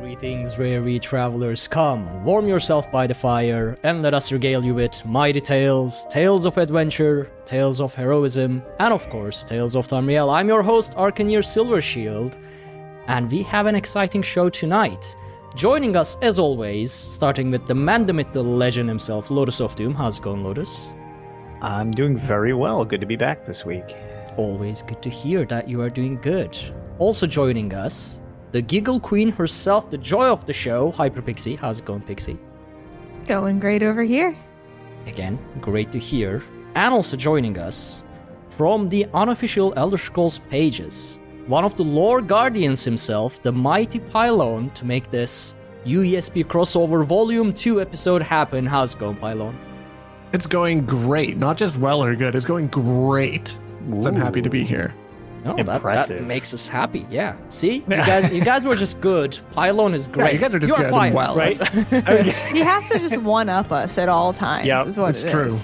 Greetings, weary travelers. Come, warm yourself by the fire, and let us regale you with mighty tales, tales of adventure, tales of heroism, and of course, tales of Tamriel. I'm your host, Arcaneer Silvershield, and we have an exciting show tonight. Joining us, as always, starting with the man, the myth, the legend himself, Lotus of Doom. How's it going, Lotus? I'm doing very well. Good to be back this week. Always good to hear that you are doing good. Also joining us, the Giggle Queen herself, the joy of the show, Hyper Pixie. How's it going, Pixie? Going great over here. Again, great to hear. And also joining us from the unofficial Elder Scrolls pages, one of the lore guardians himself, the mighty Pylon, to make this UESP crossover volume 2 episode happen. How's it going, Pylon? It's going great. Not just well or good, it's going great. So I'm happy to be here. No, that- That, makes us happy. Yeah. See, you guys, you guys were just good. Pylon is great. you guys are just you good and fine, well. Right? He has to just one up us at all times. Yep, is what it's it is. true.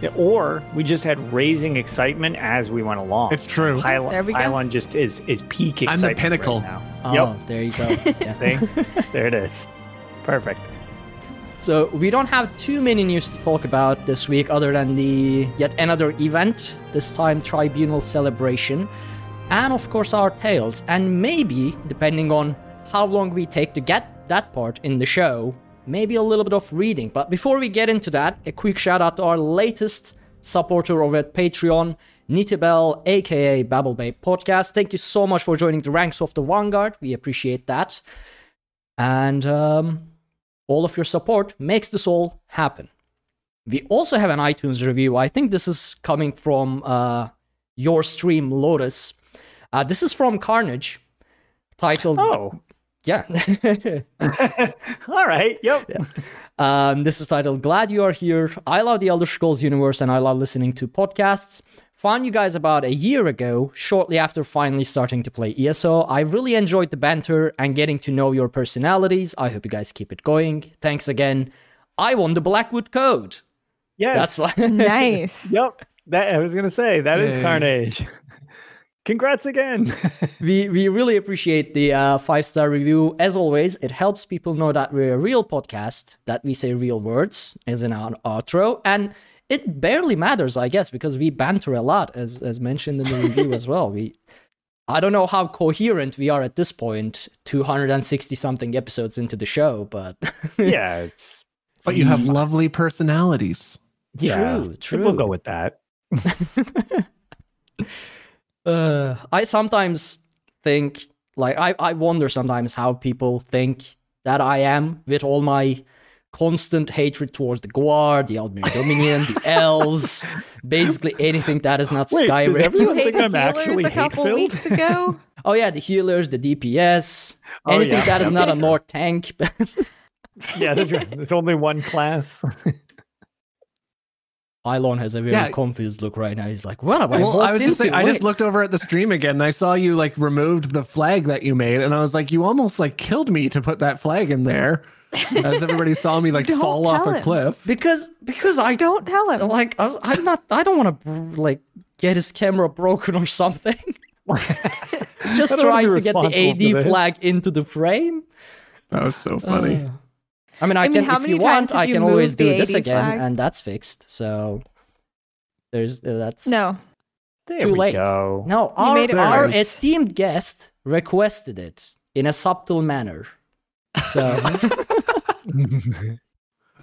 Yeah, or we just had raising excitement as we went along. It's true. Pylon, There we go. Pylon just is is peak I'm the pinnacle. Right now. Oh, Yep. there you go. Yeah. See? there it is. Perfect. So we don't have too many news to talk about this week, other than the yet another event. This time, Tribunal celebration, and of course our tales, and maybe depending on how long we take to get that part in the show, maybe a little bit of reading. But before we get into that, a quick shout out to our latest supporter over at Patreon, Nitibel, aka Babelbabe Podcast. Thank you so much for joining the ranks of the Vanguard. We appreciate that. And um, all of your support makes this all happen. We also have an iTunes review. I think this is coming from uh, your stream, Lotus. Uh, this is from Carnage, titled. Oh. Yeah. All right. Yep. Um, this is titled Glad You Are Here. I love the Elder Scrolls universe and I love listening to podcasts. Found you guys about a year ago, shortly after finally starting to play ESO. I really enjoyed the banter and getting to know your personalities. I hope you guys keep it going. Thanks again. I won the Blackwood Code. Yes. That's why. Nice. Yep. That I was gonna say that is Yay. Carnage. Congrats again. we we really appreciate the uh, five star review. As always, it helps people know that we're a real podcast, that we say real words as in our outro, and it barely matters, I guess, because we banter a lot, as as mentioned in the review as well. We I don't know how coherent we are at this point, 260 something episodes into the show, but yeah, it's But you have lovely personalities. yeah. True, true. We'll go with that. Uh, I sometimes think, like, I, I wonder sometimes how people think that I am with all my constant hatred towards the Guard, the Aldmeri Dominion, the Elves, basically anything that is not Wait, does Skyrim. every- You think I'm actually a couple hate-filled? weeks ago. oh, yeah, the healers, the DPS, Oh, anything yeah. that is Yeah, not a sure. Nord tank. Yeah. There's only one class. Pylon has a very Yeah. confused look right now. He's like, what have I Well, I was just saying, I just looked over at the stream again and I saw you like removed the flag that you made, and I was like, you almost like killed me to put that flag in there. As everybody saw me like Don't fall off tell a him. cliff. because because I Don't tell him. like I was, I'm not I don't want to like get his camera broken or something. Just I wanna trying to get the AD this. flag into the frame. That was so funny. Uh, I mean, I, I mean, can how if many you times want, I you can always do this again, flag? and that's fixed. So there's uh, that's no. There too we late. go. No, You our, made our esteemed guest requested it in a subtle manner. So I We just,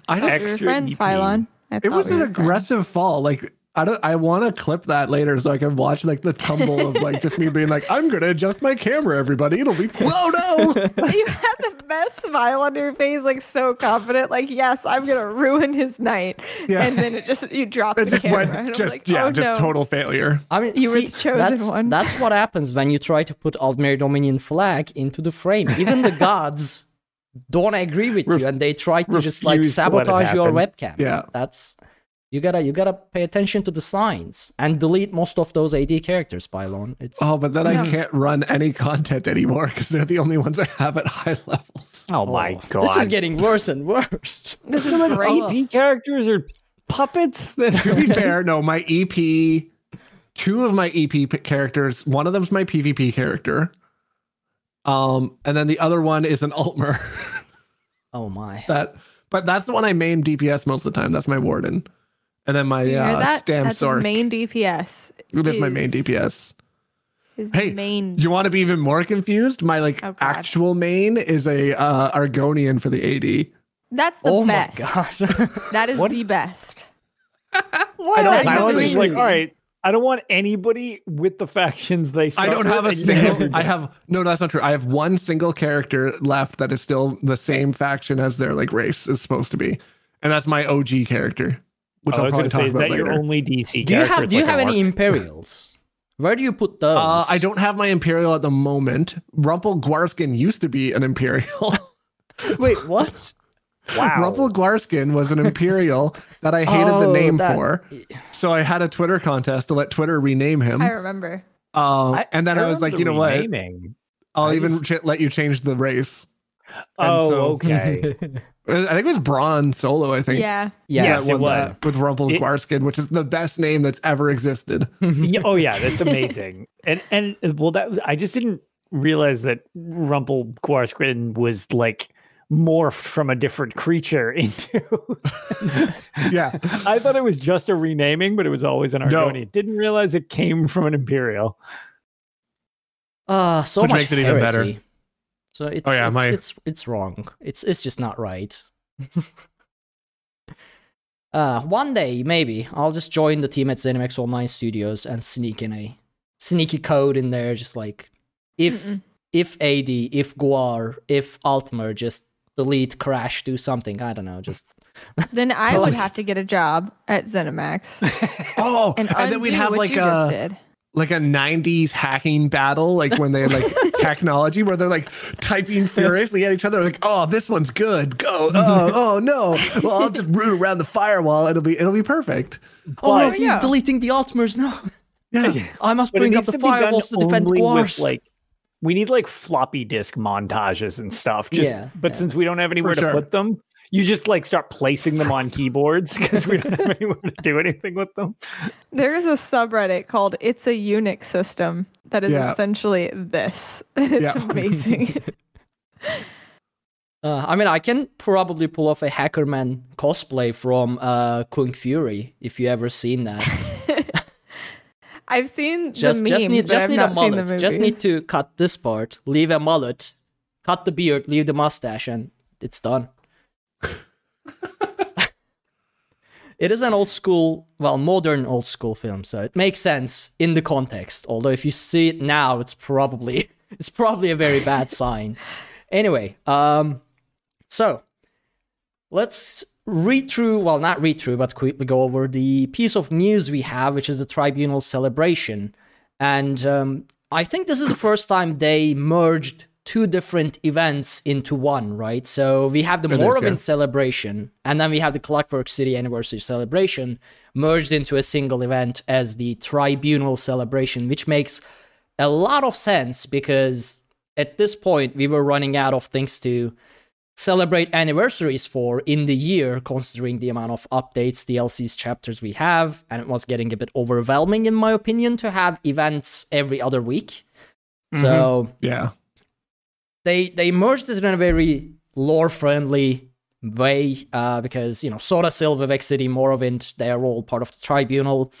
were Extra friends, EP. Pylon. It was we an were friends. aggressive fall. Like I don't. I want to clip that later so I can watch like the tumble of like just me being like, I'm gonna adjust my camera, everybody. It'll be. Whoa, no! you had the best smile on your face, like so confident, like yes, I'm gonna ruin his night. Yeah. And then it just you dropped It the just camera. went. and Just like, yeah, oh, just no. total failure. I mean, You were the chosen that's, one. That's what happens when you try to put Aldmeri Dominion flag into the frame. Even the gods don't agree with Ref- you, and they try to just like refuse to let it sabotage your webcam. Yeah. that's you gotta you gotta pay attention to the signs and delete most of those AD characters, Pylon. It's Oh, but then Yeah. I can't run any content anymore because they're the only ones I have at high levels. Oh my oh, god. This is getting worse and worse. This is great. AP characters are puppets. That to be fair, no, my EP, two of my EP characters, one of them's my PvP character. Um, and then the other one is an Altmer. Oh my. that, but that's the one I main DPS most of the time. That's my Warden. And then my uh, that? Stam That's his main DPS. It is my main DPS. His Hey, main. You want to be even more confused? My like Oh, actual main is a uh, Argonian for the AD. That's the oh best. my gosh. That is What? the best. I don't- don't. I don't I like, all right. I don't want anybody with the factions they. I don't have a single. I have no. That's not true. I have one single character left that is still the same faction as their like race is supposed to be, and that's my OG character, which Oh, I I'll was probably talk say, is about that your only DC do you have It's do you like have any. Imperials? Where do you put those? Uh, I don't have my Imperial at the moment. Rumpel Gwarskin used to be an Imperial. Wait, what? Wow. Rumpel Gwarskin was an Imperial that I hated the Oh, name that- for. So I had a Twitter contest to let Twitter rename him. I remember. Um, I- and then I, was like, you the know what? I'll I even just- ch- let you change the race. Oh, so- okay. I think it was Braun Solo. I think. Yeah. Yeah. Yes, it was. that with Rumpel It- Gwarskin, which is the best name that's ever existed. Yeah, oh yeah, that's amazing. and and well, that I just didn't realize that Rumpel Gwarskin was like morphed from a different creature into. Yeah. I thought it was just a renaming, but it was always an No. Argonian. Didn't realize it came from an Imperial. Uh, so Which much makes it even better. So it's Oh, yeah, it's, my- it's it's wrong. It's it's just not right. uh, one day maybe I'll just join the team at ZeniMax Online Studios and sneak in a sneaky code in there, just like if Mm-mm. if AD, if Guar, if Altmer, just delete, crash, do something. I don't know, just Then I would have to get a job at ZeniMax Oh, and, and, then we'd have like a like a '90s hacking battle, like when they had like technology, where they're like typing furiously at each other, like, "Oh, this one's good. Go. Oh, oh no. Well, I'll just root around the firewall. It'll be it'll be perfect." oh no, he's yeah. deleting the Altmers. No, Yeah. I must But bring up the to be done firewalls to defend only with, like we need like floppy disk montages and stuff. Just, Yeah, but yeah. since we don't have anywhere to sure. put them, you just like start placing them on keyboards because we don't have anywhere to do anything with them. There is a subreddit called "It's a Unix System" that is Yeah. essentially this. It's amazing. Uh, I mean, I can probably pull off a Hackerman cosplay from uh, Kung Fury if you ever seen that. I've seen Just, the memes, just need, just need a not seen the mullet. Just need to cut this part, leave a mullet, cut the beard, leave the mustache, and it's done. it is an old school, well, modern old school film, so it makes sense in the context. Although if you see it now, it's probably it's probably a very bad sign. Anyway, um, so let's read through, well, not read through, but quickly go over the piece of news we have, which is the tribunal celebration. And um, I think this is the first time they merged two different events into one, right? So we have the It yeah. celebration, and then we have the Clockwork City anniversary celebration merged into a single event as the tribunal celebration, which makes a lot of sense because at this point we were running out of things to celebrate anniversaries for in the year, considering the amount of updates, DLCs, chapters we have, and it was getting a bit overwhelming, in my opinion, to have events every other week. So Yeah. they they merged it in a very lore friendly way uh, because you know Sotha Sil, Vivec City, Morrowind, they are all part of the tribunal.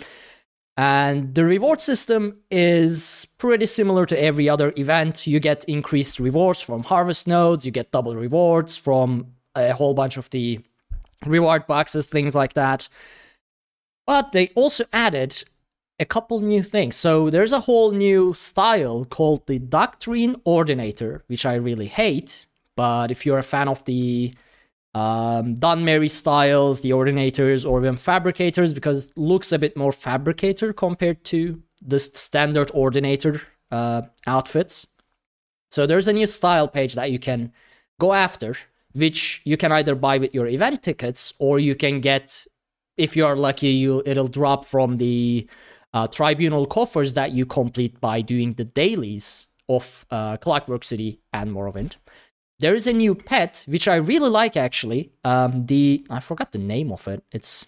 And the reward system is pretty similar to every other event. You get increased rewards from harvest nodes, you get double rewards from a whole bunch of the reward boxes, things like that. But they also added a couple new things. So there's a whole new style called the Doctrine Ordinator, which I really hate. But if you're a fan of the um, Dunmeri styles, the Ordinators, or even Fabricators, because it looks a bit more Fabricator compared to the standard Ordinator uh, outfits. So there's a new style page that you can go after, which you can either buy with your event tickets or you can get, if you are lucky, you it'll drop from the uh, tribunal coffers that you complete by doing the dailies of uh, Clockwork City and Morrowind. There is a new pet which I really like actually. Um, the I forgot the name of it. It's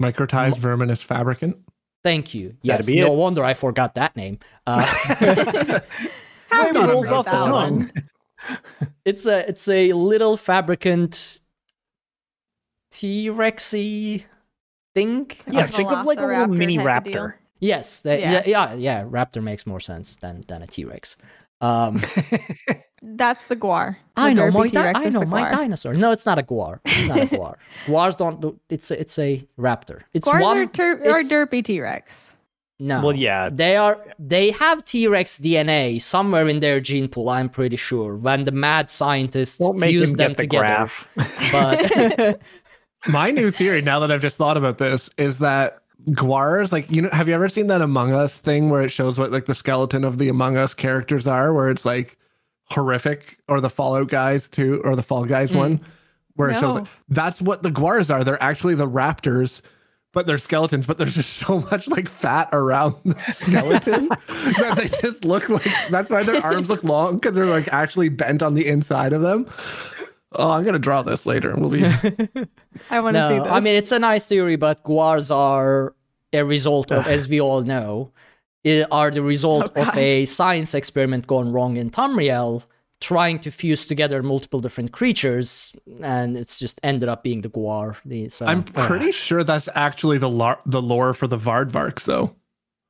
Microtized verminous fabricant. thank you. That'd Yes, be no it. wonder I forgot that name. Uh, Have to rolls off the that tongue? one. it's a it's a little fabricant T-Rexy thing. Yeah, think of like a little mini type of deal. raptor. yes, that, Yeah. yeah. yeah, yeah, Raptor makes more sense than than a T-Rex. Um, That's the guar. The I know my di- I know my guar. dinosaur. No, it's not a guar. It's not a guar. Guars don't. Do, it's a, it's a raptor. It's Guars one. are, ter- are it's- derpy T-Rex. no. Well, yeah. They are. They have T-Rex DNA somewhere in their gene pool. I'm pretty sure. When the mad scientists Won't fused him them get the together. graph. But My new theory, now that I've just thought about this, is that Guars, like you know, have you ever seen that Among Us thing where it shows what like the skeleton of the Among Us characters are, where it's like horrific, or the Fallout guys too, or the Fall Guys hmm. one, where it shows like, that's what the Guars are. They're actually the Raptors. But they're skeletons, but there's just so much like fat around the skeleton that they just look like that's why their arms look long because they're like actually bent on the inside of them. Oh, I'm gonna draw this later and we'll be I want to see no, this. I mean it's a nice theory, but guars are a result of, as we all know, i- are the result Oh, of a science experiment gone wrong in Tamriel, trying to fuse together multiple different creatures, and it's just ended up being the guar. The, so, I'm uh. pretty sure that's actually the lar- the lore for the Vvardvarks, though.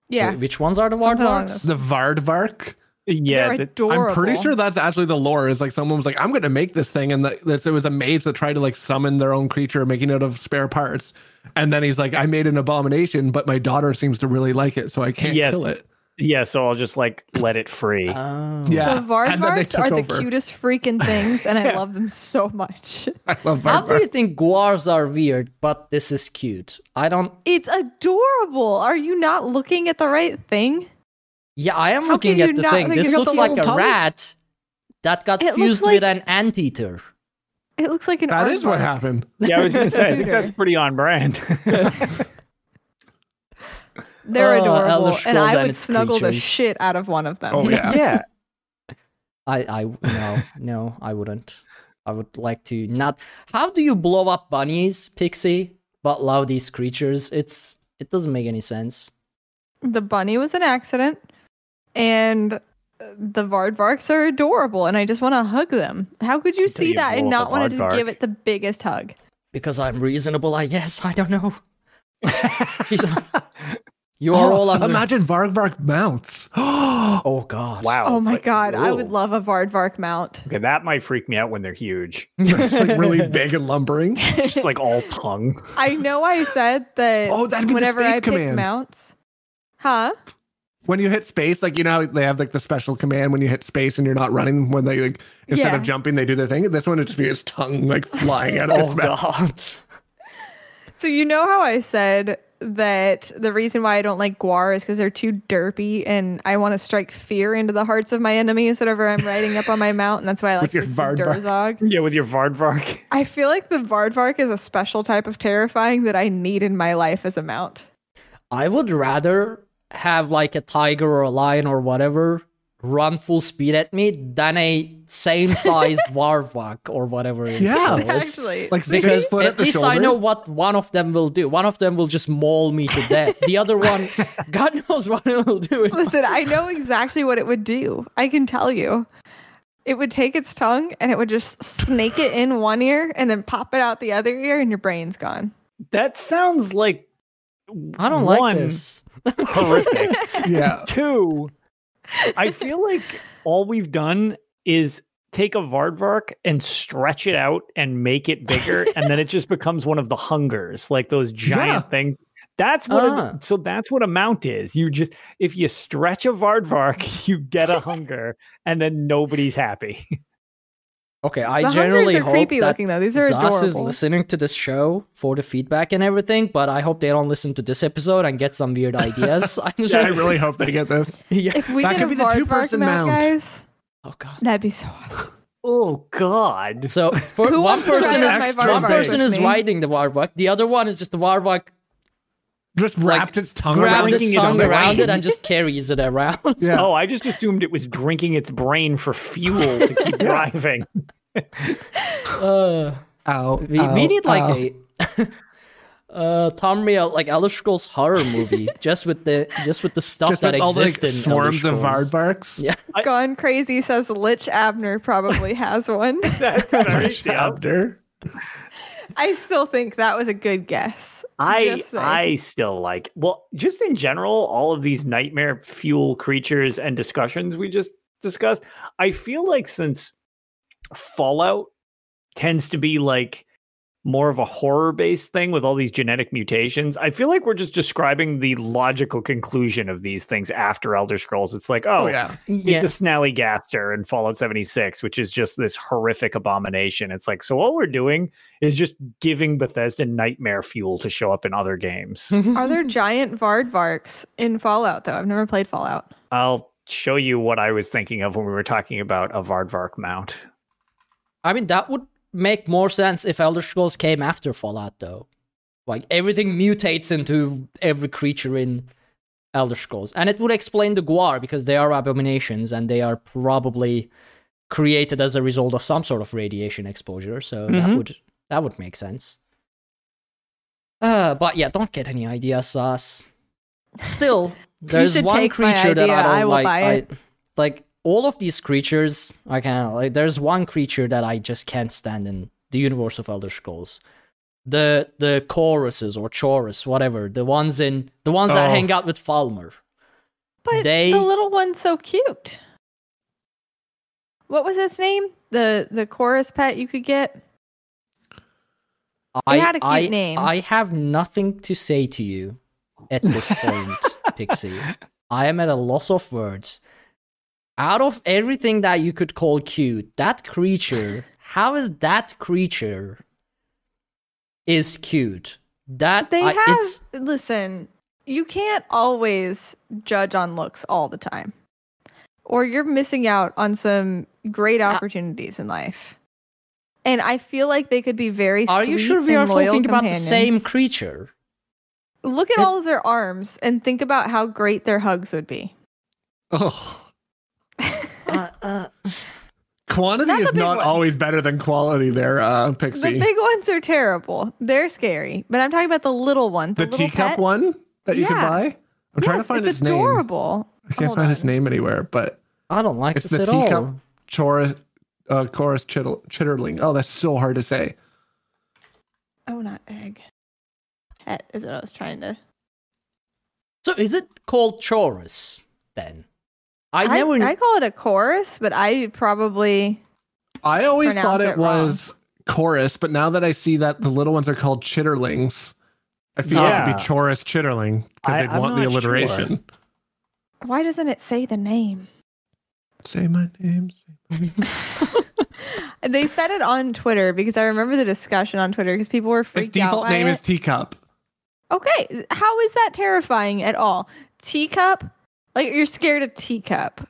yeah. Which ones are the Something along Wardwarks? The Vvardvark. Yeah, They're the- I'm pretty sure that's actually the lore. Is like someone was like, "I'm going to make this thing," and the, this, it was a mage that tried to like summon their own creature, making it of spare parts. And then he's like, "I made an abomination, but my daughter seems to really like it, so I can't Yes. kill it." yeah. So I'll just like let it free. Oh. Yeah, The and then they Vvardvarks took are the over. cutest freaking things, and I love them so much. I love How do you think guars are weird, but this is cute? I don't. It's adorable. Are you not looking at the right thing? Yeah, I am How looking at you the not thing. think This it's looks like a tongue? rat that got It fused like- with an anteater. It looks like an That is what happened. yeah, I was gonna say. I think that's pretty on brand. They're Oh, adorable, and I would its snuggle the shit out of one of them. Oh yeah. yeah. I, I, no, no, I wouldn't. I would like to not. How do you blow up bunnies, Pixie, but love these creatures? It's it doesn't make any sense. The bunny was an accident, and the Vvardvarks are adorable, and I just want to hug them. How could you Until see you that and not want to just give it the biggest hug? Because I'm reasonable, I guess. I don't know. He's- you are all under. Imagine Vvardvark mounts. oh, Oh God. wow. Oh my Like, god, I would love a Vvardvark mount. Okay, that might freak me out when they're huge. it's like really big and lumbering. Just like all tongue. I know I said that Oh, that'd be the space I pick command. mounts. Huh? When you hit space, like you know how they have like the special command when you hit space and you're not running. When they like instead Yeah. of jumping, they do their thing. This one would just be its tongue like flying out of Oh its mouth. God. So you know how I said that the reason why I don't like Guar is because they're too derpy and I want to strike fear into the hearts of my enemies whenever I'm riding up on my mount, and that's why I like With your the Vvardvark. Durzog. Yeah, with your Vvardvark. I feel like the Vvardvark is a special type of terrifying that I need in my life as a mount. I would rather have like a tiger or a lion or whatever run full speed at me than a same sized Warvak or whatever it is. Yeah. called. It's- Actually, Like because at at the least shoulder. I know what one of them will do. One of them will just maul me to death. The other one, God knows what it will do. listen, I know exactly what it would do. I can tell you. It would take its tongue and it would just snake it in one ear and then pop it out the other ear, and your brain's gone. That sounds like I don't one, like this. horrific. Yeah. Two, I feel like all we've done is take a Vvardvark and stretch it out and make it bigger, and then it just becomes one of the hungers, like those giant Yeah. things. That's what. Ah. A, so that's what a mount is. You just if you stretch a Vvardvark, you get a hunger, and then nobody's happy. Okay, I The generally hunters are hope creepy that looking, though. These are ZOS is listening to this show for the feedback and everything, but I hope they don't listen to this episode and get some weird ideas. I'm Yeah, sure. I really hope they get this. yeah. If we That get could a be the two-person mount, mount. guys, Oh god. that'd be so awesome. oh God! So for one person is one person is riding the Warbuck, the other one is just the Warbuck Just wrapped its tongue grabbed around its it tongue the around it and just carries it around. Yeah. Oh, I just assumed it was drinking its brain for fuel to keep driving. Uh, Ow, we, ow, we need like ow. a uh Tamriel like Elder Scrolls horror movie just with the just with the stuff just that with all the like, exists in swarms Elder of Scrolls. Vvardvarks. Yeah. Gone crazy says Lich Abner probably has one. That's very Chapter. I still think that was a good guess. I I still like well, just in general, all of these nightmare fuel creatures and discussions we just discussed. I feel like since Fallout tends to be like more of a horror based thing with all these genetic mutations, I feel like we're just describing the logical conclusion of these things after Elder Scrolls. It's like, oh, Oh yeah. Get Yeah. the Snallygaster in Fallout 76, which is just this horrific abomination. It's like, so all we're doing is just giving Bethesda nightmare fuel to show up in other games. Are there giant Vvardvarks in Fallout though? I've never played Fallout. I'll show you what I was thinking of when we were talking about a Vvardvark mount. I mean, that would make more sense if Elder Scrolls came after Fallout, though. Like everything mutates into every creature in Elder Scrolls, and it would explain the Guar because they are abominations and they are probably created as a result of some sort of radiation exposure. So that Mhm. would that would make sense. Uh, but yeah, don't get any ideas, ZOS. Still, there's one creature that I don't I will like. buy I- it. like all of these creatures, I can't like. There's one creature that I just can't stand in the universe of Elder Scrolls. The the Chauruses or Chaurus, whatever, the ones in the ones that Oh. hang out with Falmer. But They- the little one's so cute. What was his name? The the Chaurus pet you could get? I had a cute I, name. I have nothing to say to you at this point, Pixie. I am at a loss of words. Out of everything that you could call cute, that creature, how is that creature is cute? That They I- have it's listen, you can't always judge on looks all the time. Or you're missing out on some great opportunities in life. And I feel like they could be very Are you sweet sure we are and loyal talking about the same creature? Look at It's- all of their arms and think about how great their hugs would be. Oh. Quantity Not is not ones. always better than quality there, uh, Pixie. The big ones are terrible. They're scary. But I'm talking about the little one. The, The little teacup pet. one that you can buy? I'm trying to find it's name. its name. adorable. I can't Hold find its on. name anywhere, but I don't like it's this the at teacup all. Chaurus, uh, Chaurus chittle, chitterling. Oh, that's so hard to say. Oh, not egg. Pet is what I was trying to. So is it called Chaurus then? I, I, never. I call it a Chaurus, but I probably I always thought it, it was Chaurus, but now that I see that the little ones are called chitterlings, I feel like it'd be Chaurus chitterling because they'd I'm want the not sure. alliteration. why doesn't it say the name? Say my name. they said it on Twitter because I remember the discussion on Twitter because people were Its freaked out default by name it. is teacup. Okay, how is that terrifying at all? Teacup? Like you're scared of teacup.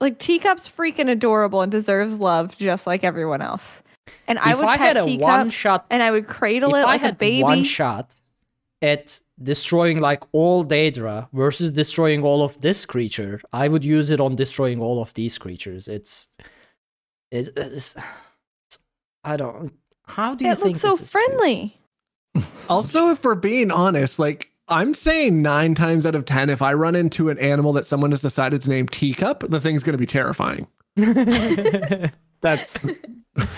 Like teacup's freaking adorable and deserves love just like everyone else. And I if would I pet had a teacup one shot, and I would cradle if it I like a baby. one shot at destroying like all Daedra versus destroying all of this creature, I would use it on destroying all of these creatures. It's, it, it's, I don't. How do you it think looks so this is cute? friendly. Also, if we're being honest, like I'm saying nine times out of ten, if I run into an animal that someone has decided to name teacup, the thing's going to be terrifying. That's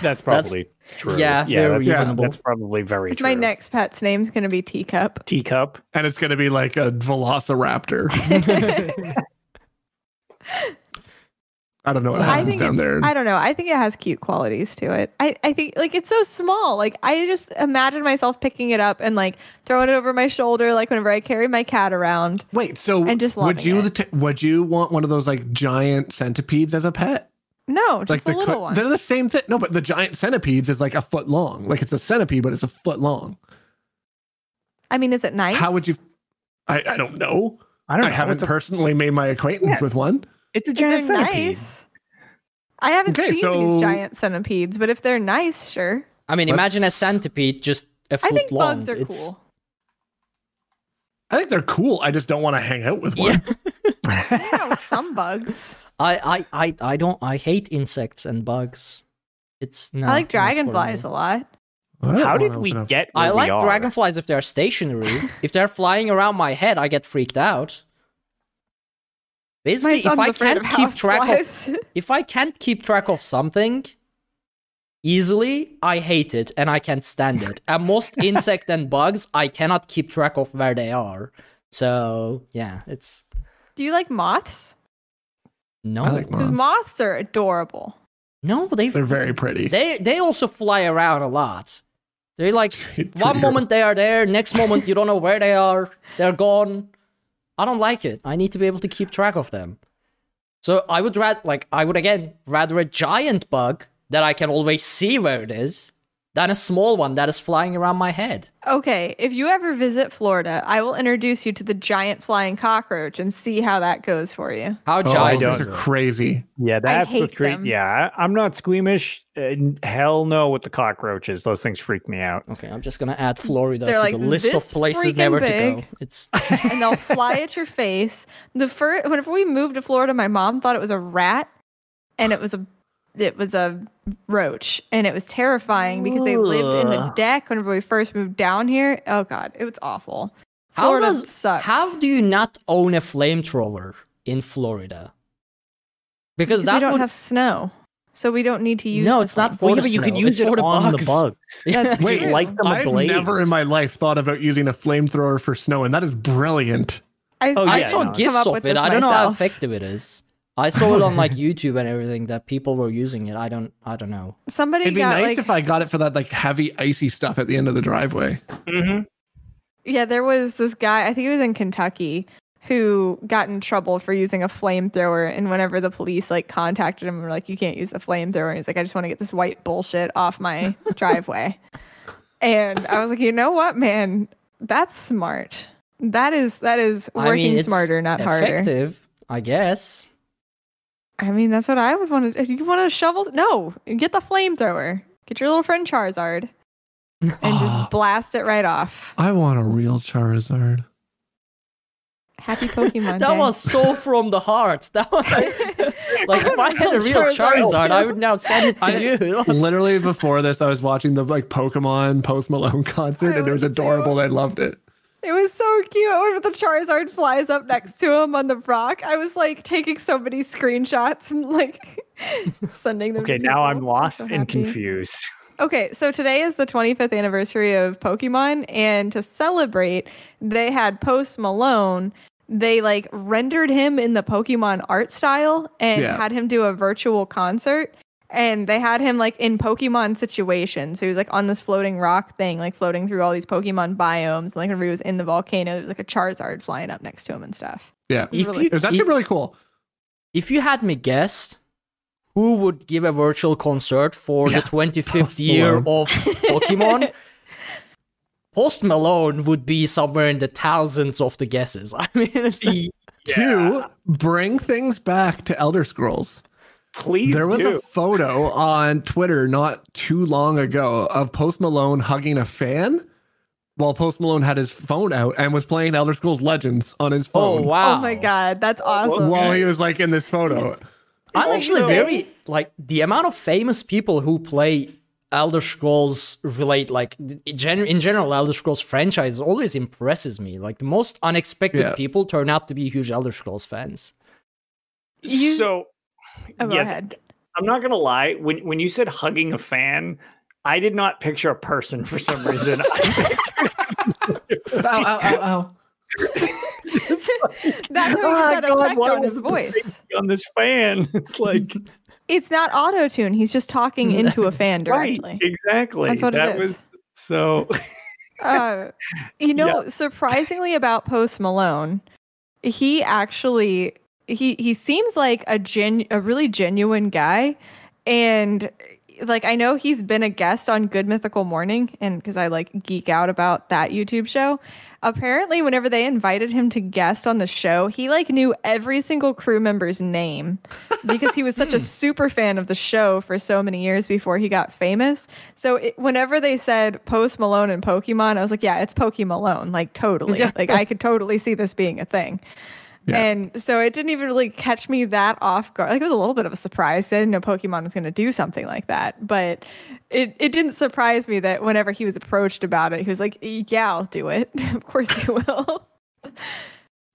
that's probably true. yeah, very that's, reasonable. That's probably very true. My next pet's name's gonna be teacup. teacup. And it's going to be like a velociraptor. I don't know what I happens down there. I don't know. I think it has cute qualities to it. I, I think like it's so small. Like I just imagine myself picking it up and like throwing it over my shoulder, like whenever I carry my cat around. Wait, so And just would you it. would you want one of those like giant centipedes as a pet? No, just like a the little co- one. they're the same thing. No, but the giant centipedes is like a foot long. Like it's a centipede, but it's a foot long. I mean, is it nice? How would you? I, I don't know. I don't I haven't it's, a, personally made my acquaintance Yeah. with one. It's a giant they're centipede. nice. I haven't Okay, seen so- these giant centipedes, but if they're nice, sure. I mean, imagine a centipede just a I foot think long. bugs are It's- cool. I think they're cool. I just don't want to hang out with one. Hang out with some bugs. I, I, I, I don't. I hate insects and bugs. It's no, I like dragonflies a lot. I How did we open up- get? I like we are? dragonflies if they're stationary. if they're flying around my head, I get freaked out. My Basically, if I can't keep track of if I can't keep track of something easily, I hate it and I can't stand it. And most insect and bugs, I cannot keep track of where they are. So yeah, it's Do you like moths? no, I like Because moths. moths are adorable. no. They They're very pretty. they they also fly around a lot. They're like one moment they are there, next moment you don't know where they are. They're gone. I don't like it. I need to be able to keep track of them. So I would rather, like, I would again rather a giant bug that I can always see where it is than a small one that is flying around my head. Okay, if you ever visit Florida, I will introduce you to the giant flying cockroach and see how that goes for you. How Oh, giant? don't those are crazy. Yeah, that's hate what's them. Yeah, I- I'm not squeamish. Uh, hell no with the cockroaches. Those things freak me out. Okay, I'm just gonna add Florida They're to like the list of this places freaking never to go. big. It's and they'll fly at your face. The first, whenever we moved to Florida, my mom thought it was a rat, and it was a, it was a roach, and it was terrifying because they lived in the deck whenever we first moved down here. Oh god, it was awful. how Florida does sucks. how do you not own a flamethrower in Florida? Because Because that we don't would have snow, so we don't need to use. No, it's not flame. for Well, the but you could use it's it for the on bugs. the bugs. That's Wait, true. light them I've ablaze. never in my life thought about using a flamethrower for snow, and that is brilliant. I, Oh, I saw no. gifs of with it. I don't know how effective it is. I saw it on like YouTube and everything that people were using it. I don't. I don't know. Somebody It'd be got nice like if I got it for that like heavy icy stuff at the end of the driveway. Mhm. Yeah, there was this guy, I think he was in Kentucky, who got in trouble for using a flamethrower. And whenever the police like contacted him and were like, you can't use a flamethrower, and he's like, I just want to get this white bullshit off my driveway. And I was like, you know what, man? That's smart. That is that is working I mean, it's smarter, not harder. effective, I guess. I mean, that's what I would want to. If you want to shovel, no, get the flamethrower. Get your little friend Charizard and just blast it right off. I want a real Charizard. Happy Pokemon That Day. was so from the heart. That was like if I had a real Charizard. Charizard, I would now send it to I- you. Literally before this, I was watching the like Pokemon Post Malone concert, I and it was was adorable. so- and I loved it. It was so cute. Whenever the Charizard flies up next to him on the rock, I was like taking so many screenshots and like sending them. Okay, to now I'm people. I was lost so and confused. Okay, so today is the 25th anniversary of Pokemon, and to celebrate, they had Post Malone. They like rendered him in the Pokemon art style and Yeah. had him do a virtual concert. And they had him like in Pokemon situations. So he was like on this floating rock thing, like floating through all these Pokemon biomes. And like whenever he was in the volcano, there was like a Charizard flying up next to him and stuff. Yeah, if really- you it was actually if, really cool. if you had me guess, who would give a virtual concert for Yeah, the 25th Post year of Pokemon? Post Malone would be somewhere in the thousands of the guesses. I mean, it's like- To bring things back to Elder Scrolls. Please there was do. a photo on Twitter not too long ago of Post Malone hugging a fan while Post Malone had his phone out and was playing Elder Scrolls Legends on his phone. oh phone wow! Oh my god, that's oh, awesome. while he was like in this photo. I'm Also- actually very like the amount of famous people who play Elder Scrolls relate like in gen- in general Elder Scrolls franchise always impresses me. Like the most unexpected Yeah. people turn out to be huge Elder Scrolls fans. You- so Oh, go yeah, ahead. I'm not gonna lie. When when you said hugging a fan, I did not picture a person for some reason. Ow, ow, ow, ow. Like, That's how he "Ah, that God, effect on his voice. on this fan. It's like It's not auto tune. He's just talking into a fan right, directly. exactly. That's what it that is. was so. Uh, you know, surprisingly about Post Malone, he actually he he seems like a gen a really genuine guy, and like I know he's been a guest on Good Mythical Morning, and because I like geek out about that YouTube show. Apparently, whenever they invited him to guest on the show, he like knew every single crew member's name because he was such a hmm. super fan of the show for so many years before he got famous. So it, whenever they said Post Malone and Pokemon, I was like, yeah, it's Pokemon Malone, like totally. like I could totally see this being a thing. Yeah. And so it didn't even really catch me that off guard. Like it was a little bit of a surprise. I didn't know Pokemon was going to do something like that, but it, it didn't surprise me that whenever he was approached about it, he was like, "Yeah, I'll do it. of course you will."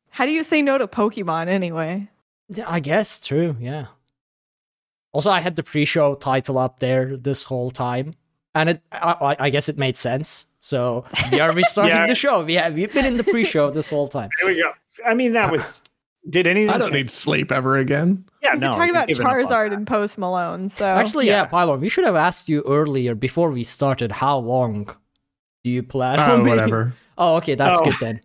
How do you say no to Pokemon anyway? Yeah, I guess true. Yeah. Also, I had the pre-show title up there this whole time, and it I, I- I guess it made sense. So we are restarting Yeah. the show. We have we've been in the pre-show this whole time. There we go. I mean, that was. Did anything? I don't change? need sleep ever again. Yeah, We no. could talk you've about given Charizard and Post Malone. So Actually, yeah, yeah. Pylon, we should have asked you earlier before we started. How long do you plan? Oh, on whatever. Oh, okay, that's Oh. good then.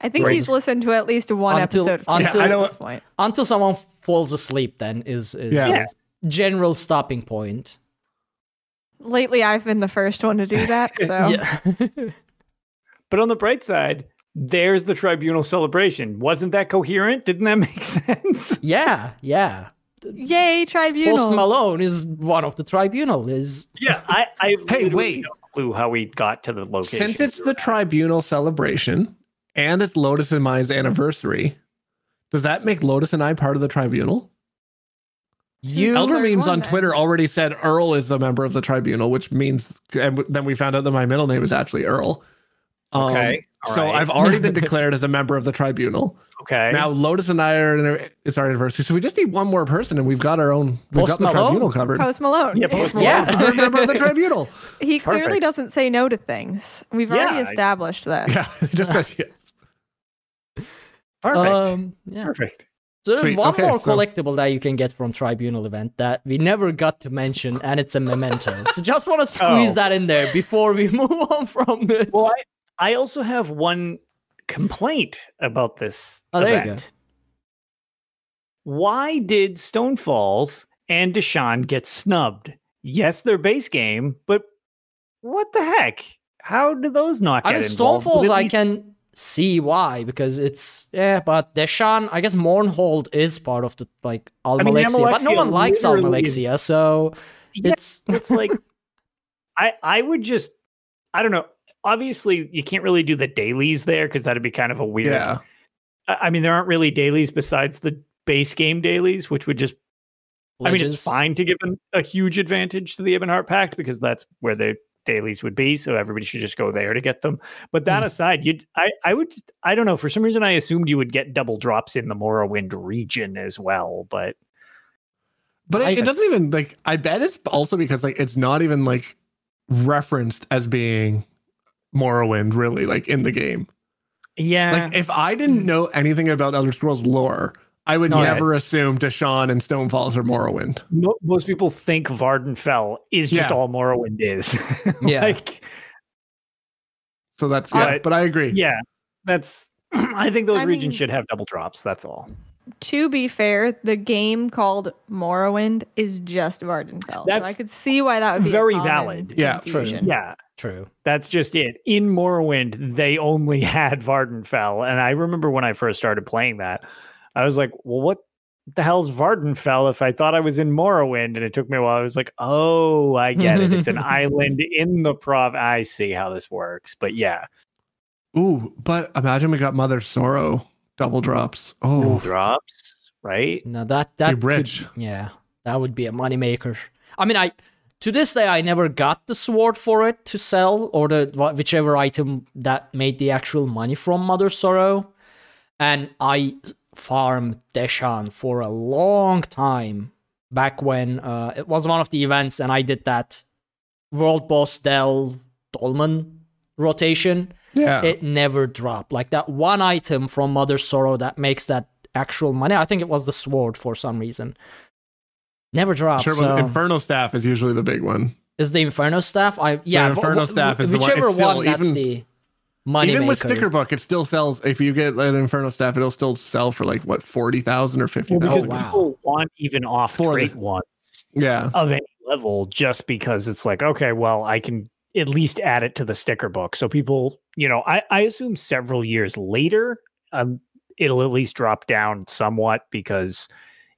I think Right. he's listened to at least one Until- episode until- Charizard I know- at this point. Until someone falls asleep, then is is Yeah. Yeah. general stopping point. Lately, I've been the first one to do that. So But on the bright side, there's the tribunal celebration. Wasn't that coherent? Didn't that make sense? yeah, yeah. yay, tribunal! Post Malone is one of the tribunal. Is Yeah, I. I Hey, wait. No clue how we got to the location. Since it's the tribunal celebration and it's Lotus and Mai's anniversary, does that make Lotus and I part of the tribunal? you? Elder Third memes on. Twitter already said Earl is a member of the tribunal, which means, and then we found out that my middle name is actually Earl. Um, Okay, all so right. I've already been declared as a member of the tribunal. okay. Now Lotus and I are in it's our anniversary, so we just need one more person, and we've got our own. We've Post got the tribunal covered. Post Malone. Yeah, Post Yeah. Malone. Third member of the tribunal. He clearly Perfect. doesn't say no to things. We've Yeah, already I- established that. Yeah, just said yes. Perfect. Um, yeah. Perfect. So there's Sweet, one okay, more so- collectible that you can get from Tribunal event that we never got to mention, and it's a memento. so just want to squeeze Oh. that in there before we move on from this. Well, I, I also have one complaint about this Oh, there you go. event. Why did Stonefalls and Deshaan get snubbed? Yes, their base game, but what the heck? How do those not I get mean? Stonefalls, At I least- can see why because it's yeah, but Deshaan, I guess Mournhold is part of the like Alma mean, Alexia, but no one likes Alma literally is- Alexia, so Yeah, it's it's like I I would just I don't know. Obviously, you can't really do the dailies there because that'd be kind of a weird. Yeah. I I mean, there aren't really dailies besides the base game dailies, which would just I mean, it's fine to give an, a huge advantage to the Ebonheart Pact because that's where the dailies would be. So everybody should just go there to get them. But that Hmm. aside, you, I, I would, just, I don't know. For some reason, I assumed you would get double drops in the Morrowind region as well. But But it, it doesn't even like. I bet it's also because like it's not even like referenced as being Morrowind really like in the game. yeah, Like if I didn't mm. know anything about Elder Scrolls lore, I would No, yeah. never assume Deshaan and Stonefalls are Morrowind. most people think Vvardenfell is just Yeah. all Morrowind is. Yeah. like, So that's yeah. But- but I agree. yeah, that's. I think those I regions mean- should have double drops. That's all. To be fair, the game called Morrowind is just Vvardenfell. so I could see why that would be very valid. Yeah, true. Yeah, true. That's just it. In Morrowind, they only had Vvardenfell. And I remember when I first started playing that, I was like, well, what the hell's Vvardenfell if I thought I was in Morrowind? And it took me a while. I was like, oh, I get it. It's an island in the prov. I see how this works. But yeah, Ooh, but imagine we got Mother Sorrow double drops. Oh, drops, right? No, that that Be rich. Could, yeah, that would be a moneymaker. I mean, I to this day I never got the sword for it to sell or the whichever item that made the actual money from Mother Sorrow, and I farmed Deshaan for a long time back when uh, it was one of the events, and I did that World Boss Del Dolmen rotation. Yeah. it never dropped. Like that one item from Mother Sorrow that makes that actual money. I think it was the sword for some reason. Never dropped. sure, so- was Inferno Staff is usually the big one. is the Inferno staff? I yeah, The Inferno wh- staff is the one- whichever still one. That's even- the money Even with sticker book, it still sells. If you get an Inferno Staff, it'll still sell for like what forty thousand or fifty Well, because wow. people want even off For the- ones Yeah. of any level just because it's like, okay, well, I can at least add it to the sticker book. So people, you know, I, I assume several years later, um, it'll at least drop down somewhat because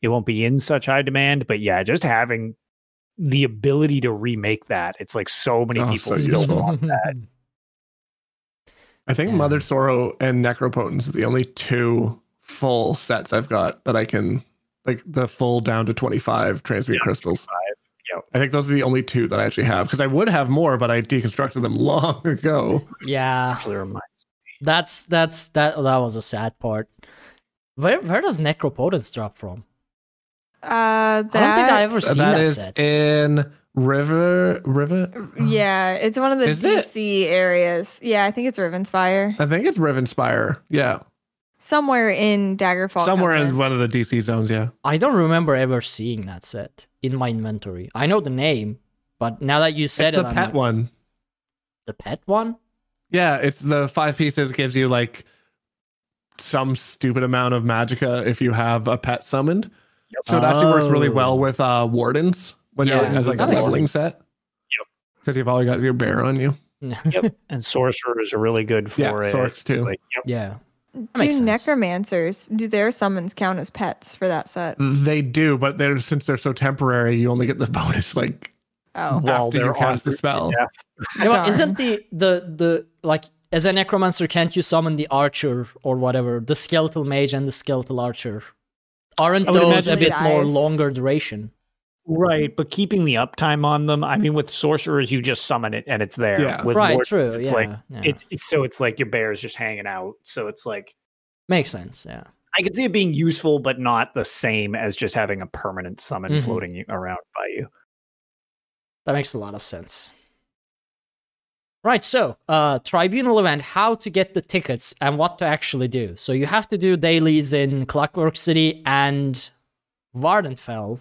it won't be in such high demand. But yeah, just having the ability to remake that, it's like so many Oh, people so still useful. want that. I think Yeah. Mother Sorrow and Necropotence are the only two full sets I've got that I can like the full down to 25 transmute Yeah, crystals. Yep. I think those are the only two that I actually have because I would have more, but I deconstructed them long ago. yeah, Actually, remind that's that's that that was a sad part. Where where does Necropotence drop from? Uh, that, I don't think I ever seen that that is set. in River River. Yeah, it's one of the Is it? DC areas. Yeah, I think it's Rivenspire. I think it's Rivenspire. Yeah. Somewhere in Daggerfall. Somewhere in one of the DC zones, yeah. I don't remember ever seeing that set in my inventory. I know the name, but now that you said it's it, the I'm pet like, one. the pet one. Yeah, it's the five pieces gives you like some stupid amount of magicka if you have a pet summoned. So it actually works really well Oh. with uh wardens when you're Yeah, as like a that makes leveling sense. set. Because you've always got your bear on you. Yep. and sorcerers are really good for Yeah, it. sorks too. Like, yep. yeah. Do necromancers do their summons count as pets for that set? They do, but they're since they're so temporary, you only get the bonus like Oh, While after you cast the spell. Yeah, but isn't the the the like as a necromancer can't you summon the archer or whatever the skeletal mage and the skeletal archer? Aren't those a imagine bit more longer duration Right, but keeping the uptime on them. I mean, with sorcerers, you just summon it and it's there. Yeah. With right wardens, true It's yeah, like yeah. it's, it's so it's like your bear is just hanging out. So it's like makes sense yeah I can see it being useful, but not the same as just having a permanent summon Mhm. floating around by you. that makes a lot of sense right so uh tribunal event how to get the tickets and what to actually do so you have to do dailies in clockwork city and Vvardenfell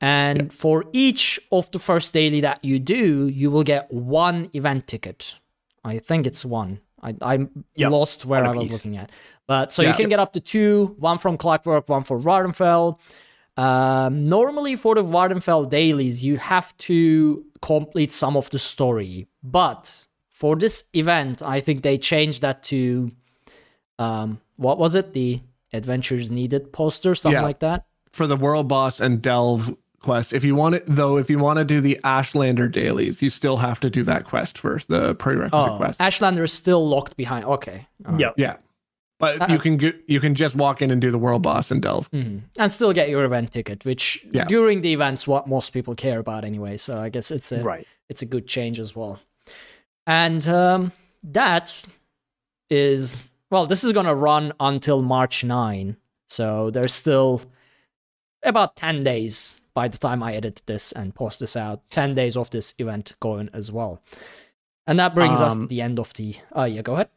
and for each of the first daily that you do you will get one event ticket i think it's one i i lost where i was apiece. looking at but so you can get up to two one from clockwork one for Vvardenfell um, normally for the Vvardenfell dailies, you have to complete some of the story, but for this event, I think they changed that to um, what was it? The adventures needed poster, something Yeah. like that. For the world boss and delve quest. If you want it though, if you want to do the Ashlander dailies, you still have to do that quest first, the prerequisite Oh, quest. Ashlander is still locked behind. Okay, alright. Yep. yeah. But Uh, you can get you can just walk in and do the world boss and delve. Mhm. and still get your event ticket, which Yeah. during the events what most people care about anyway. So I guess it's a Right. it's a good change as well. And um, that is well, this is gonna run until March nine, so there's still about ten days by the time I edit this and post this out. Ten days of this event going as well, and that brings us to Um, the end of the. Oh yeah, go ahead.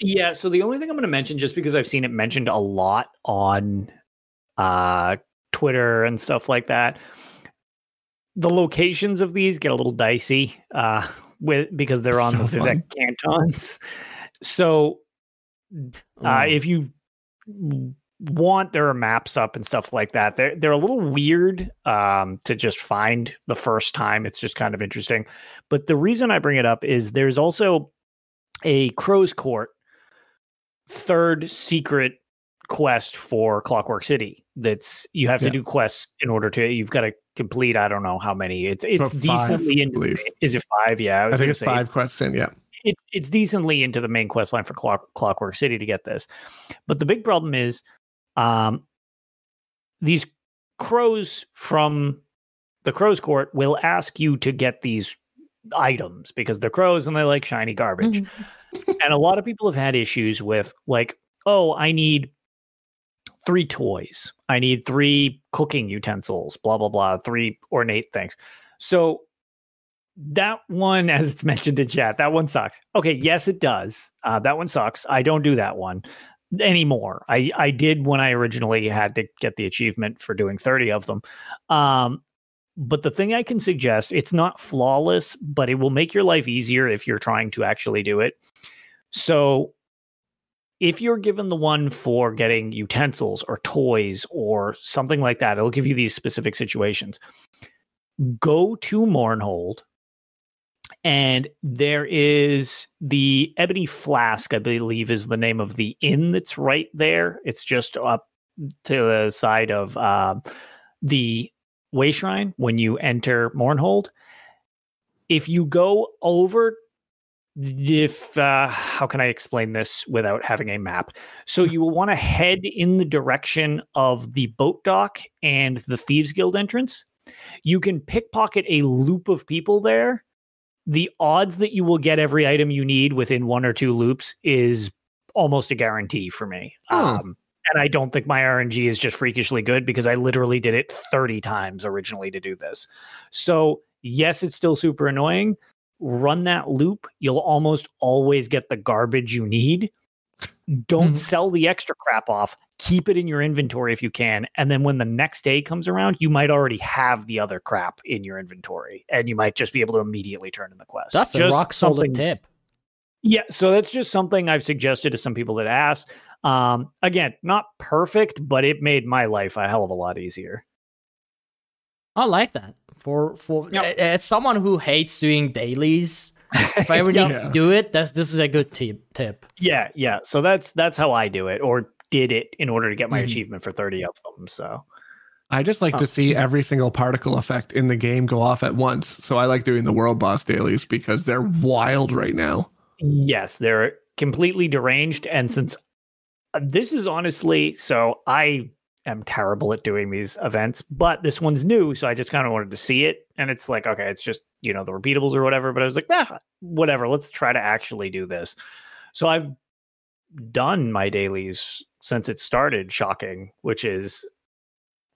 Yeah. So the only thing I'm going to mention, just because I've seen it mentioned a lot on uh, Twitter and stuff like that, the locations of these get a little dicey uh, with because they're on So the Vivec cantons. So uh, Mm. if you want there are maps up and stuff like that they're they're a little weird um to just find the first time it's just kind of interesting but the reason i bring it up is there's also a crow's court third secret quest for clockwork city that's you have Yeah. to do quests in order to you've got to complete i don't know how many it's it's So decently I in is it five yeah I, was think it's say, five quests in, yeah. it's it's decently into the main quest line for Clock, Clockwork City to get this. But the big problem is um these crows from the crows court will ask you to get these items because they're crows and they like shiny garbage. and a lot of people have had issues with like, oh, I need three toys. I need three cooking utensils, blah blah blah, three ornate things. So that one, as it's mentioned in chat, that one sucks. Okay, yes, it does. Uh, that one sucks. I don't do that one anymore. I I did when I originally had to get the achievement for doing 30 of them. Um, but the thing I can suggest, it's not flawless, but it will make your life easier if you're trying to actually do it. So if you're given the one for getting utensils or toys or something like that, it'll give you these specific situations. Go to Mournhold, and there is the Ebony Flask, I believe, is the name of the inn that's right there. It's just up to the side of uh, the Way Shrine when you enter Mournhold. If you go over if uh, how can I explain this without having a map? So you will want to head in the direction of the boat dock and the Thieves Guild entrance. You can pickpocket a loop of people there. The odds that you will get every item you need within one or two loops is almost a guarantee for me. Um, and I don't think my RNG is just freakishly good because I literally did it 30 times originally to do this. So, yes, it's still super annoying, run that loop, you'll almost always get the garbage you need. Don't Mhm. sell the extra crap off. Keep it in your inventory if you can. And then when the next day comes around, you might already have the other crap in your inventory and you might just be able to immediately turn in the quest. That's a rock solid tip. Yeah, so that's just something I've suggested to some people that ask. Um, again, not perfect, but it made my life a hell of a lot easier. I like that. For for Yep. a- as someone who hates doing dailies, if I ever need Yeah. to do it, that's this is a good tip. Tip. Yeah, yeah. So that's that's how I do it, or did it in order to get my Mhm. achievement for 30 of them. So I just like Oh. to see every single particle effect in the game go off at once. So I like doing the world boss dailies because they're wild right now. yes, they're completely deranged. And since uh, this is honestly, so I am terrible at doing these events, but this one's new, so I just kind of wanted to see it. And it's like, okay, it's just you know the repeatables or whatever. But I was like, nah, whatever. Let's try to actually do this. So I've done my dailies since it started. Shocking, which is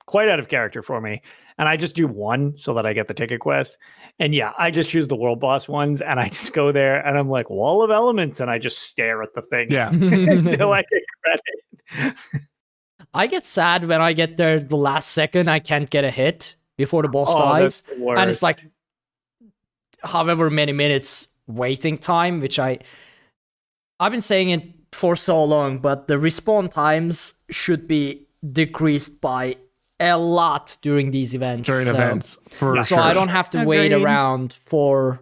quite out of character for me. And I just do one so that I get the ticket quest. And yeah, I just choose the world boss ones and I just go there and I'm like, wall of elements. And I just stare at the thing Yeah. until I get credit. I get sad when I get there the last second. I can't get a hit before the boss Oh, dies, the and it's like however many minutes waiting time, which I I've been saying it for so long, but the respawn times should be decreased by a lot during these events. During so- events for Yeah. so sure. I don't have to wait around for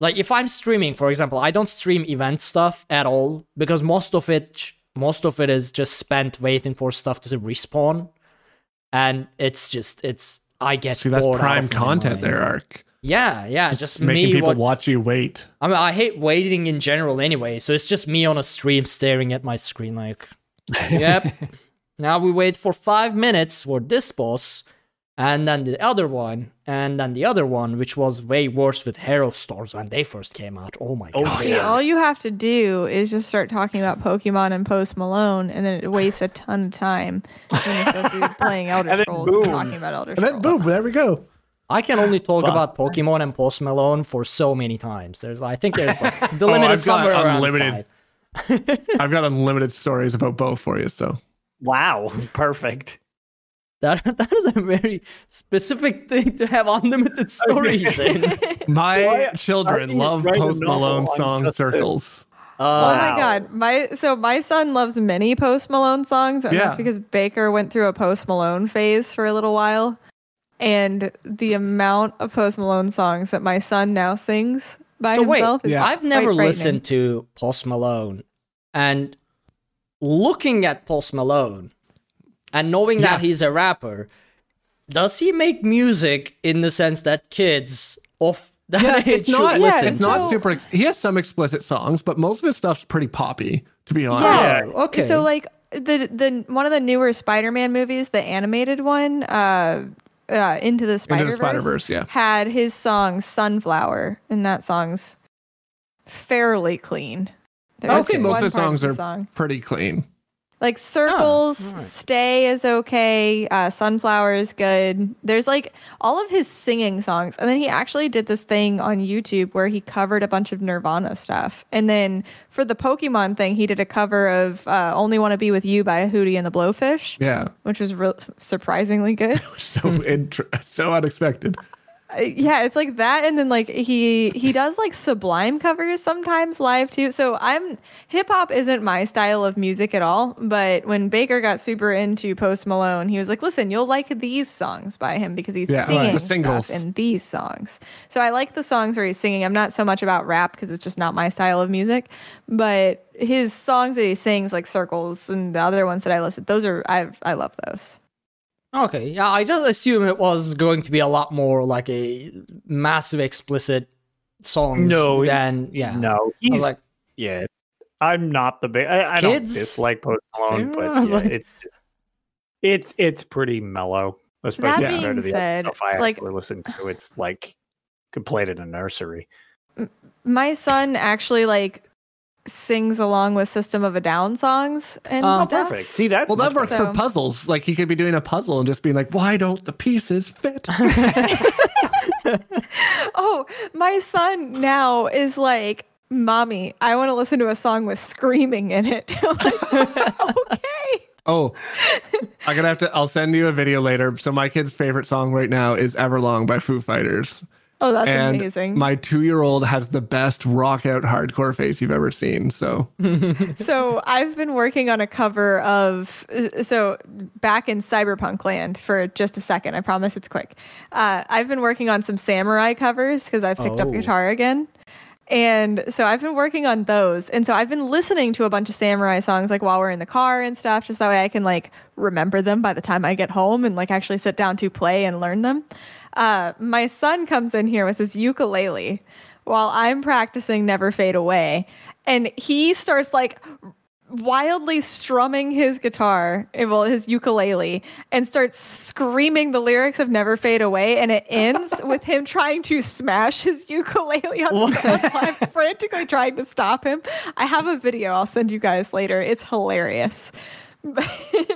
like if I'm streaming, for example, I don't stream event stuff at all because most of it most of it is just spent waiting for stuff to respawn. And it's just it's I get see that's bored out prime content there, Arc. Yeah, yeah, just, me making me people what, watch you wait. I mean, I hate waiting in general anyway, so it's just me on a stream staring at my screen like, yep. now we wait for five minutes for this boss, and then the other one, and then the other one, which was way worse with Harrowstorms when they first came out. Oh my Oh, god. See, Yeah. all you have to do is just start talking about Pokemon and Post Malone, and then it wastes a ton of time. Then you go through playing Elder And Scrolls boom. and talking about Elder And then Scrolls. boom, there we go. I can only talk Fuck. about Pokemon and Post Malone for so many times. There's, I think there's like, the Oh, limit I've is got somewhere around unlimited. five. I've got unlimited stories about both for you. So wow, perfect. That that is a very specific thing to have unlimited stories in. my Why- children how do you love Post Malone on song just this? circles. Oh Uh, my god, my so my son loves many Post Malone songs, and Yeah. that's because Baker went through a Post Malone phase for a little while, and the amount of Post Malone songs that my son now sings by so wait, himself is Yeah. I've never listened to Post Malone, and looking at Post Malone and knowing Yeah. that he's a rapper, does he make music in the sense that kids of that Yeah, age it's should not. listen? it's not So- super. Ex- he has some explicit songs, but most of his stuff's pretty poppy. To be honest. Yeah. Oh, okay. So like the the one of the newer Spider-Man movies, the animated one, uh, uh Into the Spider Verse, yeah. had his song Sunflower, and that song's fairly clean. Okay, most of the songs are song. pretty clean. Like circles, alright. stay is okay. Uh, sunflower is good. There's like all of his singing songs, and then he actually did this thing on YouTube where he covered a bunch of Nirvana stuff. And then for the Pokemon thing, he did a cover of uh, "Only Want to Be with You" by Hootie and the Blowfish, Yeah. which was re- surprisingly good. So int- so unexpected. Yeah, it's like that, and then like he he does like Sublime covers sometimes live too. So I'm hip hop isn't my style of music at all. But when Baker got super into Post Malone, he was like, "Listen, you'll like these songs by him because he's Yeah, right. singing The singles. stuff in these songs." So I like the songs where he's singing. I'm not so much about rap because it's just not my style of music. But his songs that he sings, like Circles and the other ones that I listed, those are I I love those. Okay, yeah, I just assume it was going to be a lot more like a massive explicit songs No, it- than yeah. No, I was he's like, yeah. I'm not the big. I, I don't dislike Post Malone, but yeah, like- it's just it's it's pretty mellow, especially That compared to the being other said, stuff I like- actually listen to. It's like could play it in a nursery. my son actually like sings along with System of a Down songs and Oh, stuff. perfect. See, that's Well, that works So- for puzzles. Like he could be doing a puzzle and just being like, "Why don't the pieces fit?" Oh, my son now is like, "Mommy, I want to listen to a song with screaming in it." Like, okay. oh, I'm gonna have to. I'll send you a video later. So my kid's favorite song right now is "Everlong" by Foo Fighters. Oh, that's and amazing. my two-year-old has the best rock out hardcore face you've ever seen. So so I've been working on a cover of so back in cyberpunk land for just a second. I promise it's quick. Uh, I've been working on some samurai covers because I've picked up Oh. guitar again. And so I've been working on those. And so I've been listening to a bunch of samurai songs like while we're in the car and stuff, just that way I can like remember them by the time I get home and like actually sit down to play and learn them. Uh, my son comes in here with his ukulele while I'm practicing Never Fade Away. And he starts like wildly strumming his guitar, eh, well, his ukulele, and starts screaming the lyrics of Never Fade Away. And it ends with him trying to smash his ukulele on the ground. I'm frantically trying to stop him. I have a video I'll send you guys later. It's hilarious.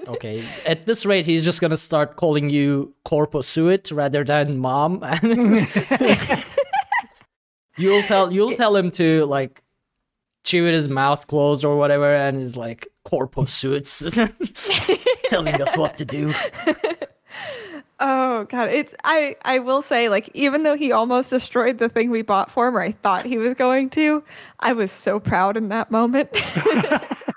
Okay, at this rate, he's just gonna start calling you Corpo Suit rather than mom. you'll tell you'll tell him to like chew with his mouth closed or whatever, and he's like Corpo Suits telling us what to do. Oh god, it's I I will say like even though he almost destroyed the thing we bought for him or I thought he was going to, I was so proud in that moment.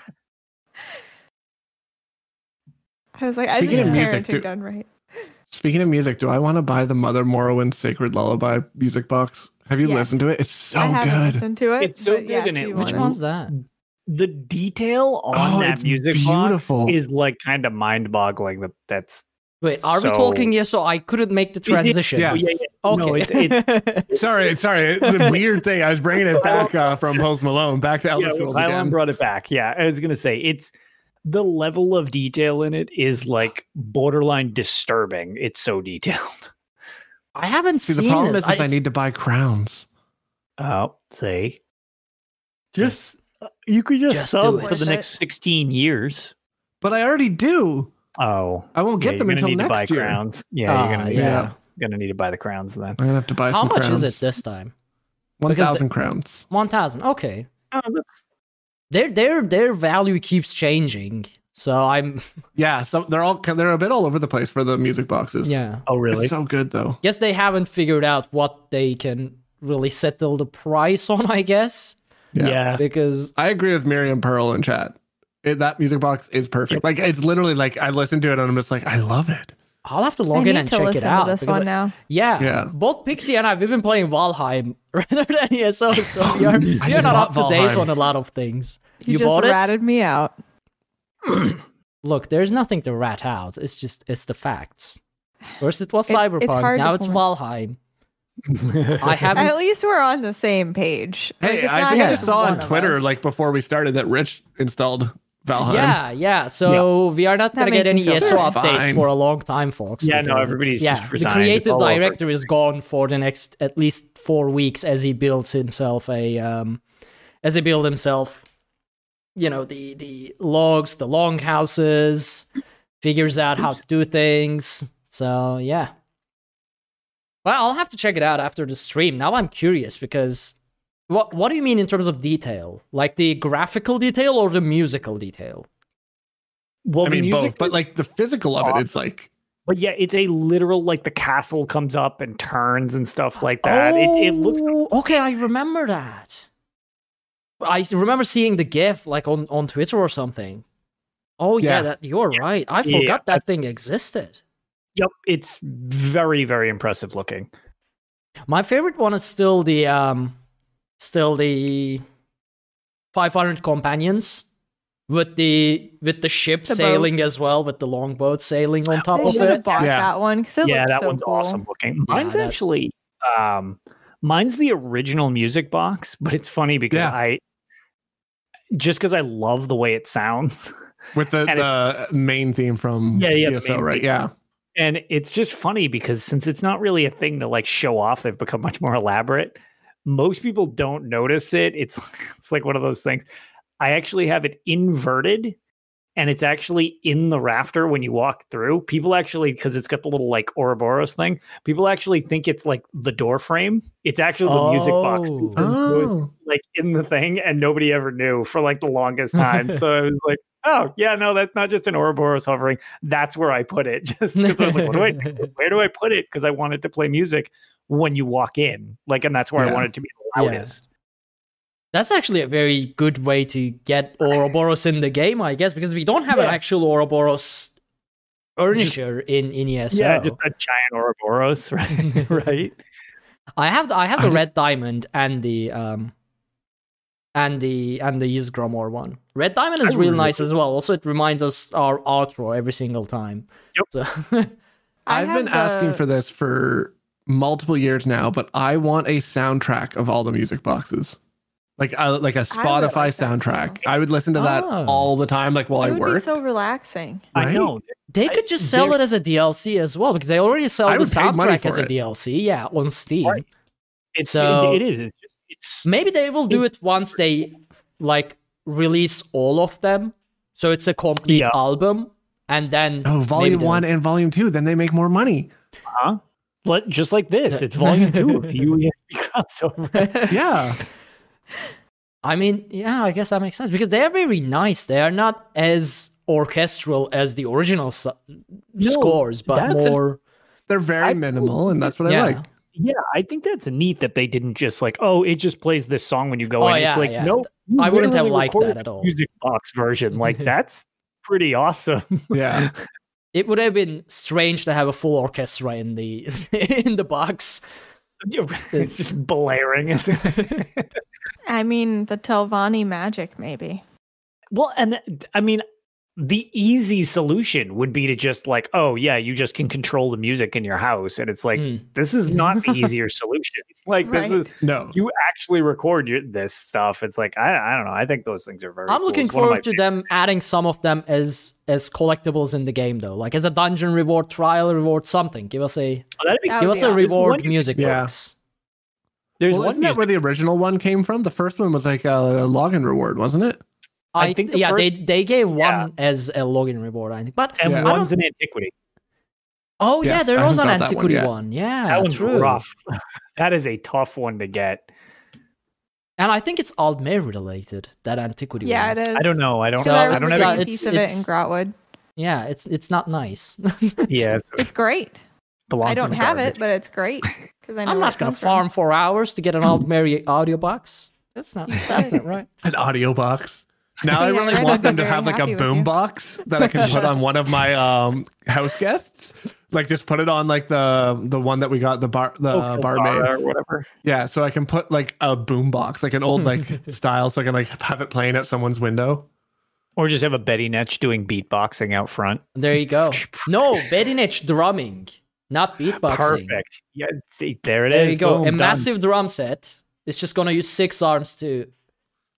I was like, Speaking I of think music, parenting do- done right. speaking of music, do I want to buy the Mother Morrowind Sacred Lullaby music box? Have you Yes. listened to it? It's so I haven't good. listened to it. It's so good yes, and it- which Which one's that? The detail on Oh, that music beautiful. box is like kind of mind-boggling. That that's Wait, are we talking? Yeah, so I couldn't make the transition. Yeah. Oh, yeah, yeah. Okay. No, it's, it's Sorry, sorry. The weird thing. I was bringing it back uh, from Post Malone back to Elder yeah, Scrolls Pylon again. brought it back. Yeah, I was gonna say it's the level of detail in it is like borderline disturbing. It's so detailed. I haven't See, seen the problem this. is, is I it's- need to buy crowns. Oh, say, just uh, you could just, Just sub for the next sixteen years. But I already do. Oh, I won't yeah, get them until need to buy next year. crowns. Yeah, Ah, you're gonna need, yeah. gonna need to buy the crowns then. I'm gonna have to buy How some much crowns. is it this time? Thousand crowns. One thousand. Okay. Oh, that's Their their their value keeps changing. So I'm Yeah, so they're all they're a bit all over the place for the music boxes. yeah. oh really? It's so good though. Guess they haven't figured out what they can really settle the price on. I guess Yeah. yeah. because I agree with Miriam Pearl in chat. It, that music box is perfect. Like it's literally like I listen to it and I'm just like I love it. I'll have to log need in and to check listen it out. to this one I- now. yeah, Yeah. both Pixie and I we've been playing Valheim rather than ESO, so we are I we are not bought up to date on a lot of things. You, You, just bought it? ratted me out. Look, there's nothing to rat out. It's just it's the facts. First it was It's- it's Cyberpunk, hard now it's pull Valheim. I haven't At least we're on the same page. Like, Hey, it's I not think I just just saw on Twitter like before we started that Rich installed Valheim. Yeah, yeah. So we are not gonna get any ESO updates Fine. for a long time, folks. Yeah, no, because it's- everybody's yeah, just the resigned. It's creative all over. director is gone for the next at least four weeks as he builds himself a um as he builds himself you know the the logs, the long houses, figures out how to do things. So yeah. Well, I'll have to check it out after the stream. Now I'm curious because what what do you mean in terms of detail? Like the graphical detail or the musical detail? Well, I mean music, both, but like the physical of it, it's like but yeah, it's a literal like the castle comes up and turns and stuff like that. It, it looks Oh, okay. I remember that. I s- remember seeing the GIF like on on Twitter or something. Oh yeah, Yeah. that you're right. I Yeah, forgot that thing existed. Yep, it's very very impressive looking. My favorite one is still the um, still the 500 companions with the with the ship The boat. sailing as well, with the longboat sailing on top They of it. bought Yeah. that one because it yeah, looks that so one's cool. awesome looking. Yeah, Mine's that- actually um mine's the original music box, but it's funny because Yeah. I just because I love the way it sounds. with the, And it- main theme from Yeah, yeah, the ESO, right? theme. Yeah. And it's just funny because since it's not really a thing to like show off, they've become much more elaborate. Most people don't notice it. It's it's like one of those things. I actually have it inverted and it's actually in the rafter when you walk through. People actually because it's got the little like Ouroboros thing, people actually think it's like the door frame. It's actually the music box Oh. was, Oh. like in the thing and nobody ever knew for like the longest time. so I was like, oh yeah, no, that's not just an Ouroboros hovering. That's where I put it. Just because I was like, what do I where do I put it? Because I wanted to play music when you walk in. Like, and that's where I Yeah. wanted it to be the Yeah. Loudest. That's actually a very good way to get Ouroboros in the game, I guess, because we don't have an actual Ouroboros furniture in in ESO. Yeah, just a giant Ouroboros, right? right. I have the, I have I the did- red diamond and the um and the and the Ysgramor one. Red diamond is I really really nice as well. Also, it reminds us our outro every single time. Yep. So, I I've have been asking for this for multiple years now, but I want a soundtrack of all the music boxes. Uh, like a, like a would Spotify like soundtrack. I would listen to that Oh. all the time, like while it I work. so relaxing. I know. they could just sell it as a DLC as well because they already sell the would pay money soundtrack as a it. DLC. Yeah, on Steam. Right. It's So- it, it is. It's just it's Maybe they will do it once they like release all of them, so it's a complete Yeah. album, and then oh, volume one and volume two, then they make more money. huh? Let, just like this. It's volume two of the USB crossover. Yeah. I mean, yeah, I guess that makes sense because they are very nice. They are not as orchestral as the original s- scores, but that's- more. They're very I- minimal, and that's what Yeah. I like. Yeah, I think that's neat that they didn't just like, oh, it just plays this song when you go Oh, in. It's like, yeah. no, I wouldn't have liked that at all. Music box version, like that's pretty awesome. Yeah. It would have been strange to have a full orchestra in the in the box. it's just blaring. I mean, the Telvanni magic, maybe. well, and I mean, the easy solution would be to just like, oh yeah, you just can control the music in your house, and it's like Hmm. this is not the easier solution. Like Right. this is No. you actually record your, this stuff. It's like I, I don't know. I think those things are very. I'm cool. looking It's one of my forward to them adding some of them as as collectibles in the game, though, like as a dungeon reward, trial reward, something. Give us a Oh, that'd be give would us a awesome. reward One- music Yeah. box. There's well, one isn't that where the original one came from? The first one was like a login reward, wasn't it? I I, think the yeah, they first- they gave one yeah. as a login reward, I think. But and Yeah. One's an antiquity. oh yeah, there I was an haven't got that one antiquity one. Yeah, that one's true. rough. that is a tough one to get. And I think it's Aldmere related. That antiquity Yeah, one. it is. I don't know. I don't So know. Because I I don't have. any- a it's- piece of it in it's- Grahtwood. Yeah, it's it's not nice. yeah, it It's great. I don't have garbage. it, but it's great because I know I'm not gonna comes from. farm for hours to get an Aldmere audio box. That's not that's not right. An audio box. Now I really I'd want them to have like a happy with boom you. box that I can put on one of my um house guests. Like just put it on like the the one that we got the bar the Oh, barmaid. Kilbara or whatever. Yeah, so I can put like a boom box, like an old like style, so I can like have it playing at someone's window. Or just have a Betty Netch doing beatboxing out front. There you go. No, Betty Netch drumming, not beatboxing. Perfect. Yeah, see, there it is. There you go. Boom, a done. massive drum set. It's just gonna use six arms to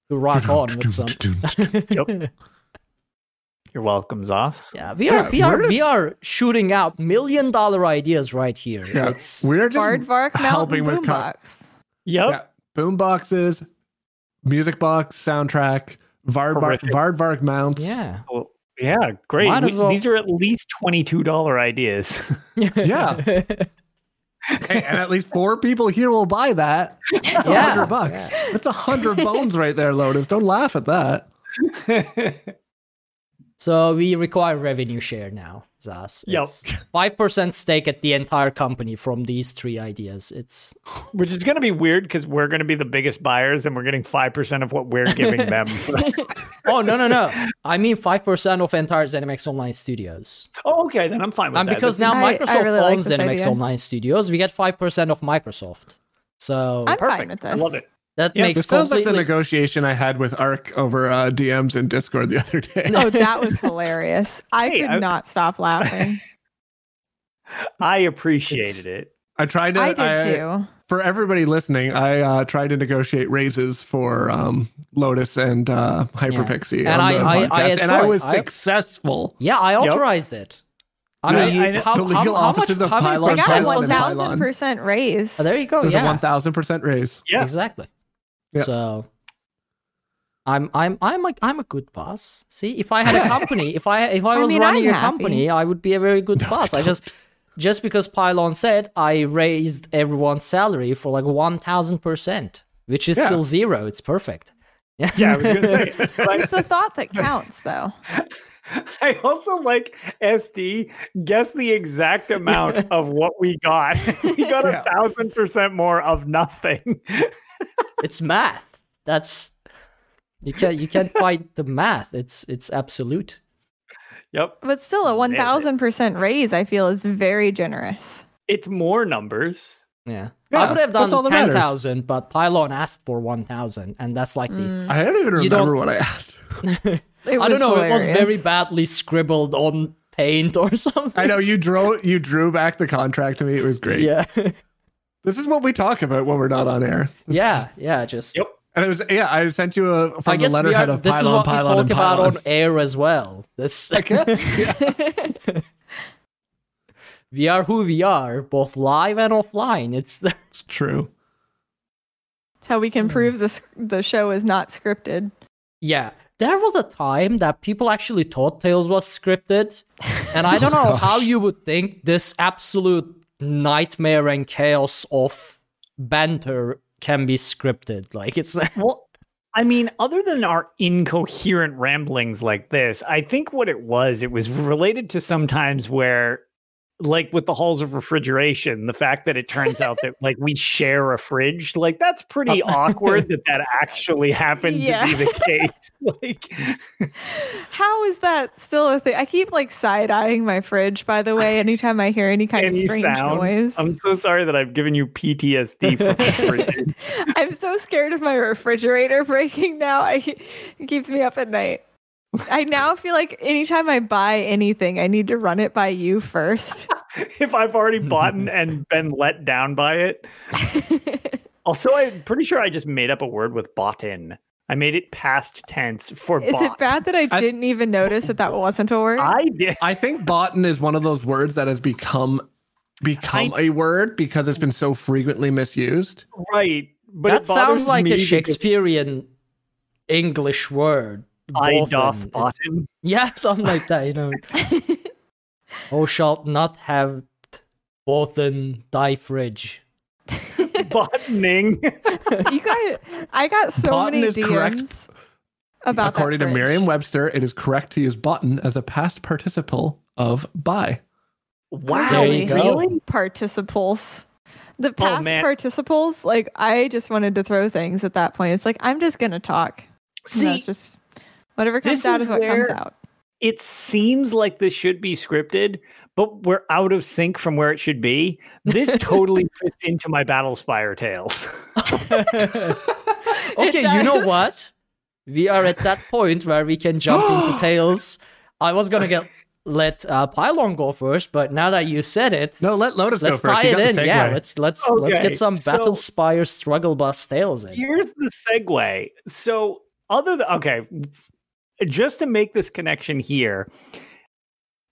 to rock on with some. Yep. You're welcome, ZOS. Yeah, we are Yeah, we are where we are shooting out million dollar ideas right here. Yeah, It's we're just Vvardvark helping Mountain with co- Boombox. Yep. yeah, boom boxes, music box, soundtrack, Vvardvark, Horrific. Vvardvark mounts. Yeah. Well, yeah, great. We- well- These are at least twenty-two dollar ideas. Yeah. Hey, and at least four people here will buy that. That's Yeah, hundred bucks. That's a hundred bones right there, Lotus. Don't laugh at that. So we require revenue share now, ZOS. Yep. It's Five percent stake at the entire company from these three ideas. It's Which is going to be weird because we're going to be the biggest buyers and we're getting 5% of what we're giving them. oh no no no! I mean five percent of entire ZeniMax Online Studios, oh, okay. Then I'm fine with and that. because That's- now I- I Microsoft really owns this ZeniMax idea. Online Studios, we get five percent of Microsoft. So I'm perfect. fine with this. I love it. That Yeah, makes This sounds like the negotiation I had with Ark over uh, DMs in Discord the other day. Oh, that was hilarious. I Hey, could I- not stop laughing. I appreciated it. I tried to. I did too. For everybody listening, I uh, tried to negotiate raises for um, Lotus and uh, Hyperpixie And on I- the I- I podcast, and I was I- successful. yeah. I authorized it. I Yeah, mean, I you- know. how, The legal how, how much, of Pylon I got a percent Pylon one was and that? Pylon. thousand percent raise. Oh, there you go. There's yeah. a one thousand percent raise. Yeah. Exactly. Yeah. So I'm I'm I'm a I'm a good boss. See, if I had a company, if I if I I was mean, running I'm a company, I would be a very good boss. I just just because Pylon said I raised everyone's salary for like one thousand percent, which is Yeah. still zero. It's perfect. Yeah. Yeah, I was going to say. But It's the thought that counts, though. I also like SD guess the exact amount of what we got. we got a thousand percent more of nothing. It's math. That's you can't you can't fight the math. It's it's absolute. Yep. But still, a 1000% raise, I feel, is very generous. It's more numbers. Yeah. Yeah, I would have done that ten matters. thousand, but Pylon asked for one thousand, and that's like the Mm, I don't even You don't- remember what I asked. it I don't know. It was very badly scribbled on paint or something. I know you drew you drew back the contract to me. It was great. Yeah, This is what we talk about when we're not on air. This yeah, yeah. Just Yep. And it was yeah. I sent you a from I the guess we letterhead are, of this is pylon, what we pylon, talk and about pylon. on air as well. This I guess, yeah. we are who we are, both live and offline. It's It's true. It's how we Hmm. can prove the, the show is not scripted. yeah. There was a time that people actually thought Tales was scripted, and I don't know how you would think this absolute nightmare and chaos of banter can be scripted. Like it's Well, I mean, other than our incoherent ramblings like this, I think what it was, it was related to sometimes where, like with the halls of refrigeration, the fact that it turns out that like we share a fridge, like that's pretty oh. awkward that that actually happened Yeah. to be the case. like, How is that still a thing? I keep like side eyeing my fridge, by the way, anytime I hear any kind any of strange sound. noise. I'm so sorry that I've given you PTSD for fridges. I'm so scared of my refrigerator breaking now. I it keeps me up at night. I now feel like anytime I buy anything, I need to run it by you first. if I've already bought and- and been let down by it. Also, I'm pretty sure I just made up a word with bought in. I made it past tense for Is bought. it bad that I, I- didn't even notice that that wasn't a word? I did. I think botan is one of those words that has become become a word because it's been so frequently misused. Right. But that it sounds like me a because Shakespearean English word. I boffin. doth It's- bottom. Yeah, something like that, you know. oh, shalt not have both in thy fridge. Bottoning. you guys, I got so Botan many is correct. DMs about that According to. Merriam-Webster, it is correct to use botan as a past participle of buy. wow. There you go. Really? participles. The oh, past man. participles, like I just wanted to throw things at that point. It's like I'm just gonna talk. And See, that's just whatever comes this out is is what where- comes out. it seems like this should be scripted, but we're out of sync from where it should be. This totally fits into my Battlespire tales. Okay, you know what? We are at that point where we can jump into tails. I was gonna get let uh, Pylon go first, but now that you said it, No, let Lotus let's go first. tie You it in. Yeah, let's let's let's get some so- Battle Spire struggle bus tales in. Here's the segue. So, other than okay, f- just to make this connection here,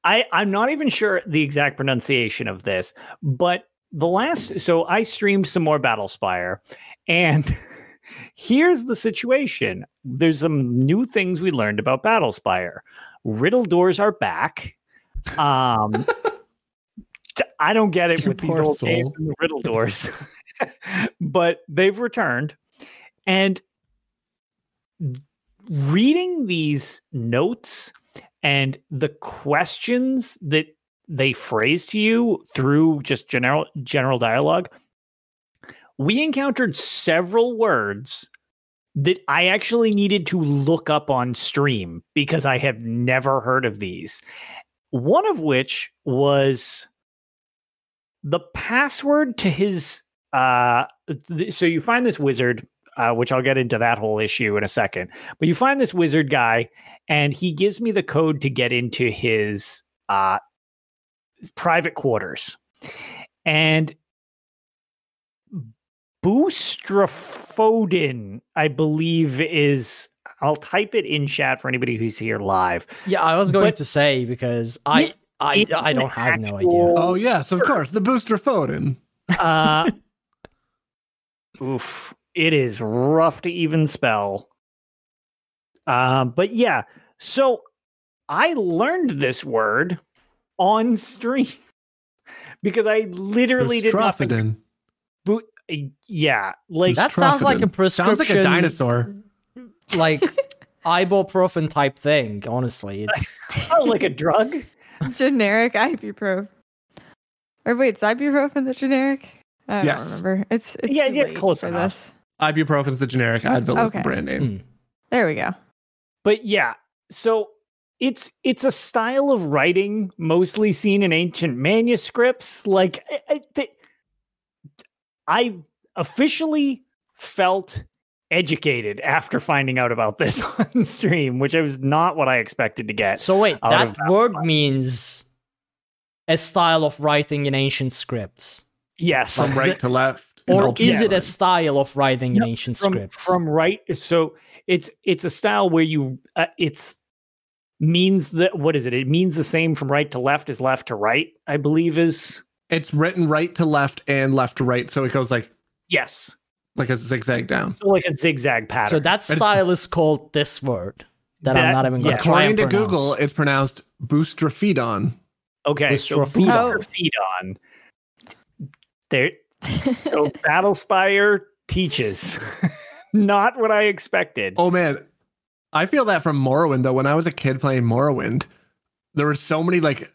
I I'm not even sure the exact pronunciation of this, but the last so I streamed some more Battlespire, and here's the situation. There's some new things we learned about Battlespire. Riddle doors are back. Um, I don't get it You with these old games and the riddle doors, but they've returned. And reading these notes and the questions that they phrase to you through just general general dialogue we encountered several words that I actually needed to look up on stream because I have never heard of these. One of which was the password to his uh th- so you find this wizard uh, which I'll get into that whole issue in a second. But you find this wizard guy, and he gives me the code to get into his uh, private quarters. And Boustrophedon, I believe, is. I'll type it in chat for anybody who's here live. Yeah, I was going But- to say because I I I don't have no idea. Oh yes, of course. The boustrophedon. Uh, oof, it is rough to even spell. Um, but yeah, so I learned this word on stream because I literally did not think. Boustrophedon. Bo- yeah, like That sounds like a prescription. Sounds like a dinosaur. like ibuprofen type thing. Honestly, it's oh, like a drug. generic ibuprofen. Or wait, is ibuprofen the generic? I don't Yes. remember. It's, it's Yeah, too yeah, close for enough. This. Ibuprofen's the generic. Advil is the brand name. Hmm. There we go. But yeah, so it's it's a style of writing mostly seen in ancient manuscripts. Like I, I, th- I officially felt educated after finding out about this on stream, which was not what I expected to get. so wait. Out That of word means a style of writing in ancient scripts, yes, From right to left. In or alternate is it a style of writing in ancient from scripts? from right. So it's it's a style where you uh, it's means that what is it? It means the same from right to left as left to right. I believe is It's written right to left and left to right, so it goes like yes. like a zigzag down. So like a zigzag pattern. so that style is called this word that, That- I'm not even going yeah. to try and to pronounce. Google, it's pronounced boustrophedon. okay, so Boustrophedon. boost Oh. on. There, so Battlespire teaches. Not what I expected. Oh man, I feel that from Morrowind though. When I was a kid playing Morrowind, there were so many like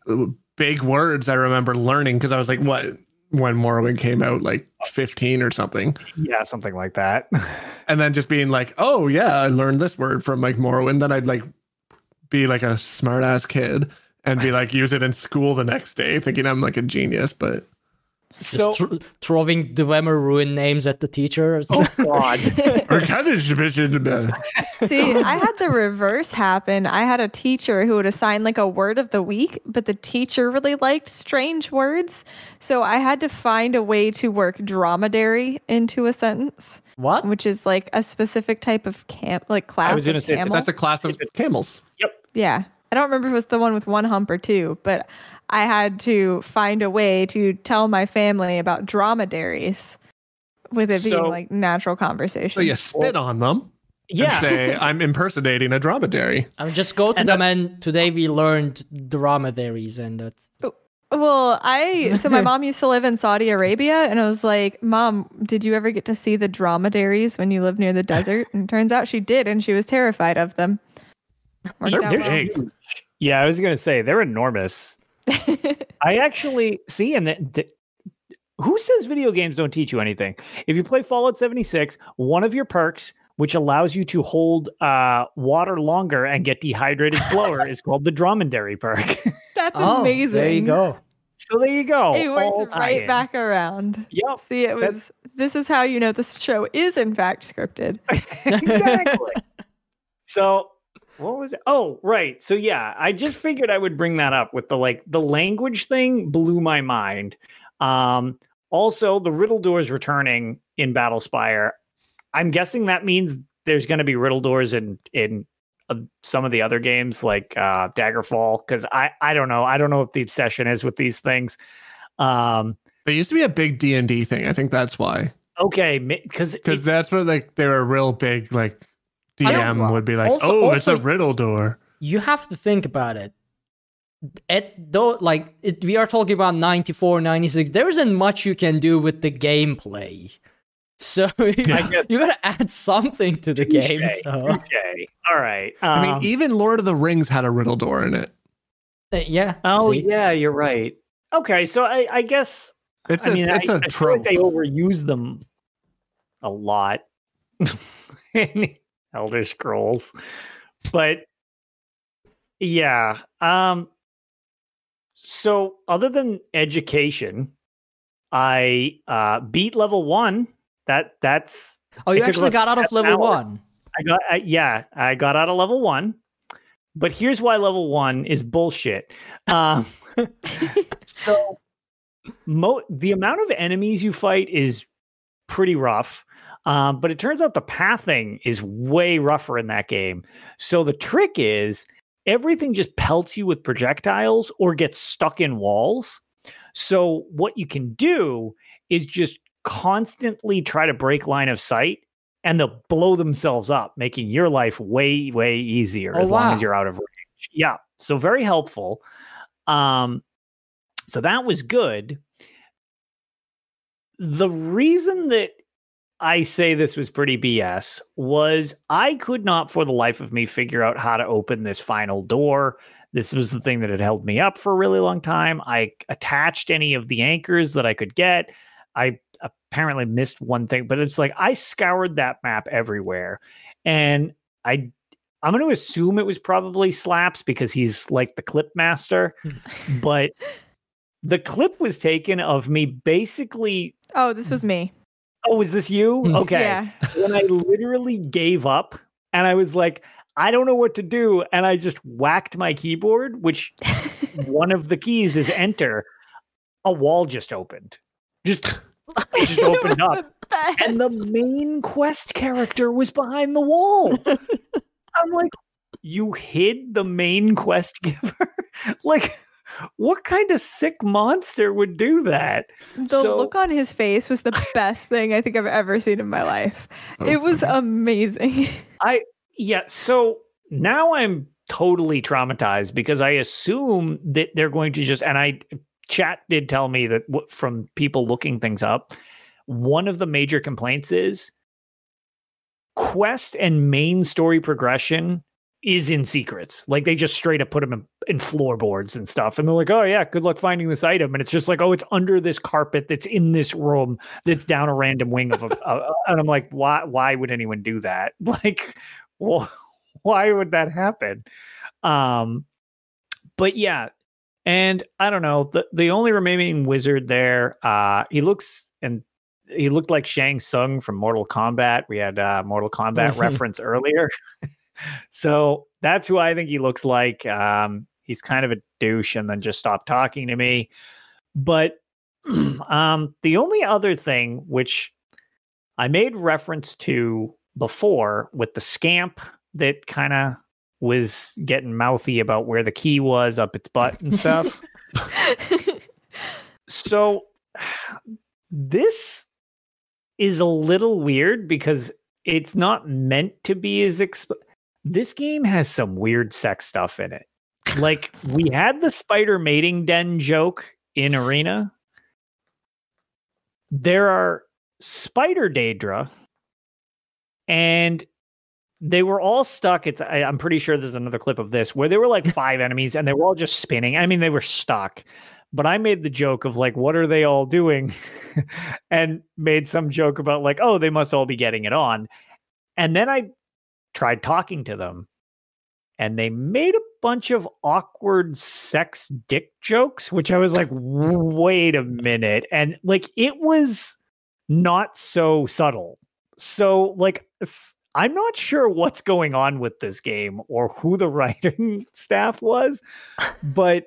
big words I remember learning because I was like, what when Morrowind came out, like 15 or something. Yeah, something like that. And then just being like, oh yeah, I learned this word from like Morrowind. Then I'd like be like a smart ass kid and be like use it in school the next day, thinking I'm like a genius. But Just So, thr- throwing Dwemer ruin names at the teachers. oh god, or kind of See, I had the reverse happen. I had a teacher who would assign like a word of the week, but the teacher really liked strange words. So I had to find a way to work dromedary into a sentence, what? which is like a specific type of camp, like class. I was gonna of say camel. that's a class of camels. Yep. Yeah. I don't remember if it was the one with one hump or two, but I had to find a way to tell my family about dromedaries with it So- being like natural conversation. So you spit on them and yeah. say, I'm impersonating a dromedary. I'm just go to And them and today we learned dromedaries and that's oh, Well, I so my mom used to live in Saudi Arabia, and I was like, "Mom, did you ever get to see the dromedaries when you lived near the desert?" And turns out she did, and she was terrified of them. They're out well. big. Yeah, I was gonna say they're enormous. I actually see, and that, that- who says video games don't teach you anything? If you play Fallout 76, one of your perks, which allows you to hold uh, water longer and get dehydrated slower, is called the Dromedary perk. That's oh, amazing. There you go. so there you go. It works right tie-ins. back around. Yep, See, it That's- was. This is how you know this show is in fact scripted. exactly. so what was it? Oh, right. So yeah, I just figured I would bring that up with the like the language thing blew my mind. Um also the riddle doors returning in Battlespire. I'm guessing that means there's going to be riddle doors in in uh, some of the other games like uh Daggerfall cuz I I don't know. I don't know what the obsession is with these things. Um They used to be a big D and D thing. I think that's why. Okay, because because that's where like they were real big. Like DM would be like, Also- "Oh, it's a riddle door." you have to think about it. At though, like it, we are talking about 94, 96, there isn't much you can do with the gameplay. So you, you gotta add something to the game. Touche, So touche. All right. I mean, um, even Lord of the Rings had a riddle door in it. uh, yeah. oh see? yeah, you're right. Okay, so I, I guess It's I a mean, it's I, a I feel trope. like they overuse them a lot in Elder Scrolls, but yeah. Um. So, other than education, I uh beat level one. That that's Oh, you actually got out of level hours. one. I got I, yeah, I got out of level one. But here's why level one is bullshit. Um, so, mo- the amount of enemies you fight is pretty rough. Um, but it turns out the pathing is way rougher in that game. So the trick is everything just pelts you with projectiles or gets stuck in walls. So what you can do is just constantly try to break line of sight and they'll blow themselves up, making your life way, way easier Oh, as long as you're out of range. Yeah. So very helpful. Um, so that was good. The reason that I say this was pretty BS was I could not for the life of me figure out how to open this final door. This was the thing that had held me up for a really long time. I attached any of the anchors that I could get. I apparently missed one thing, but it's like I scoured that map everywhere. And I I'm going to assume it was probably Slaps because he's like the clip master, hmm. but the clip was taken of me basically Oh, this was me. Oh, is this you? Hmm. Okay. Yeah. When I literally gave up and I was like, I don't know what to do. And I just whacked my keyboard, which one of the keys is enter. A wall just opened. Just, it just opened up. And the main quest character was behind the wall. I'm like, you hid the main quest giver? like, what kind of sick monster would do that? The So- look on his face was the best thing I think I've ever seen in my life. Oh, it was amazing. I yeah, so now I'm totally traumatized because I assume that they're going to just and I chat did tell me that from people looking things up, one of the major complaints is quest and main story progression is in secrets. Like they just straight up put them in, in floorboards and stuff. And they're like, oh, yeah, good luck finding this item. And it's just like, oh, it's under this carpet that's in this room that's down a random wing of a. a- and I'm like, why, why would anyone do that? Like, wh- why would that happen? Um, but yeah. And I don't know. The, the only remaining wizard there, uh, he looks and he looked like Shang Tsung from Mortal Kombat. We had uh, Mortal Kombat Mhm. reference earlier. so that's who I think he looks like. Um, he's kind of a douche and then just stopped talking to me. But um, the only other thing which I made reference to before with the scamp that kind of was getting mouthy about where the key was up its butt and stuff. So this is a little weird because it's not meant to be as exp- this game has some weird sex stuff in it. Like we had the spider mating den joke in Arena. There are spider Daedra and they were all stuck. It's I, I'm pretty sure there's another clip of this where there were like five enemies and they were all just spinning. I mean, they were stuck. But I made the joke of like, what are they all doing? and made some joke about like, oh, they must all be getting it on. And then I tried talking to them and they made a bunch of awkward sex dick jokes, which I was like, wait a minute. And like, it was not so subtle. So, like, I'm not sure what's going on with this game or who the writing staff was, but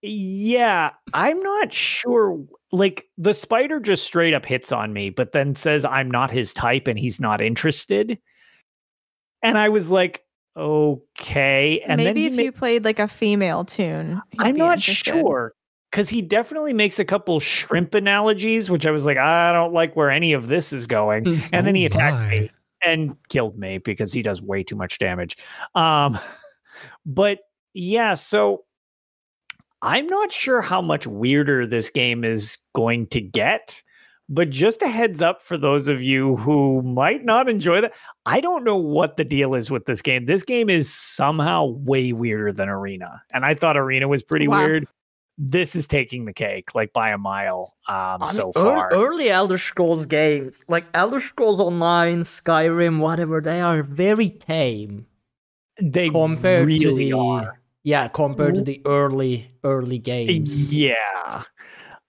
yeah, I'm not sure. Like, the spider just straight up hits on me, but then says I'm not his type and he's not interested. And I was like, okay. And Maybe he if ma- you played like a female tune. I'm not interested. sure because he definitely makes a couple shrimp analogies, which I was like, I don't like where any of this is going. And then he Oh attacked my. me and killed me because he does way too much damage. Um, but yeah, so I'm not sure how much weirder this game is going to get. But just a heads up for those of you who might not enjoy that. I don't know what the deal is with this game. This game is somehow way weirder than Arena. And I thought Arena was pretty Wow. weird. This is taking the cake, like by a mile, um, I so mean, far. early Elder Scrolls games, like Elder Scrolls Online, Skyrim, whatever, they are very tame they compared really to the are. yeah, compared to the early early games. Yeah.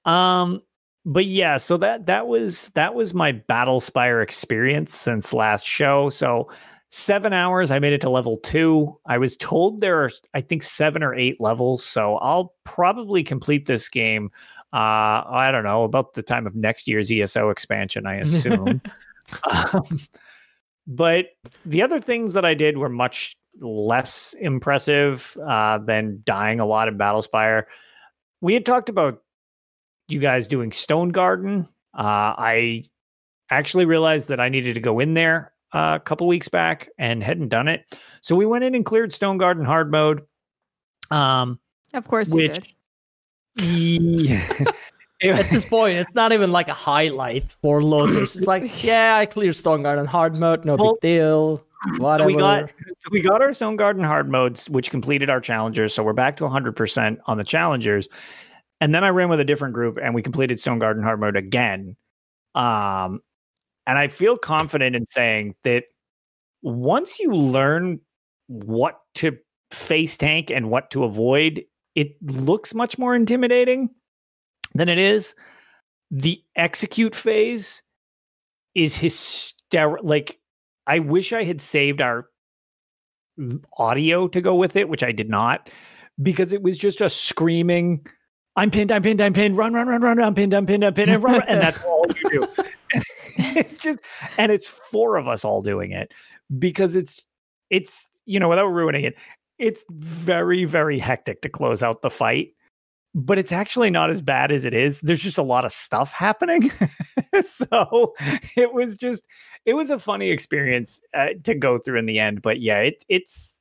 Um but yeah, so that that was that was my Battlespire experience since last show. So 7 hours I made it to level 2. I was told there are I think 7 or 8 levels, so I'll probably complete this game uh I don't know, about the time of next year's ESO expansion, I assume. um, but the other things that I did were much less impressive uh, than dying a lot in Battlespire. We had talked about you guys doing Stone Garden. Uh, I actually realized that I needed to go in there uh, a couple weeks back and hadn't done it. So we went in and cleared Stone Garden hard mode. Um, Of course which did. yeah. At this point, it's not even like a highlight for Lotus. It's like, yeah, I cleared Stone Garden hard mode, no Well, big deal. Whatever. So we got so we got our Stone Garden hard modes, which completed our challengers. So we're back to 100% on the challengers. And then I ran with a different group and we completed Stone Garden hard mode again. Um, and I feel confident in saying that once you learn what to face tank and what to avoid, it looks much more intimidating than it is. The execute phase is hysterical. Like, I wish I had saved our audio to go with it, which I did not, because it was just a screaming, I'm pinned, I'm pinned, I'm pinned, run, run, run, run, I'm pinned, I'm pinned, I'm pinned, and, run, run," and that's all you do. it's just, and it's four of us all doing it because it's, it's, you know, without ruining it, it's very, very hectic to close out the fight. But it's actually not as bad as it is. There's just a lot of stuff happening. so it was just, it was a funny experience uh, to go through in the end. But yeah, it, it's,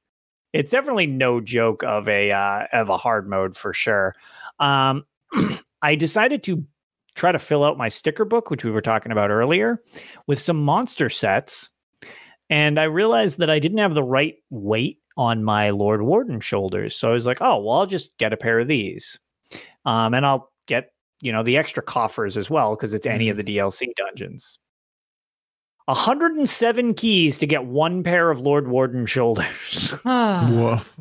it's definitely no joke of a uh, of a hard mode for sure. Um, I decided to try to fill out my sticker book, which we were talking about earlier, with some monster sets, and I realized that I didn't have the right weight on my Lord Warden shoulders. So I was like, oh well, I'll just get a pair of these, um, and I'll get you know the extra coffers as well because it's any of the DLC dungeons. 107 keys to get one pair of Lord Warden shoulders. Woof.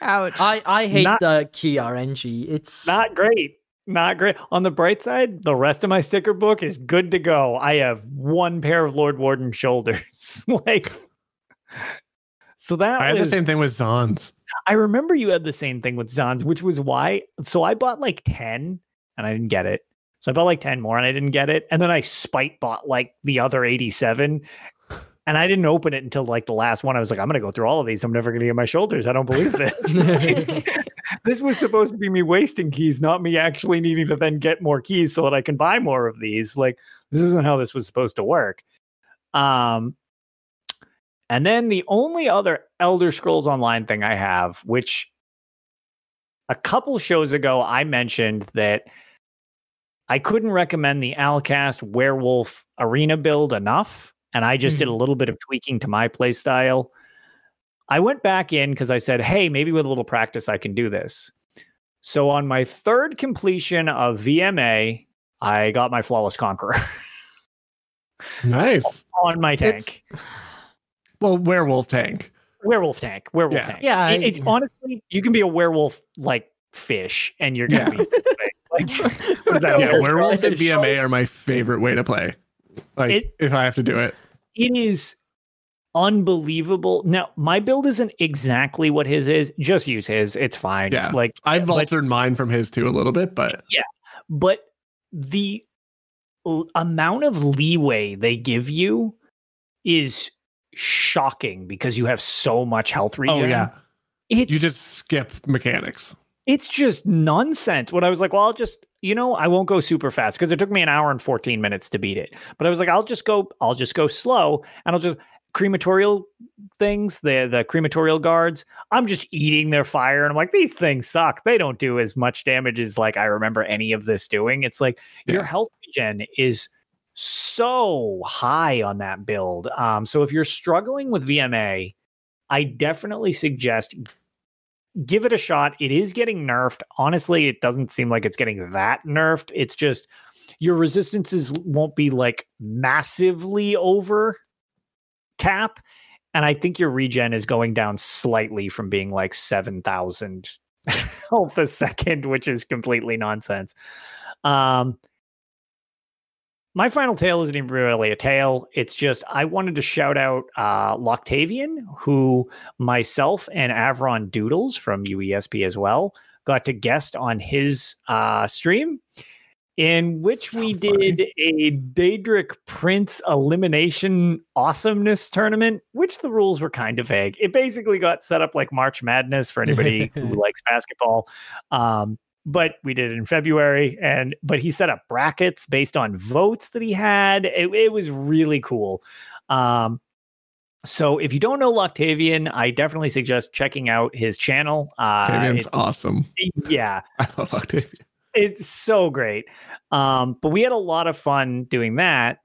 Ouch. I, I hate Not- the key RNG. It's Not great. Not great. On the bright side, the rest of my sticker book is good to go. I have one pair of Lord Warden shoulders. like so that I had the same thing with Zaans. I remember you had the same thing with Zaans, which was why so I bought like 10 and I didn't get it. So I bought like 10 more and I didn't get it. And then I spite bought like the other 87. And I didn't open it until like the last one. I was like, I'm gonna go through all of these. I'm never gonna get my shoulders. I don't believe this. this was supposed to be me wasting keys, not me actually needing to then get more keys so that I can buy more of these. Like, this isn't how this was supposed to work. Um, and then the only other Elder Scrolls Online thing I have, which a couple shows ago I mentioned that I couldn't recommend the Alcast Werewolf Arena build enough, and I just did a mm-hmm. little bit of tweaking to my play style. I went back in because I said, hey, maybe with a little practice I can do this. So on my third completion of VMA, I got my Flawless Conqueror Nice. on my It's- tank. Well, werewolf tank. Werewolf tank. Werewolf Yeah. tank. Yeah, It- I- it's honestly, you can be a werewolf like fish and you're gonna Yeah. be like, what is that? Yeah, werewolf? werewolves and VMA are my favorite way to play. Like It- if I have to do it. It is unbelievable. Now, my build isn't exactly what his is. Just use his. It's fine. Yeah. Like I've but- altered mine from his too a little bit, but yeah. but the l- amount of leeway they give you is shocking because you have so much health oh, regen. oh yeah, It's you just skip mechanics. it's just nonsense. When I was like, well, I'll just, you know, I won't go super fast because it took me an hour and 14 minutes to beat it. But I was like, I'll just go, I'll just go slow and I'll just crematorial things, the the crematorial guards. I'm just eating their fire. And I'm like, these things suck. They don't do as much damage as like I remember any of this doing. It's like your health regen is so high on that build. Um, so if you're struggling with VMA, I definitely suggest give it a shot. It is getting nerfed. Honestly, it doesn't seem like it's getting that nerfed. It's just your resistances won't be like massively over cap. And I think your regen is going down slightly from being like 7,000 health a second, which is completely nonsense. Um, my final tale isn't even really a tale. It's just I wanted to shout out uh, Loctavian, who myself and Avron Doodles from UESP as well got to guest on his uh, stream, in which So we funny. did a Daedric Prince elimination awesomeness tournament, which the rules were kind of vague. It basically got set up like March Madness for anybody who likes basketball. Um, but we did it in February, and but he set up brackets based on votes that he had. It, it was really cool. Um, so if you don't know Loctavian, I definitely suggest checking out his channel. Uh, Octavian's it- awesome. yeah, I love Octavian. it's so great. Um, but we had a lot of fun doing that.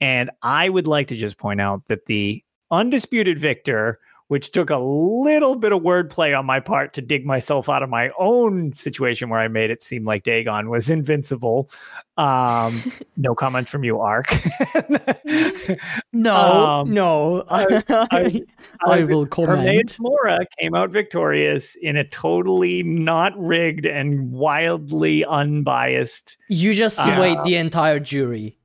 And I would like to just point out that the undisputed victor, which took a little bit of wordplay on my part to dig myself out of my own situation where I made it seem like Dagon was invincible. Um, no comment from you, Ark. No, Um, no. I- I, I will comment. Hermaeus Mora came out victorious in a totally not rigged and wildly unbiased You just Uh, swayed the entire jury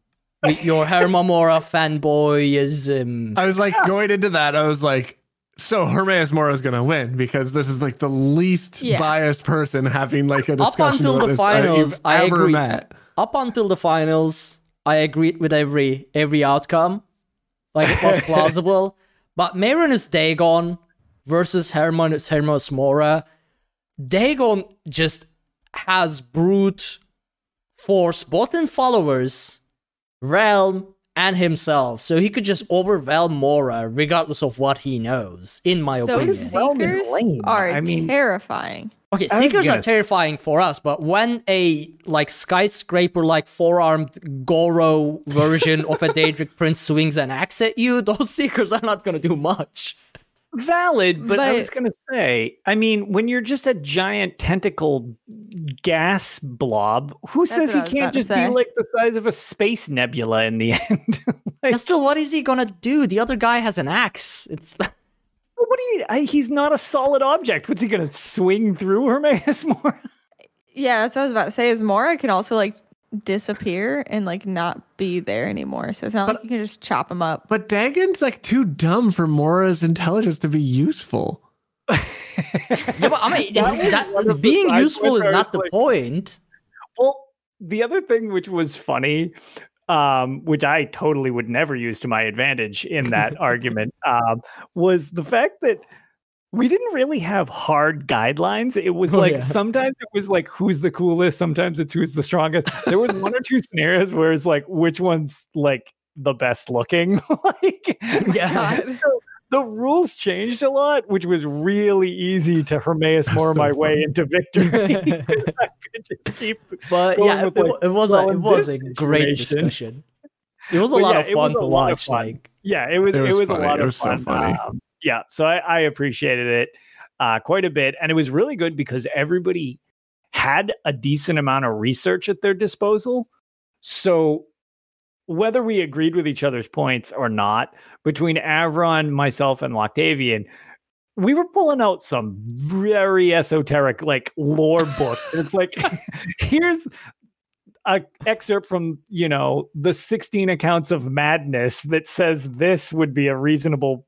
with your Hermamora fanboyism. I was like going into that, I was like, so Hermaeus Mora is gonna win because this is like the least Yeah. biased person having like a discussion until about the finals, I ever agree. met. Up until the finals, I agreed with every every outcome. Like it was plausible. but Mehrunes Dagon versus Hermanus Hermos Mora, Dagon just has brute force both in followers, realm, and himself. So he could just overwhelm Mora regardless of what he knows, in my Those opinion. Realm seekers are I mean- terrifying. Okay, Seekers gonna- are terrifying for us, but when a like skyscraper like four armed Goro version of a Daedric Prince swings an axe at you, those Seekers are not gonna do much. Valid, but, I was going to say, I mean, when you're just a giant tentacle gas blob, who says he I was about can't just be like the size of a space nebula in the end? like, still, what is he gonna do? The other guy has an axe. It's what do you? I, he's not a solid object. What's he going to swing through Hermaeus Mora? Yeah, that's what I was about to say. Is Mora can also like disappear and like not be there anymore. So it's not But- like you can just chop him up. But Dagon's like too dumb for Mora's intelligence to be useful. yeah, but I mean, That that, one of the being useful is not the like- point. Well, the other thing which was funny, um, which I totally would never use to my advantage in that argument, um, was the fact that we didn't really have hard guidelines. It was Oh, like yeah. sometimes it was like who's the coolest, sometimes it's who's the strongest. There was one or two scenarios where it's like which one's like the best looking. like Yeah. So the rules changed a lot, which was really easy to Hermaeus Mora So my way into victory. I could just keep But going yeah, with, it, like, it was well, a it was a great discussion. It was a But lot yeah, of fun to watch. fun. Like yeah, it was It it was was, a lot It of was so fun. funny. Um, yeah, so I, I appreciated it uh, quite a bit, and it was really good because everybody had a decent amount of research at their disposal. So whether we agreed with each other's points or not, between Avron, myself, and Loctavian, we were pulling out some very esoteric like lore book. It's like here's a excerpt from you know the 16 accords of madness that says this would be a reasonable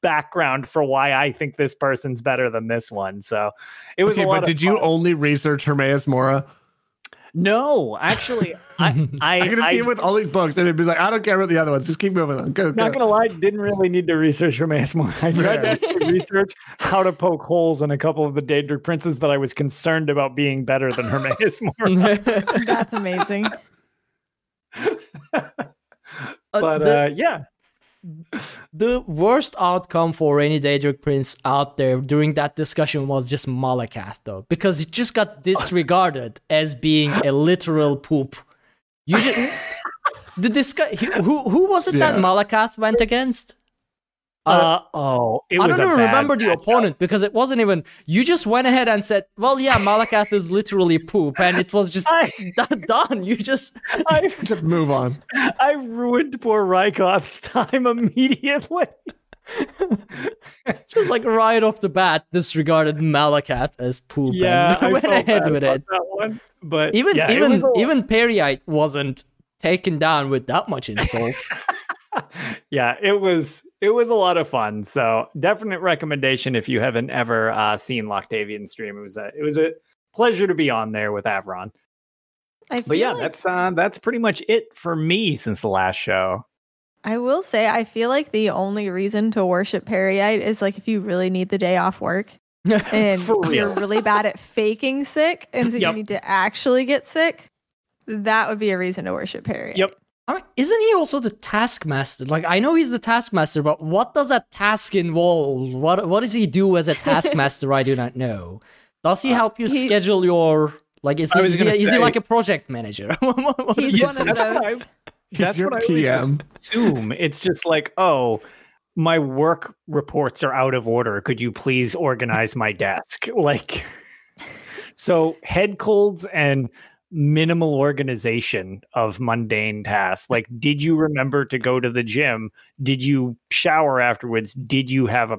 background for why I think this person's better than this one. So it was okay, a lot but of did you fun. only research Hermaeus Mora? No, actually, I I, I could see him with all these books, and it'd be like, I don't care about the other ones. Just keep moving on. Go, Not go. gonna lie, didn't really need to research Hermaeus Mora. I tried to research how to poke holes in a couple of the Daedric princes that I was concerned about being better than Hermaeus Mora. That's amazing. Uh, but the, uh, yeah, the worst outcome for any Daedric prince out there during that discussion was just Malacath, though, because it just got disregarded as being a literal poop. You just, the discuss who who was it that Malacath went against? Uh, oh, it I don't a even bad remember the matchup. opponent because it wasn't even. You just went ahead and said, "Well, yeah, Malacath is literally poop," and it was just I, done. done. You just I, Just move on. I ruined poor Rykoth's time immediately. just like right off the bat disregarded Malacath as poop. Yeah, and I went ahead with it. that one. But Even yeah, even was a- even Peryite wasn't taken down with that much insult. yeah, it was it was a lot of fun. So definite recommendation if you haven't ever uh, seen Loctavian stream. It was a it was a pleasure to be on there with Avron. I But yeah, like- that's uh, that's pretty much it for me since the last show. I will say I feel like the only reason to worship Peryite is like if you really need the day off work and you're really bad at faking sick and so Yep. you need to actually get sick. That would be a reason to worship Peryite. Yep. I mean, isn't he also the taskmaster? Like I know he's the taskmaster, but what does a task involve? What what does he do as a taskmaster? I do not know. Does he Uh, help you he- schedule your like? Is he, is, he, gonna is he like a project manager? What- what is He's he one of that's what those. I- He's That's your what I PM. assume. It's just like, oh, my work reports are out of order. Could you please organize my desk? Like, so head colds and minimal organization of mundane tasks. Like, did you remember to go to the gym? Did you shower afterwards? Did you have a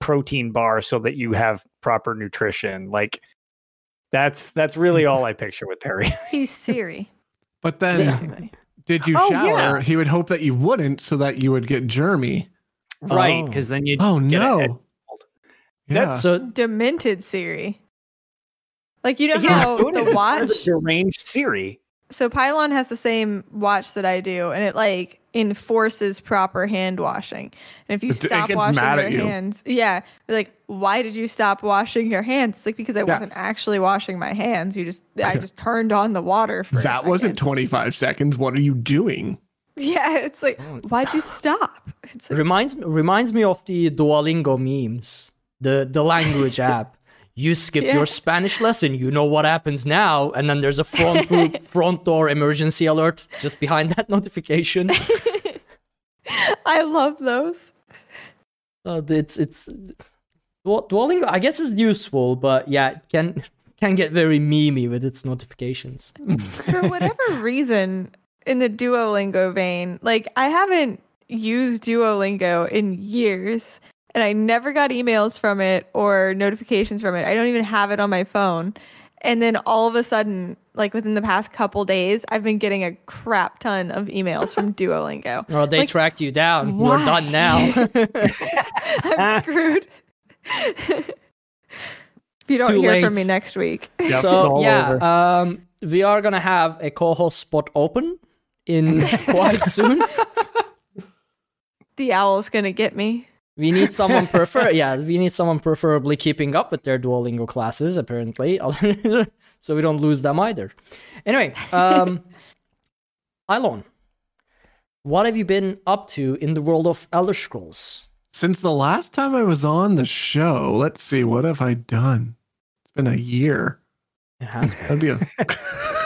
protein bar so that you have proper nutrition? Like, that's that's really mm. all I picture with Perry. He's Siri. But then, Basically. did you Oh, shower? yeah. He would hope that you wouldn't, so that you would get germy. right? Oh. Because then you Oh get a head no! Yeah. That's- So Demented Siri. Like you know Yeah, how so it is. the watch the deranged Siri. so Pylon has the same watch that I do, and it like enforces proper hand washing. And if you It- it stop gets washing mad your at you. hands, yeah, like, why did you stop washing your hands? It's like because I Yeah. wasn't actually washing my hands. You just I just turned on the water for a that wasn't 25 seconds. What are you doing? Yeah, it's like Oh. why'd you stop? It's like, reminds reminds me of the Duolingo memes, the the language app. You skip Yeah. your Spanish lesson, you know what happens now, and then there's a front door, front door emergency alert just behind that notification. I love those. Uh, it's it's Duo- Duolingo. I guess is useful, but yeah, it can can get very memey with its notifications. for whatever reason in the duolingo vein like i haven't used duolingo in years and i never got emails from it or notifications from it i don't even have it on my phone and then all of a sudden like within the past couple days i've been getting a crap ton of emails from duolingo Oh, they Like, tracked you down. why? You're done now. i'm screwed if you It's don't too hear from me next week Yep, so yeah, um, we are gonna have a co-host spot open in quite soon. the owl's gonna get me We need someone prefer yeah, we need someone preferably keeping up with their Duolingo classes, apparently. so we don't lose them either. Anyway, um Ilon, what have you been up to in the world of Elder Scrolls? Since the last time I was on the show, let's see, what have I done? It's been a year. It has That'd be a.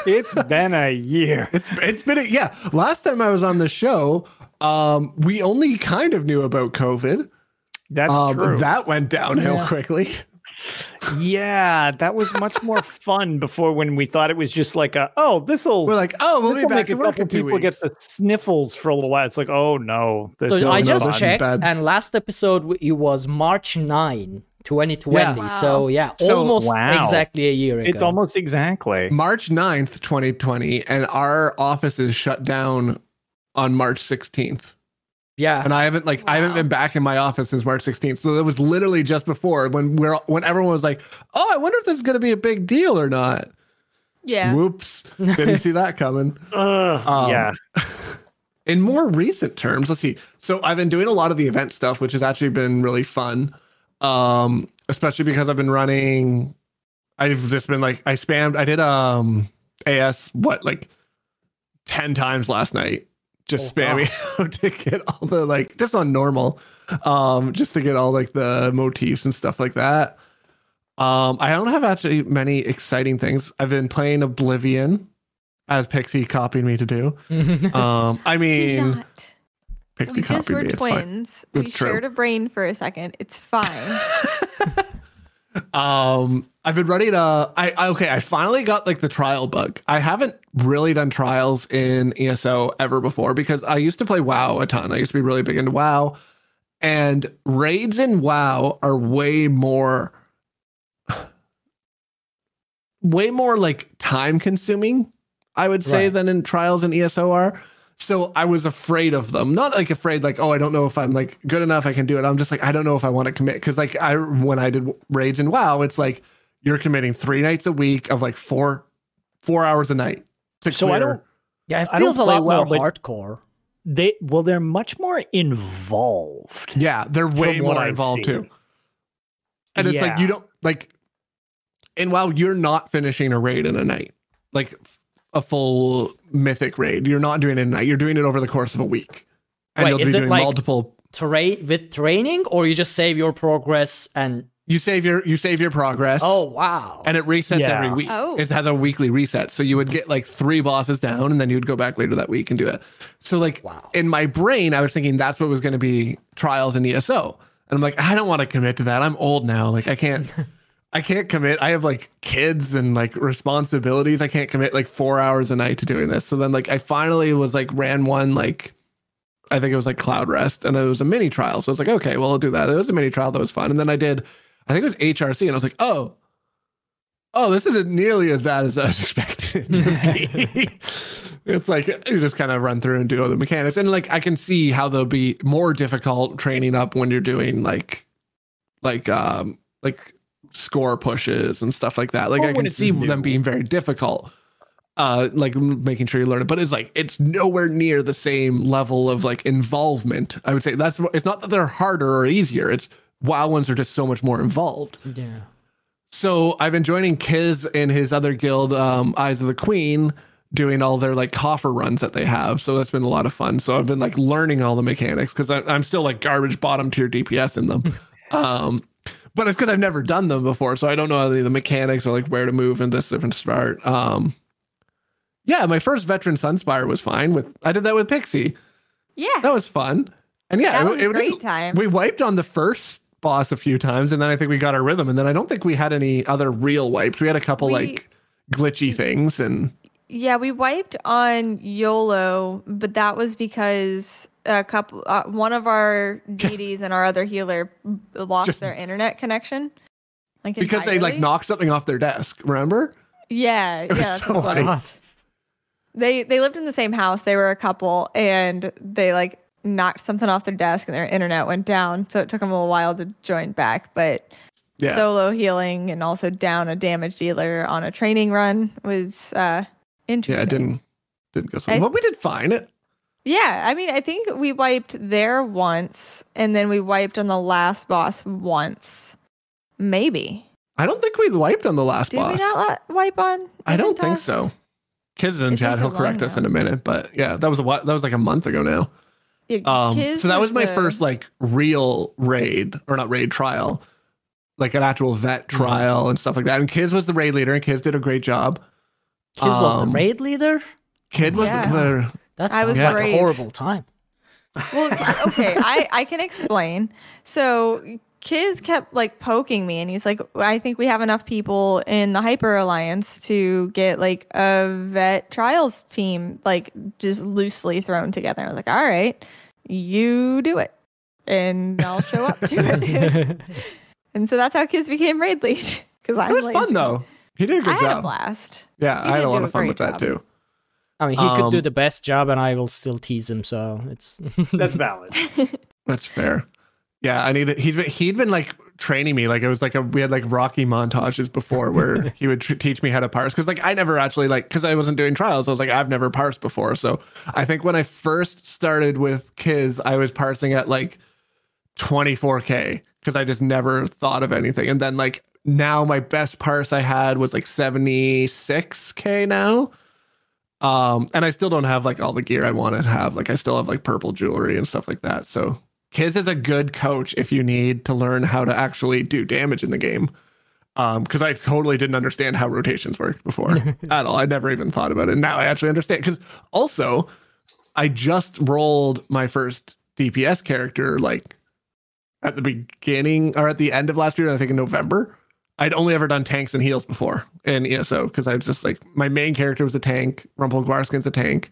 It's been a year. it's it's been a, yeah. Last time I was on the show, um, we only kind of knew about COVID. That's um, true. That went downhill Yeah. quickly. yeah, that was much more fun before when we thought it was just like a oh this'll We're like, oh, we'll be back make a couple in two people get the sniffles for a little while. It's like oh no, this is So I just this checked, bad. and last episode it was March 9, 2020. Yeah. So yeah, So- almost Wow. exactly a year ago. It's almost exactly. March 9th, 2020, and our office is shut down on March 16th. Yeah. And I haven't like I haven't been back in my office since March 16th. So that was literally just before when we're when everyone was like, "Oh, I wonder if this is going to be a big deal or not." Yeah. Whoops. Didn't see that coming. Ugh, Um, yeah. In more recent terms, let's see. So I've been doing a lot of the event stuff, which has actually been really fun. Um, especially because I've been running. I've just been like I spammed. I did um AS what like ten times last night, just Oh, spamming out to get all the like just on normal, um, just to get all like the motifs and stuff like that. Um, I don't have actually many exciting things. I've been playing Oblivion, as Pixie copied me to do. Um, I mean. Pixie We just copied were me. It's fine. twins. We true. shared a brain for a second. It's fine. Um, I've been ready to. I, I okay. I finally got like the trial bug. I haven't really done trials in ESO ever before because I used to play WoW a ton. I used to be really big into WoW, and raids in WoW are way more, way more like time consuming. I would say Right. than in trials in ESO are. So I was afraid of them. Not like afraid, like oh, I don't know if I'm like good enough. I can do it. I'm just like I don't know if I want to commit because like I when I did raids in WoW, it's like you're committing three nights a week of like four four hours a night. To So I don't. yeah, it I don't feels a lot well, more hardcore. They well, they're much more involved. Yeah, they're way more involved too. And it's like you don't like and while you're not finishing a raid in a night. Like a full mythic raid. You're not doing it in a night. You're doing it over the course of a week. And Wait, you'll is be it doing like- multiple Tra- with training, or you just save your progress and you save your you save your progress. oh wow, and it resets Yeah. every week. Oh. It has a weekly reset. So you would get like three bosses down and then you would go back later that week and do it. So like Wow. in my brain, I was thinking that's what was going to be trials in ESO. And I'm like, I don't want to commit to that. I'm old now. Like I can't I can't commit. I have like kids and like responsibilities. I can't commit like four hours a night to doing this. So then like I finally was like ran one like I think it was like Cloudrest and it was a mini trial. So I was like, okay, well I'll do that. It was a mini trial that was fun. And then I did I think it was HRC and I was like, oh, oh, this isn't nearly as bad as I was expecting to be. it's like you just kind of run through and do all the mechanics. And like I can see how they'll be more difficult training up when you're doing like like um like score pushes and stuff like that. Like Or I can see them being very difficult. Uh, like making sure you learn it, but it's like it's nowhere near the same level of like involvement. I would say that's it's not that they're harder or easier. It's WoW ones are just so much more involved. yeah. So I've been joining Kiz and his other guild, um, Eyes of the Queen, doing all their like coffer runs that they have. So that's been a lot of fun. So I've been like learning all the mechanics because I'm still like garbage bottom tier DPS in them. um, but it's because I've never done them before, so I don't know any of the mechanics or like where to move in this different start. Um, yeah, my first veteran Sunspire was fine with. I did that with Pixie. Yeah. That was fun. And yeah, That it- was it- a great time. We wiped on the first boss a few times, and then I think we got our rhythm. And then I don't think we had any other real wipes. We had a couple We- like glitchy things, and Yeah, we wiped on YOLO, but that was because a couple, uh, one of our DDs and our other healer lost Just- their internet connection. Like because they like knocked something off their desk. Remember? Yeah, was yeah. so it funny. They they lived in the same house. They were a couple, and they like knocked something off their desk, and their internet went down. So it took them a little while to join back, but. Yeah. Solo healing and also down a damage dealer on a training run was uh interesting. yeah, it didn't didn't go so. I- well, but we did fine. It Yeah, I mean, I think we wiped there once, and then we wiped on the last boss once, maybe. I don't think we wiped on the last Did boss. we not wipe on? I don't think so. Kiz is in It's chat. He'll correct long us now. in a minute. But yeah, that was a while, that was like a month ago now. Yeah, Um, so that was my the- first like real raid or not raid trial, like an actual vet trial and stuff like that. And Kiz was the raid leader, and Kiz did a great job. Kiz was Um, the raid leader. Kid was Yeah. the That I sounds was like brave. a horrible time. Well, okay, I I can explain. So Kiz kept like poking me, and he's like, "I think we have enough people in the Hyper Alliance to get like a vet trials team, like just loosely thrown together." I was like, "All right, you do it, and I'll show up to it." and so that's how Kiz became raid lead. Because I it was fun though. He did a good I had a job. blast. Yeah, He I had a lot of fun great with that job. too. I mean, he could do Um, the best job, and I will still tease him. So it's That's valid. That's fair. Yeah, I need it. He's been he'd been like training me. Like it was like a we had like Rocky montages before where he would tr- teach me how to parse. Because like I never actually like because I wasn't doing trials. I was like I've never parsed before. So I think when I first started with Kiz, I was parsing at like 24k because I just never thought of anything. And then like now my best parse I had was like 76k now. Um, and I still don't have like all the gear I want to have. Like I still have like purple jewelry and stuff like that. So Kiz is a good coach if you need to learn how to actually do damage in the game. Um, because I totally didn't understand how rotations worked before at all. I never even thought about it. Now I actually understand. Because also, I just rolled my first DPS character like at the beginning or at the end of last year. I think in November. I'd only ever done tanks and heals before in ESO because I was just like my main character was a tank. Rumple Gwarskin's a tank,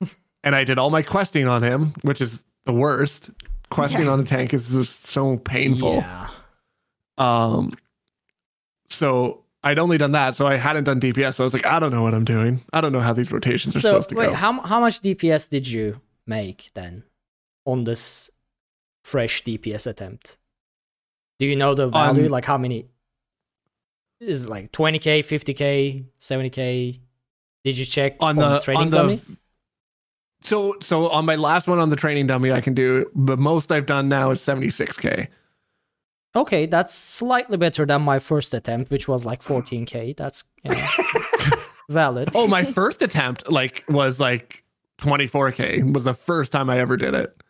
and I did all my questing on him, which is the worst. Questing Yeah. on a tank is just so painful. Yeah. Um, so I'd only done that, so I hadn't done DPS. So I was like, I don't know what I'm doing. I don't know how these rotations are So supposed to wait, go. how how much DPS did you make then on this fresh DPS attempt? Do you know the value? Um, like how many? Is it like 20k, 50k, 70k? Did you check on the trading on the dummy? So so on my last one on the training dummy, I can do the most I've done now is 76k. Okay, that's slightly better than my first attempt, which was like 14k. That's you know, valid. Oh, my first attempt like was like 24k. Was the first time I ever did it.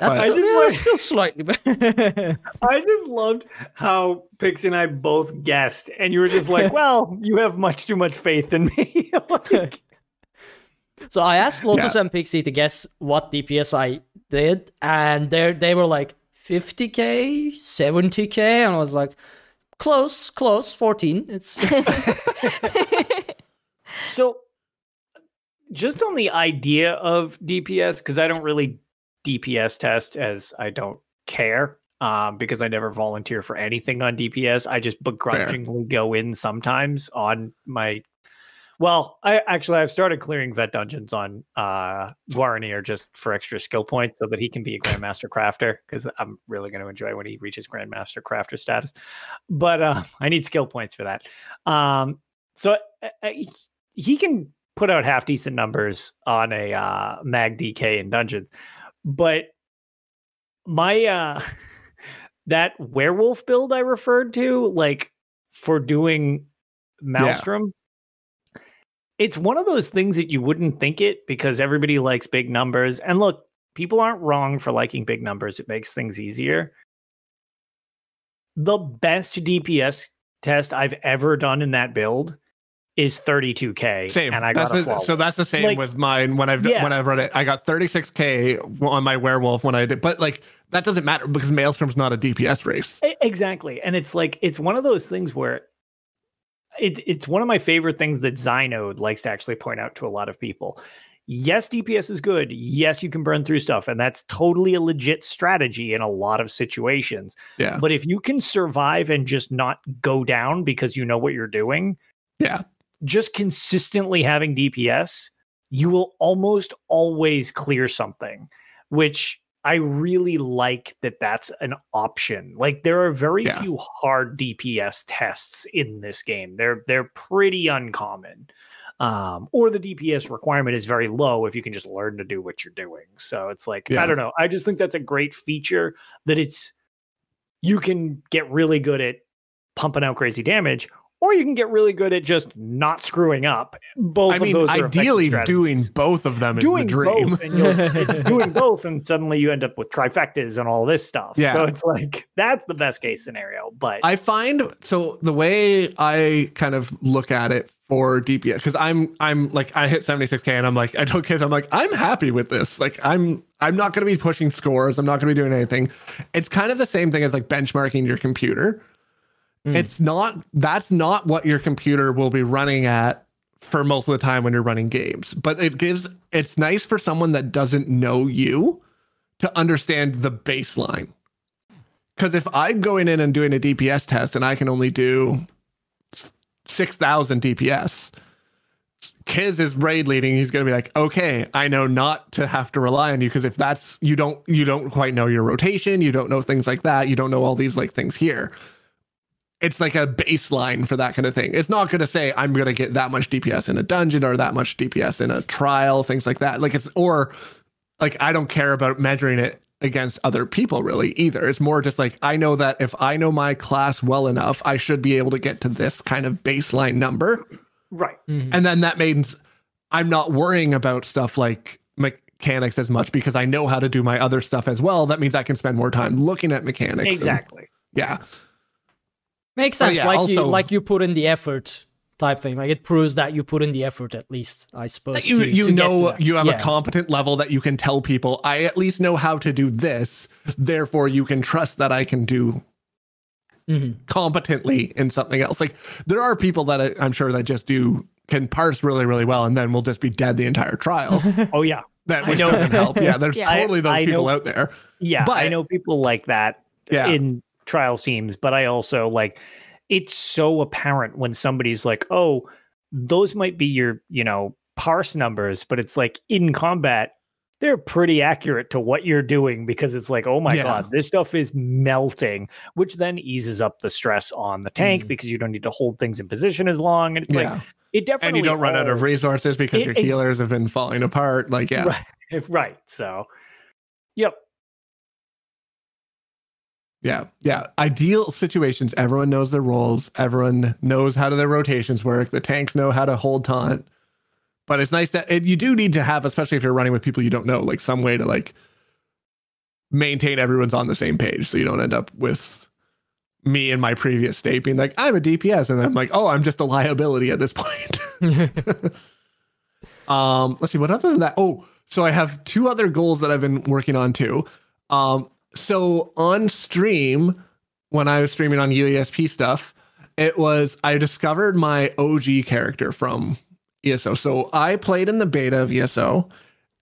That's I still, just yeah, want- still slightly better. I just loved how Pixie and I both guessed, and you were just like, "Well, you have much too much faith in me." like, So I asked Lotus Yeah. and Pixie to guess what DPS I did, and they they were like 50k, 70k, and I was like, close, close, 14. It's so, just on the idea of DPS, because I don't really DPS test as I don't care. Um, because I never volunteer for anything on DPS. I just begrudgingly go in sometimes on my well, I actually I've started clearing vet dungeons on uh Guaranir just for extra skill points so that he can be a grandmaster crafter because I'm really going to enjoy when he reaches grandmaster crafter status. But uh, I need skill points for that. Um, so uh, uh, he- can put out half decent numbers on a uh, mag DK in dungeons, but my uh that werewolf build I referred to, like for doing Maelstrom, it's one of those things that you wouldn't think it because everybody likes big numbers. And look, people aren't wrong for liking big numbers. It makes things easier. The best DPS test I've ever done in that build is 32k. Same. and I that's got a so that's the same Like, with mine when I've Yeah. when I've run it. I got 36k on my werewolf when I did, but like that doesn't matter because Maelstrom's not a DPS race. Exactly. And it's like it's one of those things where it, it's one of my favorite things that Zynode likes to actually point out to a lot of people. Yes, DPS is good. Yes, you can burn through stuff, and that's totally a legit strategy in a lot of situations. Yeah, But if you can survive and just not go down because you know what you're doing, yeah, just consistently having DPS, you will almost always clear something, which I really like that that's an option. Like there are very Yeah. few hard DPS tests in this game. They're they're pretty uncommon. Um, or the DPS requirement is very low if you can just learn to do what you're doing. So it's like, I don't know. I just think that's a great feature that it's you can get really good at pumping out crazy damage, or you can get really good at just not screwing up. Both I of mean, those ideally, doing both of them is doing the dream. both, and doing both, and suddenly you end up with trifectas and all this stuff. Yeah. So it's like that's the best case scenario. But I find so the way I kind of look at it for DPS because I'm I'm like I hit 76k and I'm like I told Kiz I'm like I'm happy with this like I'm I'm not going to be pushing scores I'm not going to be doing anything. It's kind of the same thing as like benchmarking your computer. Mm. It's not that's not what your computer will be running at for most of the time when you're running games. But it gives it's nice for someone that doesn't know you to understand the baseline. Because if I'm going in and doing a DPS test and I can only do 6,000 DPS, Kiz is raid leading, he's gonna be like, okay, I know not to have to rely on you because if that's you don't you don't quite know your rotation, you don't know things like that, you don't know all these like things here. It's like a baseline for that kind of thing. It's not gonna say I'm gonna get that much DPS in a dungeon or that much DPS in a trial, things like that. Like it's or like I don't care about measuring it against other people really either. It's more just like I know that if I know my class well enough, I should be able to get to this kind of baseline number. Right. Mm-hmm. And then that means I'm not worrying about stuff like mechanics as much because I know how to do my other stuff as well. That means I can spend more time looking at mechanics. and- Exactly. yeah. Makes Oh, sense. yeah, like you like you put in the effort type thing. Like it proves that you put in the effort at least, I suppose. you to- you to get to know that. you have Yeah. a competent level that you can tell people I at least know how to do this. Therefore, you can trust that I can do Mhm. competently in something else. Like there are people that I, I'm sure that just do can parse really really well, and then we'll just be dead the entire trial. Oh yeah. that I which doesn't help. Yeah, there's Yeah. totally those I- I people know- out there. Yeah. But- I know people like that Yeah. in trials teams, but I also like it's so apparent when somebody's like, oh, those might be your, you know, parse numbers, but it's like in combat, they're pretty accurate to what you're doing because it's like, oh my Yeah. god, this stuff is melting, which then eases up the stress on the tank Mhm. because you don't need to hold things in position as long. And it's yeah, like it definitely and you don't run out of resources because It- your healers have been falling apart. Like yeah, Right. Right. So yep. Yeah, yeah. Ideal situations. Everyone knows their roles. Everyone knows how do their rotations work. The tanks know how to hold taunt. But it's nice that and you do need to have, especially if you're running with people you don't know, like some way to like maintain everyone's on the same page, so you don't end up with me in my previous state being like, I'm a DPS, and I'm like, oh, I'm just a liability at this point. Um, let's see. What other than that? Oh, so I have two other goals that I've been working on too. Um, so on stream, when I was streaming on UESP stuff, it was I discovered my OG character from ESO. So I played in the beta of ESO,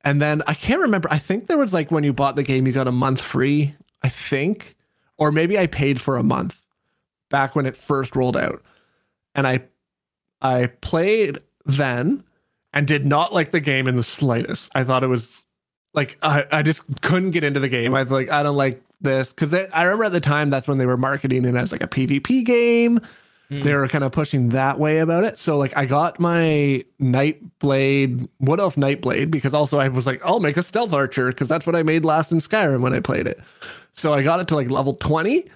and then I can't remember. I think there was like when you bought the game, you got a month free. I think, or maybe I paid for a month back when it first rolled out, and I I played then and did not like the game in the slightest. I thought it was like I, I just couldn't get into the game. I was like, I don't like this because I remember at the time that's when they were marketing it as like a PvP game. They were kind of pushing that way about it. So like I got my Nightblade, Wood Elf Nightblade, because also I was like, I'll make a stealth archer because that's what I made last in Skyrim when I played it. So I got it to like level 20.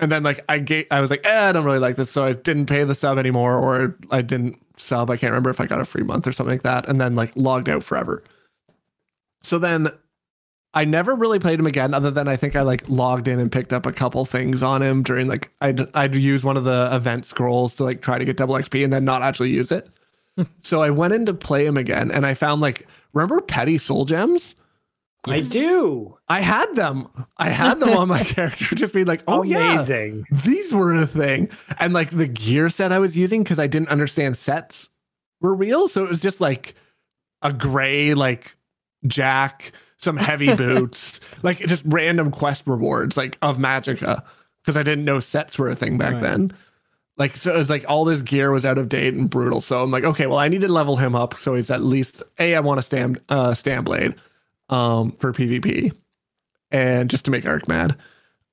And then like I gave, I was like, eh, I don't really like this, so I didn't pay the sub anymore, or I didn't sub. I can't remember if I got a free month or something like that, and then like logged out forever. So then I never really played him again, other than I think I like logged in and picked up a couple things on him during like I'd I'd use one of the event scrolls to like try to get double XP and then not actually use it. Hmm. so I went in to play him again, and I found like remember petty soul gems. I do. I had them. I had them on my character, just being like, oh yeah, these were a thing. And like the gear set I was using, because I didn't understand sets were real. So it was just like a gray, like jack, some heavy boots, like just random quest rewards, like of Magica, because I didn't know sets were a thing back Right. then. Like so it was like all this gear was out of date and brutal. So I'm like, okay, well, I need to level him up. So he's at least A, I want a stam uh stam blade um for PvP. And just to make Arc mad.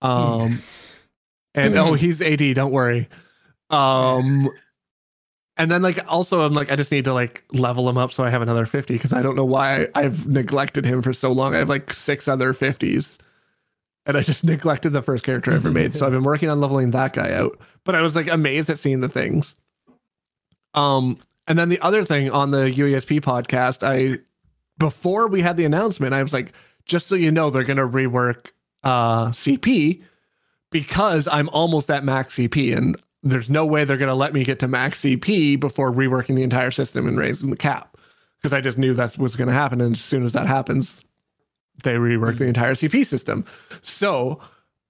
Um and oh he's AD, don't worry. Um and then like also I'm like I just need to like level him up so I have another 50 because I don't know why I've neglected him for so long. I have like six other 50s. And I just neglected the first character I ever made. So I've been working on leveling that guy out. But I was like amazed at seeing the things. Um and then the other thing on the UESP podcast, I before we had the announcement, I was like, just so you know, they're gonna rework uh CP because I'm almost at max CP and there's no way they're gonna let me get to max CP before reworking the entire system and raising the cap. Because I just knew that's what's gonna happen. And as soon as that happens, they rework the entire CP system. So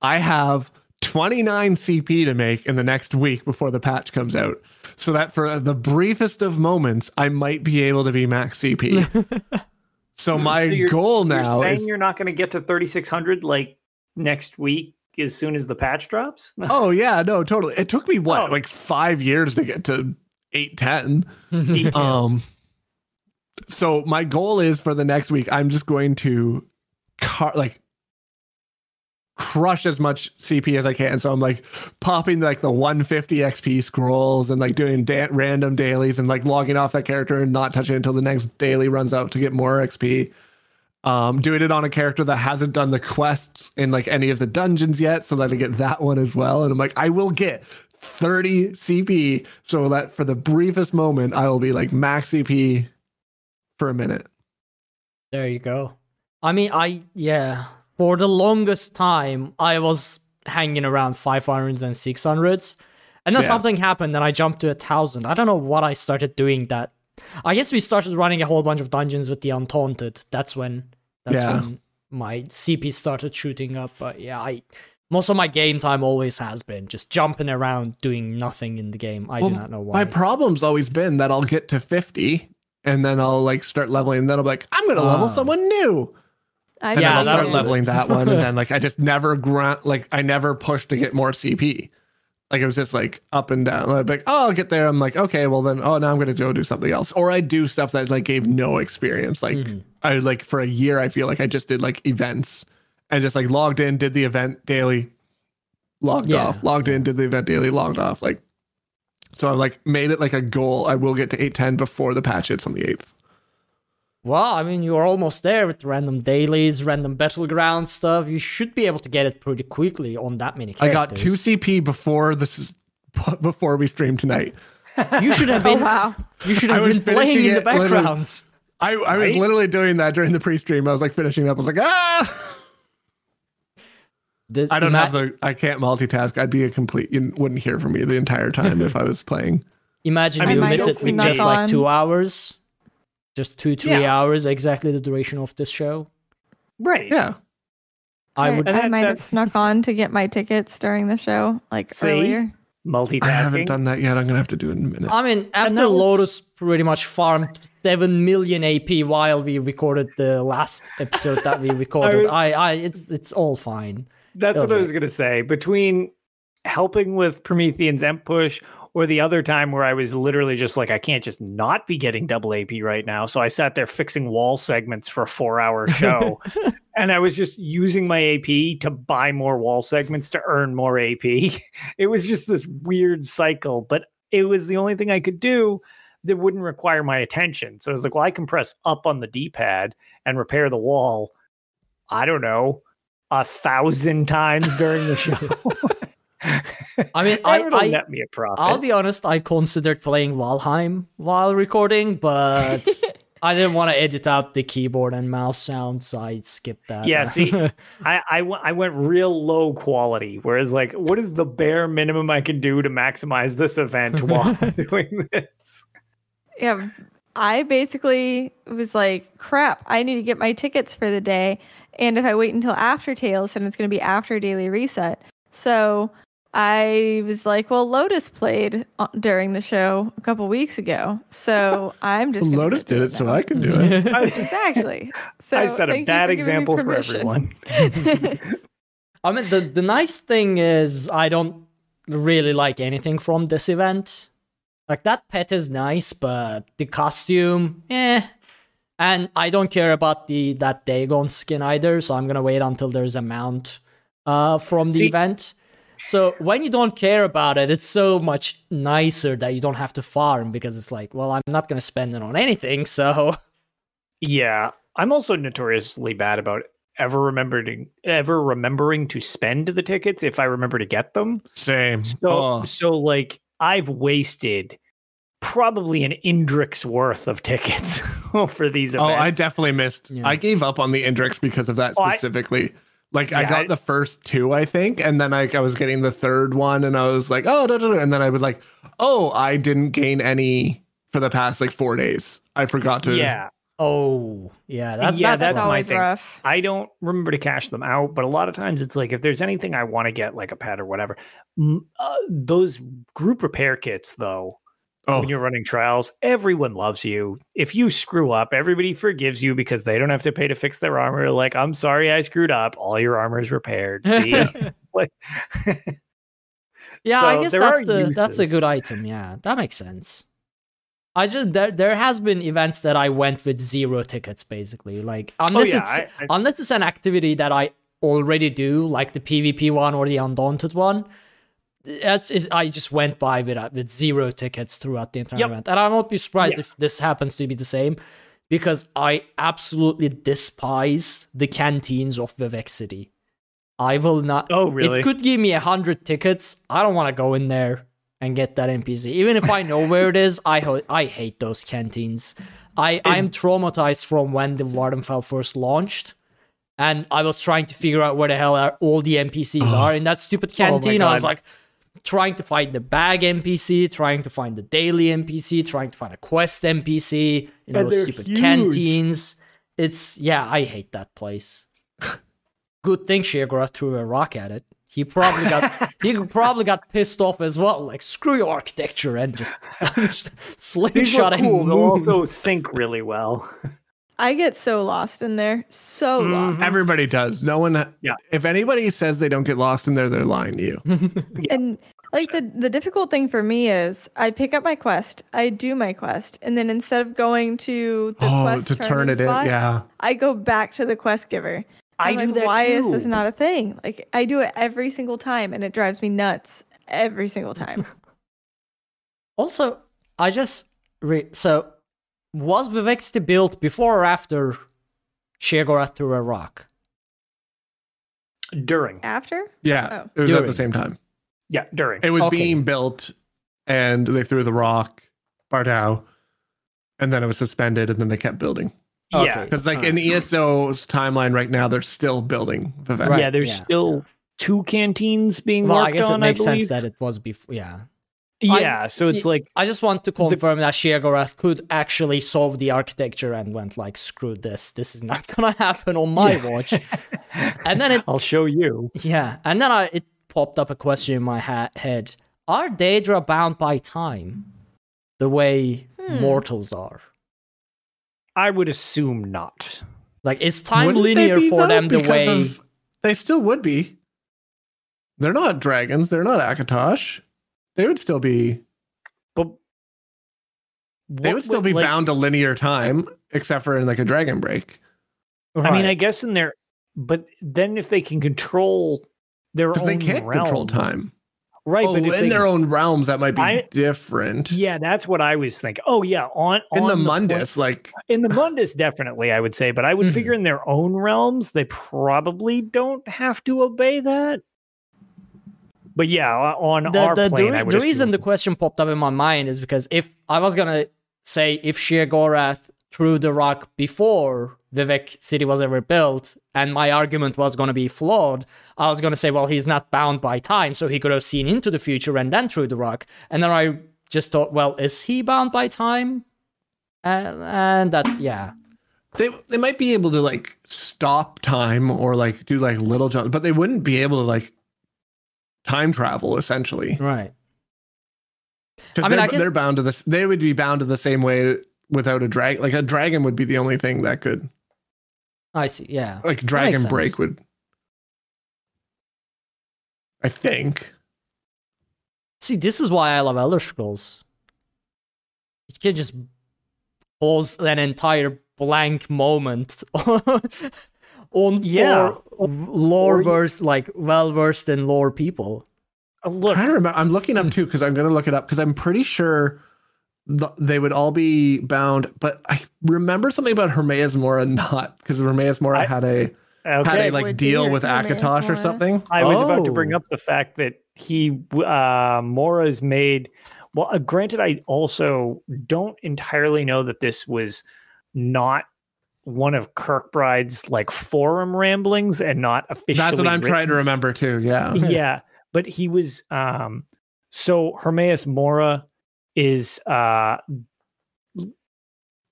I have 29 CP to make in the next week before the patch comes out. So that for the briefest of moments, I might be able to be max CP. so my So you're- goal You're now saying is you're not going to get to 3600 like next week as soon as the patch drops? Oh yeah, no, totally. It took me what, Oh. like five years to get to eight ten. Details. Um so my goal is for the next week, I'm just going to car like crush as much CP as I can. So I'm like popping like the 150 XP scrolls and like doing da- random dailies and like logging off that character and not touching it until the next daily runs out to get more XP. Um, doing it on a character that hasn't done the quests in like any of the dungeons yet, so that I get that one as well. And I'm like, I will get 30 CP so that for the briefest moment, I will be like max CP for a minute. There you go. I mean, I yeah. For the longest time, I was hanging around 500s and 600s, and then Yeah. something happened, and I jumped to a thousand. I don't know what I started doing. That I guess we started running a whole bunch of dungeons with the Undaunted. That's when that's Yeah. when my CP started shooting up. But yeah, I most of my game time always has been just jumping around doing nothing in the game. I Well, do not know why. My problem's always been that I'll get to 50 and then I'll like start leveling and then I'll be like, I'm gonna level Ah. someone new. I And Yeah, then I'll start leveling that one. And then like I just never grunt like I never push to get more CP. Like it was just like up and down. Like, oh, I'll get there. I'm like, okay, well then, oh, now I'm gonna go do something else. Or I do stuff that like gave no experience. Like Mhm. I like for a year, I feel like I just did like events and just like logged in, did the event daily, logged Yeah. off, logged in, did the event daily, logged off. Like so I like made it like a goal. I will get to 810 before the patch hits on the 8th. Well, I mean, you're almost there with random dailies, random battleground stuff. You should be able to get it pretty quickly on that many I got two CP before this is before we stream tonight. You should have Oh been. wow. You should have been playing in the it background. I, I was Right? literally doing that during the pre-stream. I was like finishing up. I was like, ah, The- I don't ima- have the, I can't multitask. I'd be a complete, you wouldn't hear from me the entire time if I was playing. Imagine I you miss it also with not just like two hours, just two three Yeah. hours, exactly the duration of this show. Right. Yeah. I would. And I might have snuck on to get my tickets during the show, like See? earlier. Multitasking. I haven't done that yet. I'm going to have to do it in a minute. I mean, after Lotus pretty much farmed seven million AP while we recorded the last episode that we recorded, I, I, it's it's all fine. That's what I like- was gonna say. Between helping with Promethean's Emp push or the other time where I was literally just like, I can't just not be getting double AP right now. So I sat there fixing wall segments for a four hour show. and I was just using my AP to buy more wall segments to earn more AP. It was just this weird cycle, but it was the only thing I could do that wouldn't require my attention. So I was like, well, I can press up on the D pad and repair the wall. I don't know, a thousand times during the show. I mean, I, It'll I, net me a profit. I'll be honest. I considered playing Valheim while recording, but I didn't want to edit out the keyboard and mouse sound, so I skipped that. Yeah, see, I, I, w- I went real low quality. Whereas, like, what is the bare minimum I can do to maximize this event while I'm doing this? Yeah, I basically was like, crap, I need to get my tickets for the day. And if I wait until after Tales, then it's going to be after Daily Reset. So I was like, well, Lotus played uh, during the show a couple weeks ago. So I'm just. gonna Lotus did it, so. I can do it. Exactly. So I set a bad for example for everyone. I mean, the the nice thing is I don't really like anything from this event. Like that pet is nice, but the costume, eh. And I don't care about the that Dagon skin either, so I'm gonna wait until there's a mount uh from the See- event. So when you don't care about it, it's so much nicer that you don't have to farm because it's like, well, I'm not gonna spend it on anything, so Yeah, I'm also notoriously bad about ever remembering ever remembering to spend the tickets if I remember to get them. Same. So Oh. so like I've wasted probably an Indriks worth of tickets for these Oh. I definitely missed. Yeah. I gave up on the Indriks because of that Oh, I- specifically. like I got I- the first two, I think, and then I, I was getting the third one, and I was like, oh, da, da, da, and then I was like, oh, I didn't gain any for the past like four days. I forgot to. yeah. oh yeah, that, Yeah, that's, That's, that's my always thing. rough. I don't remember to cash them out, but a lot of times it's like if there's anything I want to get, like a pet or whatever, uh, those group repair kits, though, Oh, when you're running trials, everyone loves you. If you screw up, everybody forgives you because they don't have to pay to fix their armor. Like, I'm sorry I screwed up. All your armor is repaired. See? like, Yeah, So I guess that's the that's a good item. Yeah, that makes sense. I just there there has been events that I went with zero tickets basically. Like oh, unless yeah, it's I- I- unless it's an activity that I already do, like the PvP one or the Undaunted one. That's is I just went by with uh, with zero tickets throughout the entire Yep. event, and I won't be surprised Yeah. if this happens to be the same, because I absolutely despise the canteens of Vivec City. I will not. Oh, really? It could give me a hundred tickets. I don't want to go in there and get that NPC. Even if I know where it is, I ho- I hate those canteens. I I am traumatized from when the Vvardenfell first launched, and I was trying to figure out where the hell all the NPCs are in that stupid Oh canteen. I was like trying to find the bag NPC, trying to find the daily NPC, trying to find a quest NPC in And those stupid huge. canteens. It's yeah, I hate that place. Good thing Sheogorath threw a rock at it. He probably got he probably got pissed off as well. Like screw your architecture and just, just slingshot cool. They'll also sync really well. I get so lost in there. So mm-hmm. lost. Everybody does. No one. Yeah. If anybody says they don't get lost in there, they're lying to you. And like the the difficult thing for me is I pick up my quest, I do my quest, and then instead of going to the oh, quest to turn turn-in it in. spot, Yeah. I go back to the quest giver. I I'm do like, that Why is this not a thing? Like I do it every single time, and it drives me nuts every single time. Also, I just re- so was Vivec City built before or after Sheogorath threw a rock? During. After Yeah. Oh. It was at the same time. Yeah, during. It was Okay. being built, and they threw the rock, Bardau, and then it was suspended, and then they kept building. yeah. Okay. Because like in ESO's timeline right now, they're still building Vivec. Right, yeah, there's yeah. still two canteens being Well, worked I guess on. it makes sense that it was before. Yeah, Yeah, I- so it's like I just want to confirm that Sheogorath could actually solve the architecture and went like, "Screw this! This is not gonna happen on my watch." and then it I'll show you. Yeah, and then I, it popped up a question in my ha- head: Are Daedra bound by time, the way Hmm. mortals are? I would assume not. Like, is time Wouldn't linear be, for though? them the Because way? of- they still would be. They're not dragons. They're not Akatosh. They would still be. But They would still be like- bound to linear time, except for in like a dragon break. I mean, I guess in their, but then if they can control their own they can't control time. right? oh, but if in they, their own realms, that might be I- different. yeah, that's what I was thinking. Oh yeah, on in the on Mundus, point- like in the Mundus, definitely, I would say. But I would Mhm. figure in their own realms, they probably don't have to obey that. But yeah, on the, our the, the, plane, re- I would the reason assume- the question popped up in my mind is because if I was gonna say if Sheogorath threw the rock before Vivec City was ever built, and my argument was gonna be flawed, I was gonna say, well, he's not bound by time, so he could have seen into the future and then threw the rock. And then I just thought, well, is he bound by time? And, and that's yeah. they they might be able to like stop time or like do like little jumps, but they wouldn't be able to like time travel essentially. Right. Because I mean, they're, guess- they're bound to this. They would be bound to the same way without a drag. Like a dragon would be the only thing that could I see. Yeah. like dragon break would. I think. See, this is why I love Elder Scrolls. You can just pause an entire blank moment on Yeah. for lore Or versed, like well versed in lore people. Uh, look, trying to remember. I'm looking up too because I'm going to look it up because I'm pretty sure th- they would all be bound. But I remember something about Hermaeus Mora not because Hermaeus Mora I- had a had a like Would deal with Hermaeus Akatosh or something. I was about to bring Oh. up the fact that he uh Mora's made well uh, granted I also don't entirely know that this was not one of Kirkbride's like forum ramblings and not officially That's what I'm trying to remember too. Yeah. yeah but he was um so Hermaeus Mora is uh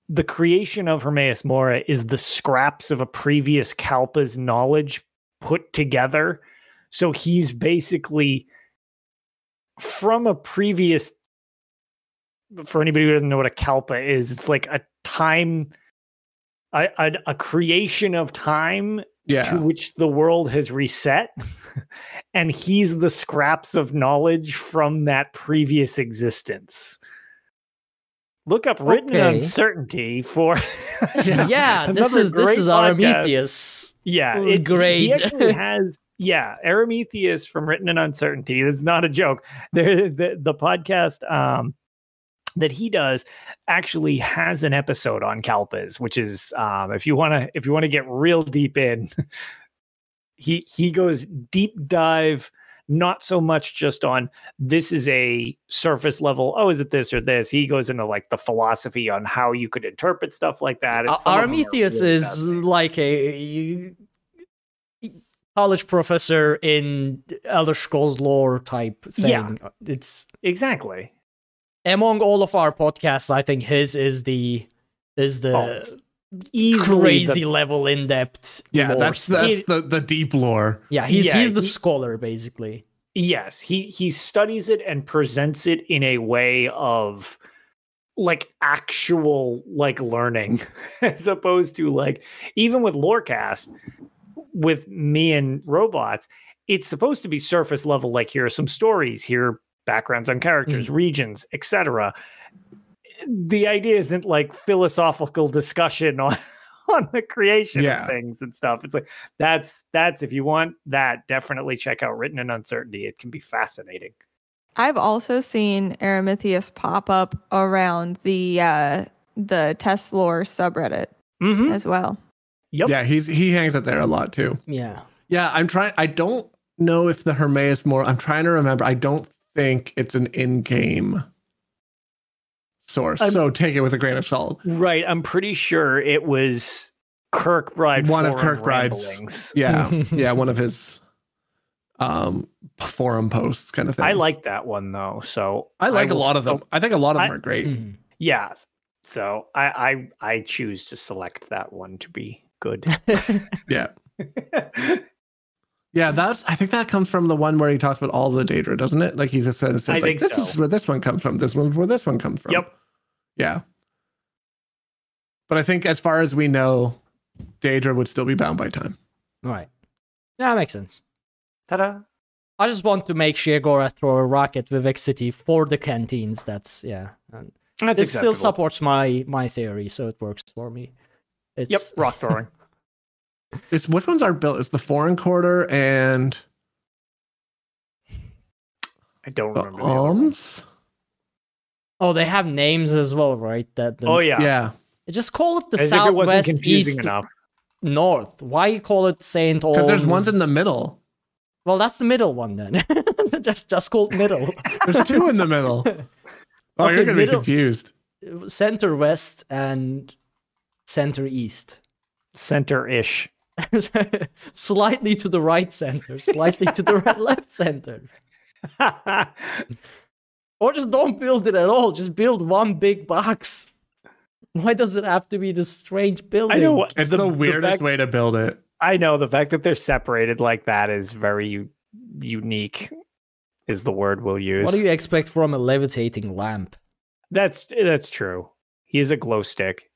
the creation of Hermaeus Mora is the scraps of a previous Kalpa's knowledge put together. So he's basically from a previous for anybody who doesn't know what a Kalpa is, it's like a time a, a, a creation of time Yeah. to which the world has reset. and he's the scraps of knowledge from that previous existence. Look up written Okay. uncertainty for Yeah, this is this is podcast. Aramithius. Yeah, it's great. He actually has yeah, Aramithius from Written in Uncertainty. It's not a joke. There, the the podcast um that he does actually has an episode on Kalpas, which is um if you want to if you want to get real deep in, he he goes deep dive not so much just on this is a surface level oh is it this or this he goes into like the philosophy on how you could interpret stuff like that Uh, and some of them are Aramithius really is fascinating. like a college professor in Elder Scrolls lore type thing. Yeah. It's exactly among all of our podcasts, I think his is the is the Oh, easily crazy the- level in depth. Yeah, that's that's It- the, the deep lore. yeah. He's Yeah, he's the he- scholar basically. yes he he studies it and presents it in a way of like actual like learning as opposed to like even with lorecast with me and robots it's supposed to be surface level like here are some stories here are backgrounds on characters regions etc the idea isn't like philosophical discussion on on the creation Yeah. of things and stuff it's like that's that's if you want that definitely check out written in uncertainty it can be fascinating I've also seen Aramithius pop up around the uh the teslore subreddit mm-hmm. as well. yep Yeah, he's he hangs out there a lot too. Yeah. Yeah, I'm trying. I don't know if the Hermaeus Mora. I'm trying to remember. I don't think it's an in-game source, I'm- so take it with a grain of salt. right i'm pretty sure it was kirkbride One of forum Kirkbride's- ramblings. Yeah, yeah, one of his um forum posts kind of thing. i like that one though so I like a will- lot of so- them. I think a lot of them I- are great. Mhm. yeah so I, I i choose to select that one to be good Yeah, yeah. That's. I think that comes from the one where he talks about all the Daedra, doesn't it? Like he just says, I like, think this is where this one comes from. This one's where this one comes from. yep Yeah. But I think as far as we know, Daedra would still be bound by time. Right. Yeah, that makes sense. ta-da I just want to make Sheogorath throw a rock at Vivec City for the canteens. That's yeah. And that's it still supports my my theory, so it works for me. It's yep rock throwing It's which ones are built? It's the foreign quarter and i don't the remember the other Oh, they have names as well, right? That the, oh yeah, Yeah. Just call it the as if it southwest east enough north. Why you call it Saint Olms? Because there's ones in the middle. Well, that's the middle one then. just just called middle. There's two in the middle. Oh, Okay, you're gonna middle- be confused. center west and center east. center-ish slightly to the right center, slightly to the right, left center. Or just don't build it at all. Just build one big box. Why does it have to be this strange building? i know what It's the, weirdest fact- way to build it. I know the fact that they're separated like that is very unique. Is the word we'll use? What do you expect from a levitating lamp? That's that's true. He is a glow stick.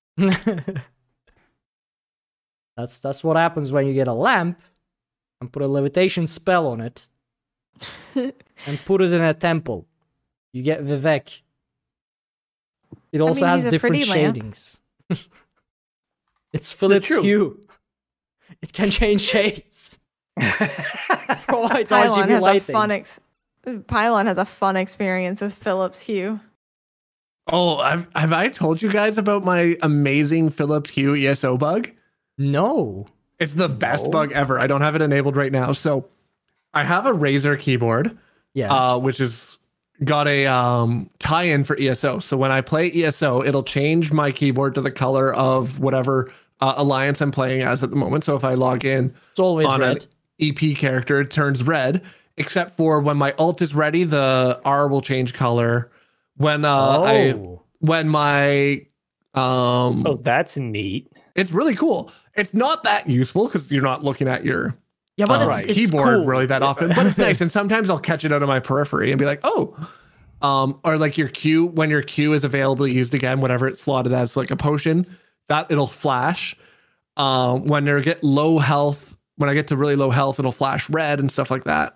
That's that's what happens when you get a lamp and put a levitation spell on it and put it in a temple. You get Vivec. It also mean, has different shadings. it's Philips. Hue. It can change shades. Provides Pylon RGB has a lighting. fun ex- Pylon has a fun experience with Philips Hue. Oh, I've, have I told you guys about my amazing Philips Hue ESO bug? No. It's the best No. bug ever. I don't have it enabled right now. So I have a Razer keyboard, Yeah. uh, which is got a um, tie-in for ESO. So when I play ESO, it'll change my keyboard to the color of whatever uh, alliance I'm playing as at the moment. So if I log in it's always on red. an EP character, it turns red. Except for when my alt is ready, the R will change color. When uh, I oh. when my um, oh, that's neat. it's really cool. It's not that useful because you're not looking at your yeah, but uh, it's, it's keyboard cool. really that often, but it's nice. And sometimes I'll catch it out of my periphery and be like, oh, um, or like your Q when your Q is available used again, whatever it's slotted as like a potion, that it'll flash. Um, when they get low health, when I get to really low health, it'll flash red and stuff like that.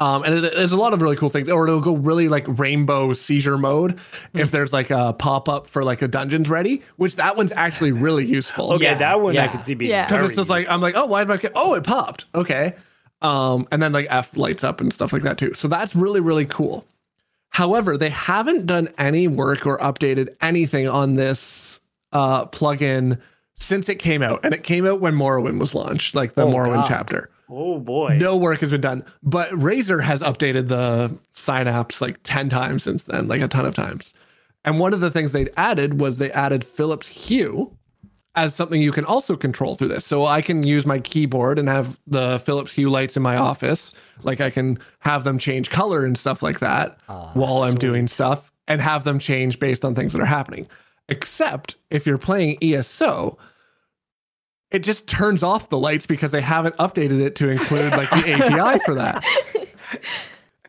Um, and it, there's a lot of really cool things, or it'll go really like rainbow seizure mode if there's like a pop up for like a dungeon's ready, which that one's actually really useful. Okay, Yeah, that one I can see being Yeah. because very it's just like I'm like, oh, why did my oh it popped? Okay, um, and then like F lights up and stuff like that too. So that's really really cool. However, they haven't done any work or updated anything on this uh, plugin since it came out, and it came out when Morrowind was launched, like the Oh, Morrowind God. chapter. Oh boy. No work has been done, but Razer has updated the synapse like 10 times since then, like a ton of times. And one of the things they'd added was they added Philips Hue as something you can also control through this. So I can use my keyboard and have the Philips Hue lights in my office. Like I can have them change color and stuff like that Ah, while I'm doing stuff and have them change based on things that are happening. Except if you're playing ESO, it just turns off the lights because they haven't updated it to include like the API for that.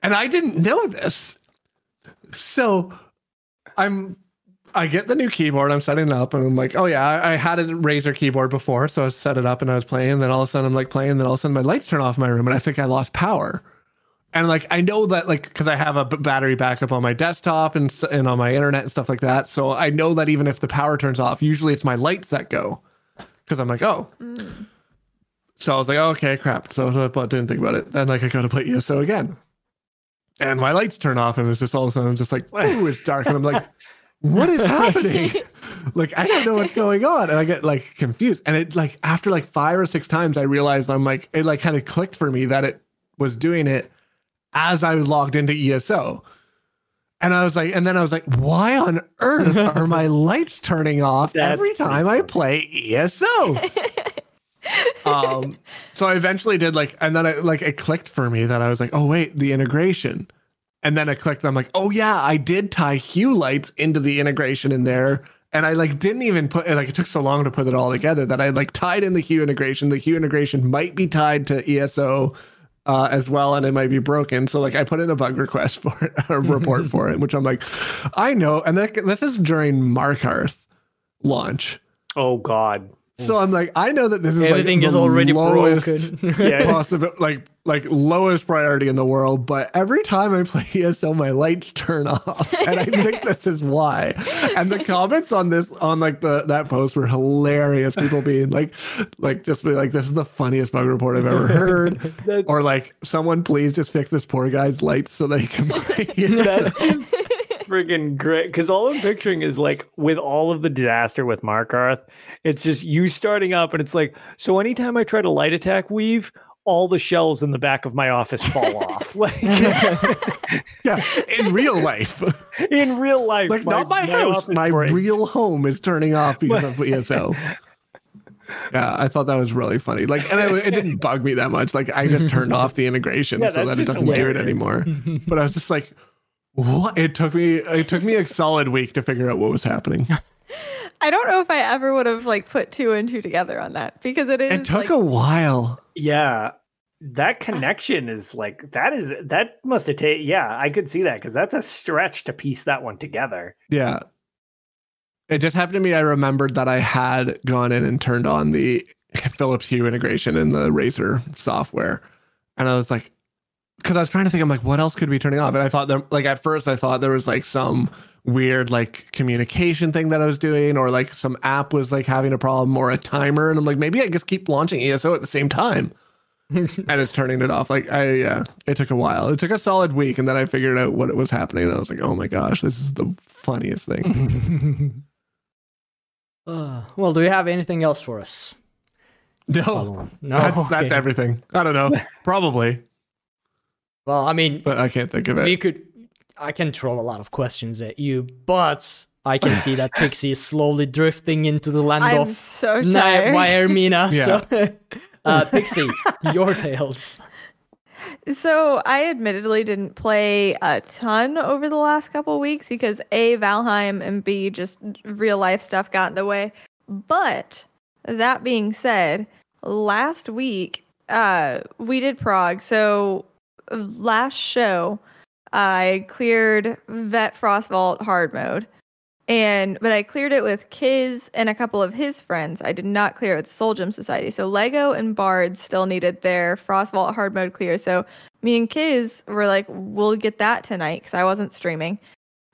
And I didn't know this. So I'm I get the new keyboard, I'm setting it up, and I'm like, oh yeah, I, I had a Razer keyboard before, so I set it up and I was playing, and then all of a sudden I'm like playing, and then all of a sudden my lights turn off in my room, and I think I lost power. And like I know that like because I have a b- battery backup on my desktop and and on my internet and stuff like that, so I know that even if the power turns off, usually it's my lights that go. Because I'm like, oh, mm. so I was like, oh, okay, crap. So I didn't think about it. Then like I go to play ESO again, and my lights turn off, and it's just all of a sudden I'm just like, ooh, it's dark, and I'm like, what is happening? like I don't know what's going on, and I get like confused. And it like after like five or six times, I realized I'm like it like kind of clicked for me that it was doing it as I was logged into ESO. And I was like, and then I was like, why on earth are my lights turning off That's every time I play ESO? um, so I eventually did like, and then I like it clicked for me that I was like, oh wait, the integration. And then I clicked, I'm like, oh yeah, I did tie hue lights into the integration in there. And I like didn't even put like it took so long to put it all together that I like tied in the hue integration. The hue integration might be tied to ESO uh, as well, and it might be broken. So like I put in a bug request for it, a report for it, which I'm like, I know. And that, this is during Markarth launch. Oh God. So I'm like, I know that this is Everything like is already lowest broken. Yeah. possible, like like lowest priority in the world. But every time I play ESO, my lights turn off, and I think this is why. And the comments on this on like the that post were hilarious. People being like, like just be like, this is the funniest bug report I've ever heard, or like, someone please just fix this poor guy's lights so that he can play. ESO. That is friggin' great. Because all I'm picturing is like with all of the disaster with Markarth, it's just you starting up, and it's like, so anytime I try to light attack weave, all the shelves in the back of my office fall off. Like yeah, in real life. in real life, like not my, house my breaks. real home is turning off because of eso yeah i thought that was really funny like and it, it didn't bug me that much like i just turned off the integration Yeah, so that it doesn't do it anymore but i was just like what it took me it took me a solid week to figure out what was happening I don't know if I ever would have like put two and two together on that because it is it took like, a while Yeah. That connection is like that is that must have taken yeah, I could see that because that's a stretch to piece that one together. yeah it just happened to me i remembered that i had gone in and turned on the philips hue integration in the razer software and i was like because I was trying to think, I'm like, what else could be turning off? And I thought there, like at first, I thought there was like some weird like communication thing that I was doing, or like some app was like having a problem, or a timer. And I'm like, maybe I just keep launching ESO at the same time, and it's turning it off. Like I, yeah, it took a while. It took a solid week, and then I figured out what it was happening. And I was like, oh my gosh, this is the funniest thing. Uh, well, do you have anything else for us? no, No, that's, that's okay. everything. I don't know, probably, Well, I mean, but I can't think of it. we it. could. I can throw a lot of questions at you, but I can see that Pixie is slowly drifting into the land I'm of so Na- tired. Vaermina. Yeah. So, uh, Pixie, your tales. So I admittedly didn't play a ton over the last couple weeks because A, Valheim and B, just real life stuff got in the way. But that being said, last week uh we did Prague. So last show I cleared Vet Frostvault hard mode. And but I cleared it with Kiz and a couple of his friends. I did not clear it with Soul Gem Society. So Lego and Bard still needed their Frostvault hard mode clear. So me and Kiz were like, we'll get that tonight because I wasn't streaming.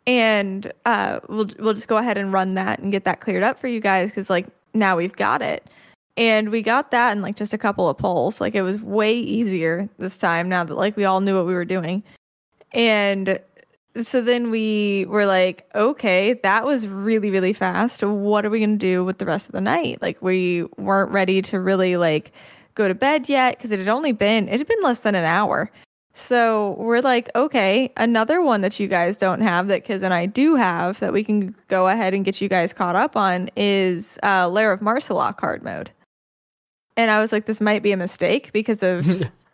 And uh, we'll we'll just go ahead and run that and get that cleared up for you guys because like now we've got it. And we got that in like just a couple of polls. Like it was way easier this time now that like we all knew what we were doing. And so then we were like, okay, that was really, really fast. What are we going to do with the rest of the night? Like, we weren't ready to really like go to bed yet because it had only been, it had been less than an hour. So we're like, okay, another one that you guys don't have that Kiz and I do have that we can go ahead and get you guys caught up on is uh, Lair of Maarselok card mode. And I was like, this might be a mistake because of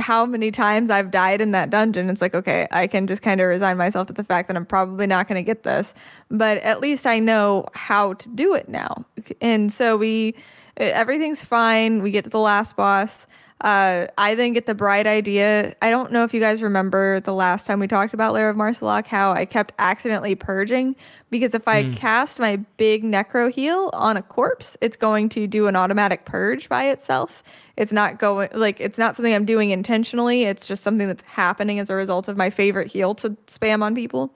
how many times I've died in that dungeon, it's like, okay, I can just kind of resign myself to the fact that I'm probably not going to get this, but at least I know how to do it now. And so we, everything's fine. We get to the last boss. Uh, I then get the bright idea. I don't know if you guys remember the last time we talked about Lair of Maarselok, how I kept accidentally purging because if I mm. cast my big necro heal on a corpse, it's going to do an automatic purge by itself. It's not going like it's not something I'm doing intentionally. It's just something that's happening as a result of my favorite heal to spam on people.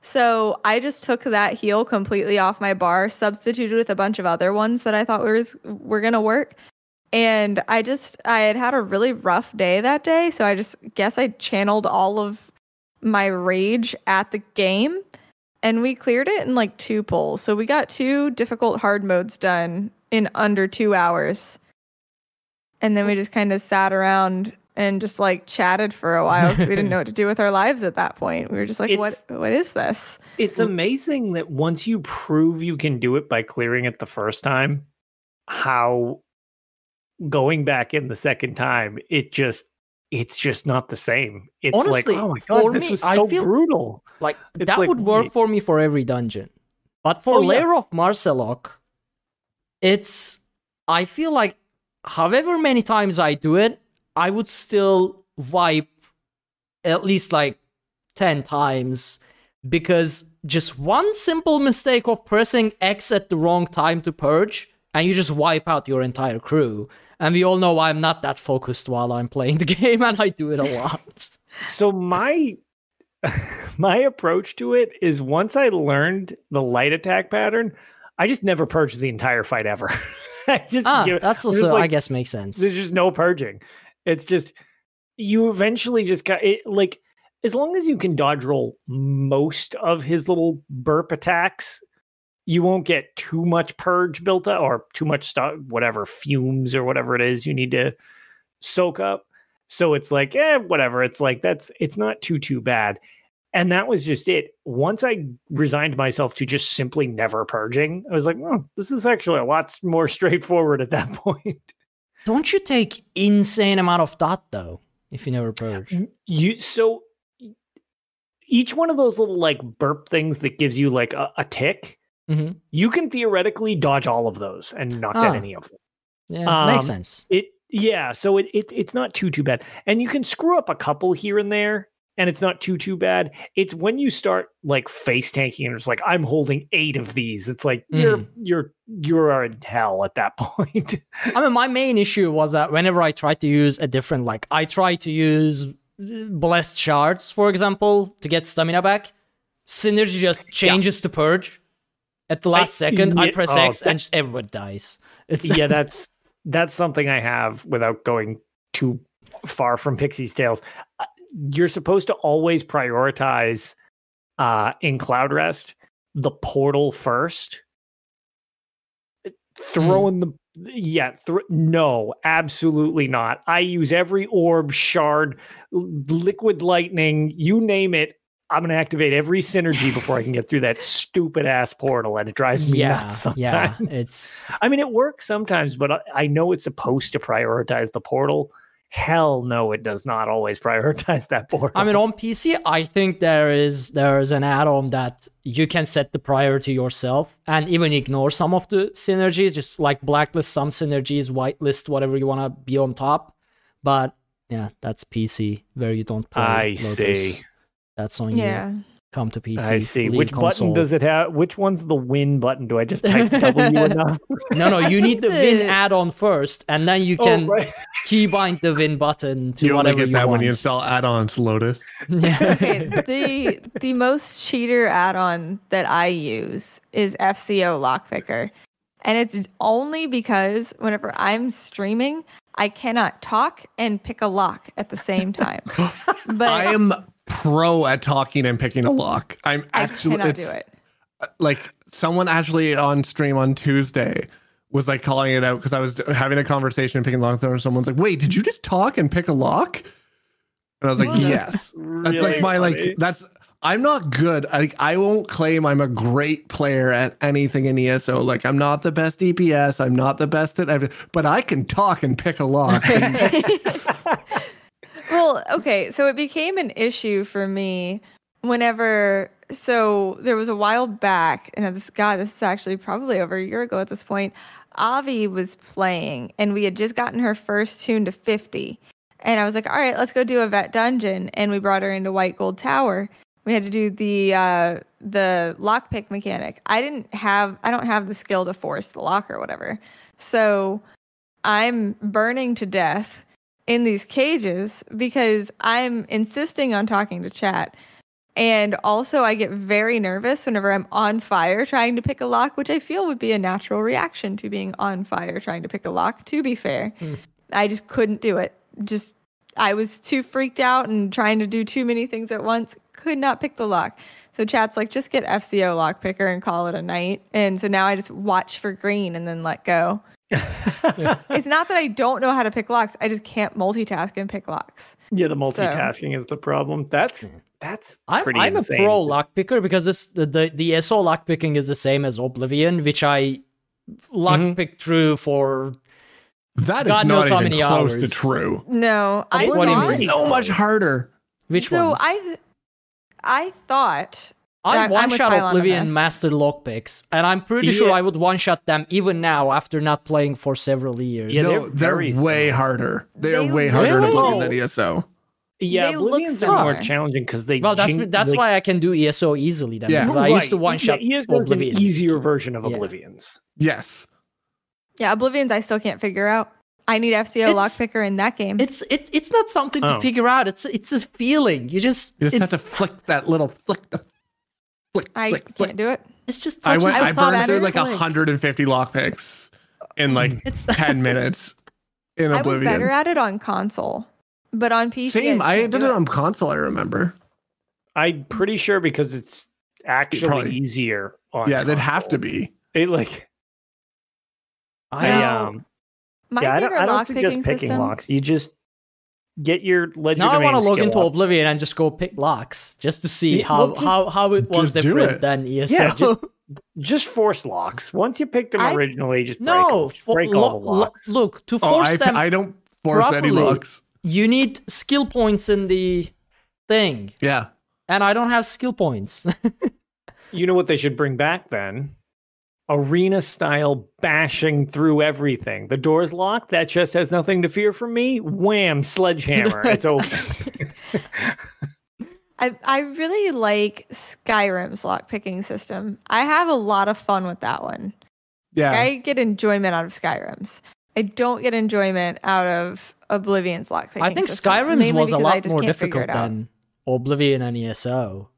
So I just took that heal completely off my bar, substituted with a bunch of other ones that I thought was were gonna work, and I just, I had had a really rough day that day. So I just guess I channeled all of my rage at the game and we cleared it in like two pulls. So we got two difficult hard modes done in under two hours. And then we just kind of sat around and just like chatted for a while because we didn't know what to do with our lives at that point. We were just like, it's, "What? What is this?" It's amazing that once you prove you can do it by clearing it the first time, how going back in the second time, it just it's just not the same. It's Honestly, like, oh my god, this me, was so brutal. Like it's that like, would work for me for every dungeon. But for oh, Lair yeah. of Maarselok, it's I feel like however many times I do it, I would still wipe at least like 10 times because just one simple mistake of pressing X at the wrong time to purge and you just wipe out your entire crew. And we all know I'm not that focused while I'm playing the game, and I do it a lot. so my my approach to it is once I learned the light attack pattern, I just never purged the entire fight ever. I just ah, give, that's also like, I guess makes sense. There's just no purging. It's just you eventually just got it like as long as you can dodge roll most of his little burp attacks, you won't get too much purge built up or too much stuff, whatever fumes or whatever it is you need to soak up. So it's like, eh, whatever. It's like that's it's not too too bad. And that was just it. Once I resigned myself to just simply never purging, I was like, oh, this is actually a lot more straightforward at that point. Don't you take insane amount of dot though if you never purge? You so each one of those little like burp things that gives you like a, a tick mm-hmm. you can theoretically dodge all of those and not get any of them. Yeah, um, makes sense. It yeah, so it, it it's not too too bad, and you can screw up a couple here and there, and it's not too too bad. It's when you start like face tanking and it's like I'm holding eight of these. It's like mm. you're you're you're in hell at that point. I mean, my main issue was that whenever I tried to use a different like I tried to use uh, blessed shards, for example, to get stamina back. Synergy just changes yeah. to purge at the last I, second, yeah, I press oh, X that, and just everyone dies. It's yeah, that's that's something I have without going too far from Pixie's Tales. Uh, you're supposed to always prioritize uh, in Cloudrest the portal first. Throwing mm. the yeah, th- no, absolutely not. I use every orb, shard, liquid lightning, you name it. I'm going to activate every synergy before I can get through that stupid ass portal, and it drives me yeah, nuts. Sometimes. Yeah, it's. I mean, it works sometimes, but I know it's supposed to prioritize the portal. Hell no, it does not always prioritize that portal. I mean, on PC, I think there is there is an add-on that you can set the priority yourself and even ignore some of the synergies, just like blacklist some synergies, whitelist whatever you want to be on top. But yeah, that's PC where you don't. I see. That's on yeah. you. come to PC. I see. Lead Which console. button does it have? Which one's the win button? Do I just type W enough? No, no, you need the Win add-on first, and then you oh, can oh, right. keybind the Win button to You only whatever get you that want. when you install add-ons, Lotus. Yeah. okay, the the most cheater add-on that I use is FCO Lockpicker. And it's only because whenever I'm streaming, I cannot talk and pick a lock at the same time. But I am pro at talking and picking a lock. I'm actually I actually cannot do it. Uh, like someone actually on stream on Tuesday was like calling it out because I was having a conversation and picking locks. And someone's like, "Wait, did you just talk and pick a lock?" And I was like, What? "Yes." That's Really like my funny. like that's. I'm not good. I I won't claim I'm a great player at anything in ESO. Like I'm not the best DPS. I'm not the best at everything, but I can talk and pick a lock. Well, okay, so it became an issue for me whenever so there was a while back, and this God, this is actually probably over a year ago at this point. Avi was playing, and we had just gotten her first tune to 50. And I was like, all right, let's go do a vet dungeon. And we brought her into White Gold Tower. We had to do the uh the lockpick mechanic. I didn't have I don't have the skill to force the lock or whatever. So I'm burning to death in these cages because I'm insisting on talking to chat. And also, I get very nervous whenever I'm on fire trying to pick a lock, which I feel would be a natural reaction to being on fire trying to pick a lock, to be fair. Hmm. I just couldn't do it. Just, I was too freaked out and trying to do too many things at once. Could not pick the lock. So chat's like, just get FCO lock picker and call it a night. And so now I just watch for green and then let go. It's not that I don't know how to pick locks. I just can't multitask and pick locks. yeah, the multitasking is the problem. That's hmm. that's I'm, pretty I'm insane. a pro lock picker because this the, the the ESO lockpicking is the same as Oblivion, which I lockpicked mm-hmm. through for that is God not knows how even many close hours. to true. No, I What do you thought, so much harder. which so ones? I I thought I I'm one with shot Oblivion this. master lockpicks, and I'm pretty sure I would one shot them even now after not playing for several years. Yeah, no, they're they're, very way similar. harder. They're They way harder in really- Oblivion than ESO. Yeah, They look Oblivions are more challenging because they. Well, that's jing- that's like- why I can do ESO easily then Yeah. because I used to one shot Yeah, ESO is Oblivion. an easier version of Yeah. Oblivions. Yes. yeah, Oblivions I still can't figure out. I need FCO It's- lockpicker in that game. It's it's it's not something to Oh. figure out. It's it's a feeling. You just You just have to flick that little flick the flick I flick can't flick. do it. it's just I went the I burned through like like- 150 lockpicks in like It's 10 minutes in Oblivion. I was Oblivion. better at it on console, but on PC. Same. I can't did do it on console, I remember. I'm pretty sure because it's actually Probably. easier on. Yeah, they'd have to be. It like I, I No. um My yeah, I don't, I don't lock suggest picking picking system. locks. You just get your legend. now I want to log into Oblivion and just go pick locks just to see Yeah, how well, just- how how it was different it. than ESO. Yeah, just- Just force locks. Once you picked them I- originally, just break no, them. Just fo- break lo- all the lo- locks. look to Oh, force I, them. I don't force any locks. you need skill points in the thing, Yeah. and I don't have skill points. You know what they should bring back then? Arena style bashing through everything. The door's locked. That chest has nothing to fear from me. Wham! Sledgehammer. it's open. I, I really like Skyrim's lockpicking system. I have a lot of fun with that one. Yeah. I get enjoyment out of Skyrim's. I don't get enjoyment out of Oblivion's lockpicking. I think system, Skyrim's mainly was a I lot just more can't figure difficult it out. than Oblivion and ESO.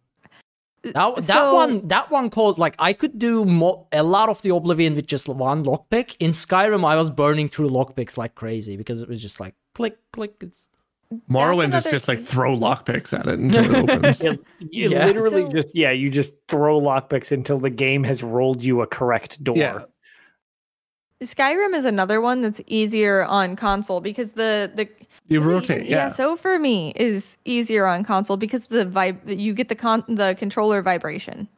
That, that So- one that one caused like I could do mo- a lot of the Oblivion with just one lockpick. In Skyrim, I was burning through lockpicks like crazy because it was just like click click. It's Morrowind is just like throw lockpicks at it until it opens. It- you Yeah. literally So- just yeah, you just throw lockpicks until the game has rolled you a correct door. Yeah. Skyrim is another one that's easier on console because the the You rotate, yeah. So for me is easier on console because the vibe you get the con the controller vibration.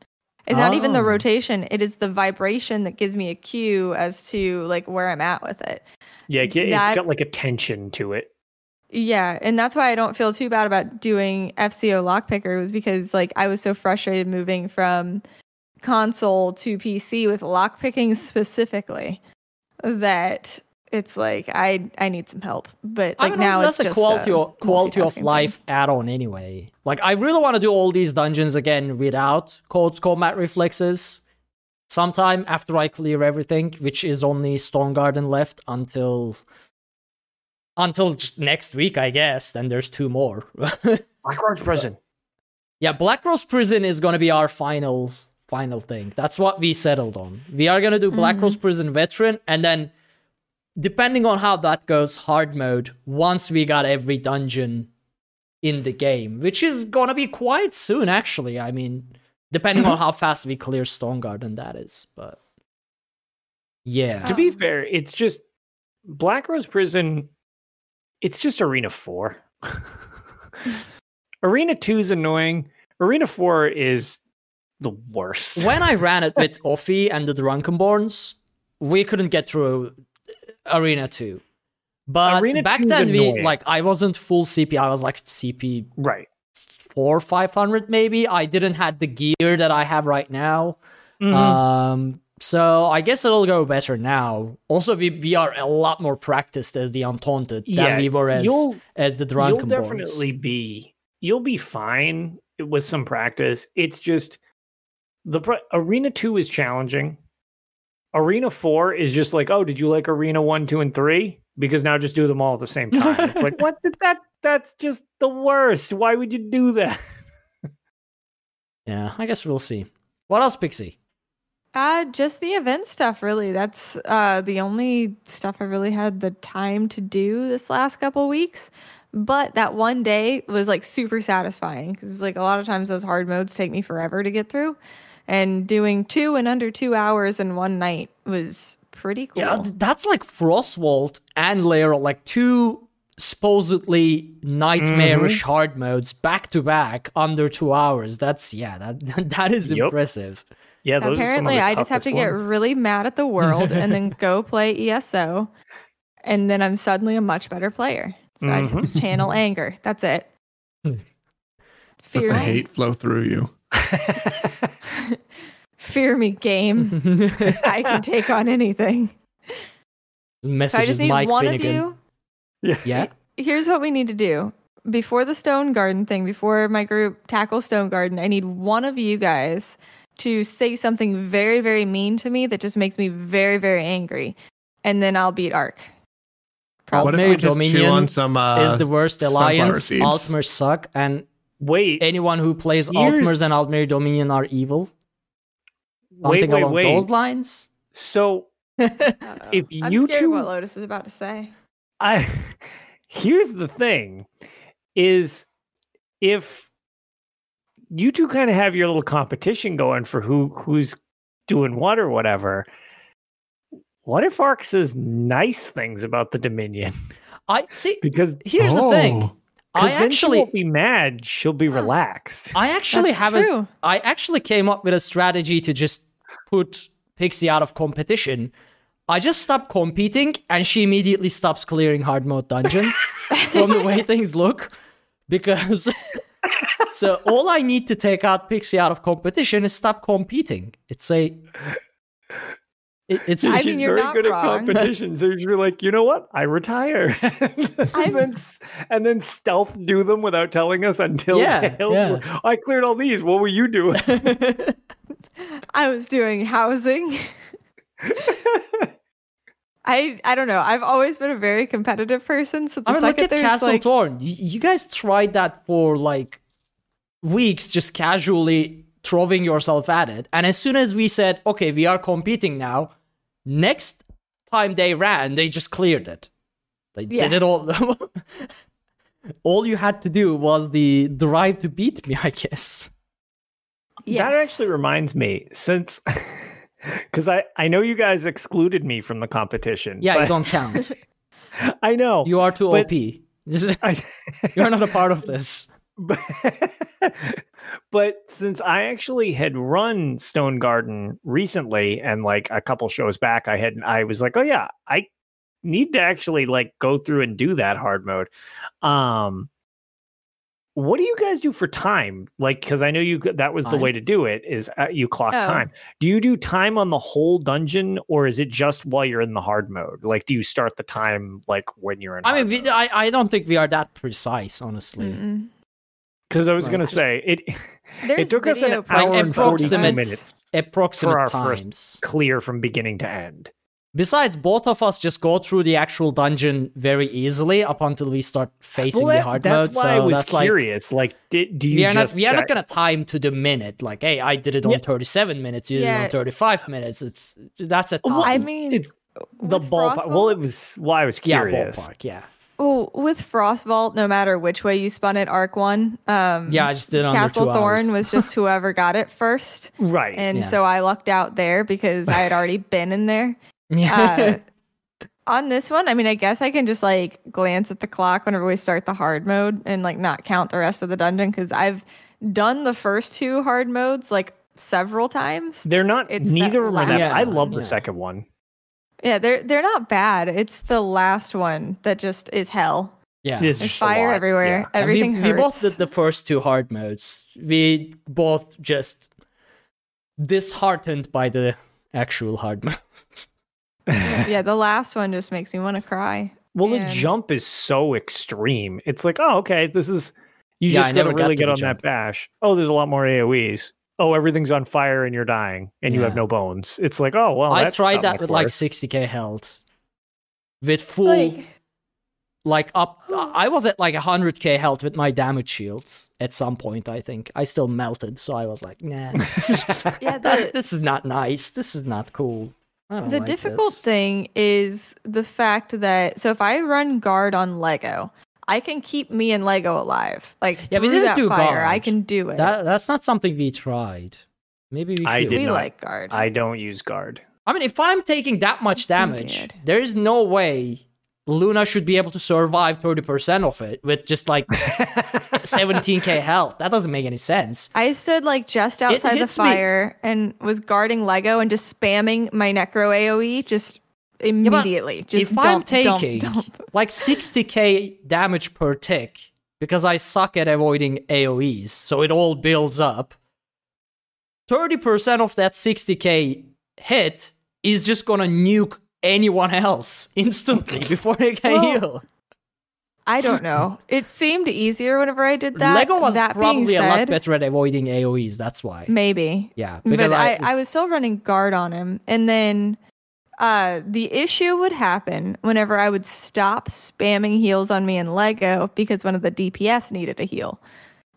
It's not even the Oh. rotation; it is the vibration that gives me a cue as to like where I'm at with it. Yeah, it- it's That- got like a tension to it. Yeah, and that's why I don't feel too bad about doing FCO lockpicker was because like I was so frustrated moving from console to PC with lockpicking specifically that it's like I I need some help. But I like mean, now that's it's a just quality a of, quality of multitasking thing. life add-on anyway. Like I really want to do all these dungeons again without Code's combat reflexes. Sometime after I clear everything, which is only Stone Garden left until until just next week, I guess. Then there's two more. Blackrock Prison. yeah, Blackrose Prison is gonna be our final final thing. That's what we settled on. We are gonna do Black mm-hmm. Rose Prison Veteran, and then depending on how that goes, hard mode. Once we got every dungeon in the game, which is gonna be quite soon, actually. I mean, depending on mm-hmm. how fast we clear Stone Garden, that is. But yeah, To be fair, it's just Blackrose Prison. It's just Arena Four. Arena Two is annoying. Arena Four is the worst. when I ran it with Offie and the Drunkenborns, we couldn't get through Arena 2. But Arena back 2 's then, we like I wasn't full CP. I was like CP Right. four, five hundred maybe. I didn't have the gear that I have right now. Mhm. Um, so I guess it'll go better now. Also, we we are a lot more practiced as the Undaunted than Yeah, we were as as the Drunken. you'll definitely be you'll be fine with some practice. It's just the Arena Two is challenging. Arena Four is just like, oh, did you like Arena One, Two, and Three? Because now just do them all at the same time. it's like, what? Did that? That's just the worst. Why would you do that? Yeah, I guess we'll see. What else, Pixie? Uh, just the event stuff, really. That's uh, the only stuff I really had the time to do this last couple weeks. But that one day was like super satisfying because like a lot of times those hard modes take me forever to get through. And doing two in under two hours in one night was pretty cool. Yeah, that's like Frostvault and Lair, like two supposedly nightmarish Mm-hmm. hard modes back to back under two hours. That's yeah, that that is Yep. impressive. Yeah, those Apparently, are some of the I just have to toughest get really mad at the world and then go play ESO. And then I'm suddenly a much better player. So I just have to channel anger. That's it. Let the hate flow through you. Fear me, game. I can take on anything. So Message I just is need Mike one Finnegan. of you. yeah. Yeah, Here's what we need to do. Before the Stone Garden thing, before my group tackles Stone Garden, I need one of you guys to say something very, very mean to me that just makes me very, very angry. And then I'll beat Ark. Well, What if Maybe we just chew Dominion on some uh, is the worst alliance. seeds? Suck, and Wait, anyone who plays Here's- Altmers and Aldmeri Dominion are evil. wait, Something wait, along wait. those lines. So Uh-oh. If I'm you scared two- what Lotus is about to say. I here's the thing is if you two kind of have your little competition going for who who's doing what or whatever. What if Ark says nice things about the Dominion? I see. Because Here's the thing. Oh. I 'cause then she actually, won't be mad. She'll be hmm. relaxed. I actually That's have a true. I actually came up with a strategy to just put Pixie out of competition. I just stop competing and she immediately stops clearing hard mode dungeons from the way things look. Because so all I need to take out Pixie out of competition is stop competing. It's a it- it's I mean, She's you're very not good wrong. at competitions. So you're like, you know what? I retire. and, I'm- then, and then stealth do them without telling us until Yeah, yeah. I cleared all these. What were you doing? I was doing housing. I I don't know. I've always been a very competitive person. So the I mean, look at Castle like, Thorn. Y- you guys tried that for like weeks, just casually throwing yourself at it. And as soon as we said, okay, we are competing now, next time they ran, they just cleared it. They Yeah. did it all. all you had to do was the drive to beat me, I guess. That actually reminds me, since because I I know you guys excluded me from the competition. Yeah, you don't count. I know You are too But- OP. I, You're not a part of this. But, but since I actually had run Stone Garden recently and like a couple shows back, I had I was like, oh yeah, I need to actually like go through and do that hard mode. Um what do you guys do for time? Like, because I know you that was the way to do it is uh, you clock Oh. time. Do you do time on the whole dungeon, or is it just while you're in the hard mode? Like, do you start the time like when you're in? I hard mean, we, I, I don't think we are that precise, honestly. Mm-mm. Because I was Right. gonna say it. There's it took us an video hour Like and forty two approximate- minutes Approximate for our times. first clear from beginning to end. Besides, both of us just go through the actual dungeon very easily up until we start facing Well, the that- hard that's mode. why so I was that's curious. Like, did do you we are not just we are not gonna time to the minute. Like, hey, I did it on Yeah. 37 minutes. You did it Yeah. on 35 minutes. It's that's a time. Well, I mean, It's the with ballpark. Well, it was. Well, I was yeah, curious. ballpark. Yeah, Oh, with Frostvault, no matter which way you spun it, Arc One, um, yeah. I just did it under Castle Thorn was just whoever got it first, Right. and Yeah. so I lucked out there because I had already been in there. yeah. Uh, on this one, I mean, I guess I can just like glance at the clock whenever we start the hard mode and like not count the rest of the dungeon because I've done the first two hard modes like several times. They're not. It's neither of them. are that- last I one, love the yeah. second one. Yeah, they're they're not bad. It's the last one that just is hell. yeah. It's There's fire lot, everywhere. yeah. And Everything we, we both did the first two hard modes. We both just disheartened by the actual hard modes. yeah, the last one just makes me want to cry. Well, the jump is so extreme. It's like, oh, okay, this is. You Yeah, just never gotta got really to get on jump. that bash. Oh, there's a lot more AOE's. Oh, everything's on fire and you're dying and you have no bones. It's like, oh well. I tried that much with like 60k health. With full, like, Like, up. I was at like 100k health with my damage shields at some point, I think. I still melted, so I was like, nah. yeah, That's- the this is not nice. This is not cool. The like difficult this. thing is the fact that so if I run guard on Lego, I can keep me and Lego alive. Like Yeah, we through didn't that do fire, I can do it. That, that's not something we tried. Maybe we should. I did we not. like guard. I don't use guard. I mean, if I'm taking that much damage, there is no way Luna should be able to survive 30% of it with just like 17k health. That doesn't make any sense. I stood like just outside the hits me- fire and was guarding Lego and just spamming my necro AoE just immediately. just if I'm dump, dump, taking dump. like 60k damage per tick because I suck at avoiding AoEs, so it all builds up, 30% of that 60k hit is just gonna nuke anyone else instantly before they can Well, heal. I don't know. It seemed easier whenever I did that. Lego was that probably a lot better at avoiding AoEs. That's why. Maybe. Yeah, But because I, I was still running guard on him. And then uh the issue would happen whenever I would stop spamming heals on me in Lego because one of the DPS needed a heal.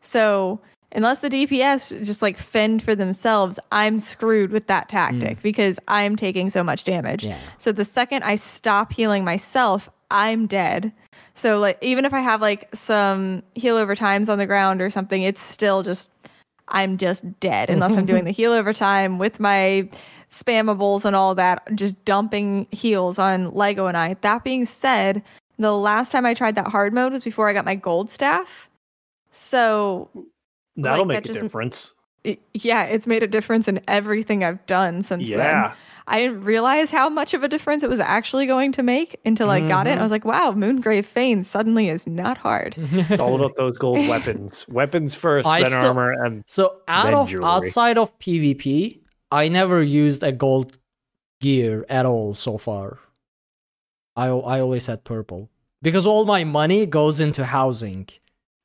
So unless the DPS just like fend for themselves, I'm screwed with that tactic because I'm taking so much damage. Yeah. So the second I stop healing myself, I'm dead. So like even if I have like some heal over times on the ground or something, it's still just I'm just dead unless I'm doing the heal over time with my spammables and all that, just dumping heals on Lego and I. That being said, the last time I tried that hard mode was before I got my gold staff. So That'll Like, make that a just- difference. it, yeah, it's made a difference in everything I've done since then. Yeah. I didn't realize how much of a difference it was actually going to make until I got it. I mm-hmm. was like, wow, Moongrave Fane suddenly is not hard. It's all about those gold weapons. Weapons first, I then still- armor, and So out Then of jewelry. outside of PvP, I never used a gold gear at all so far. I I always had purple because all my money goes into housing.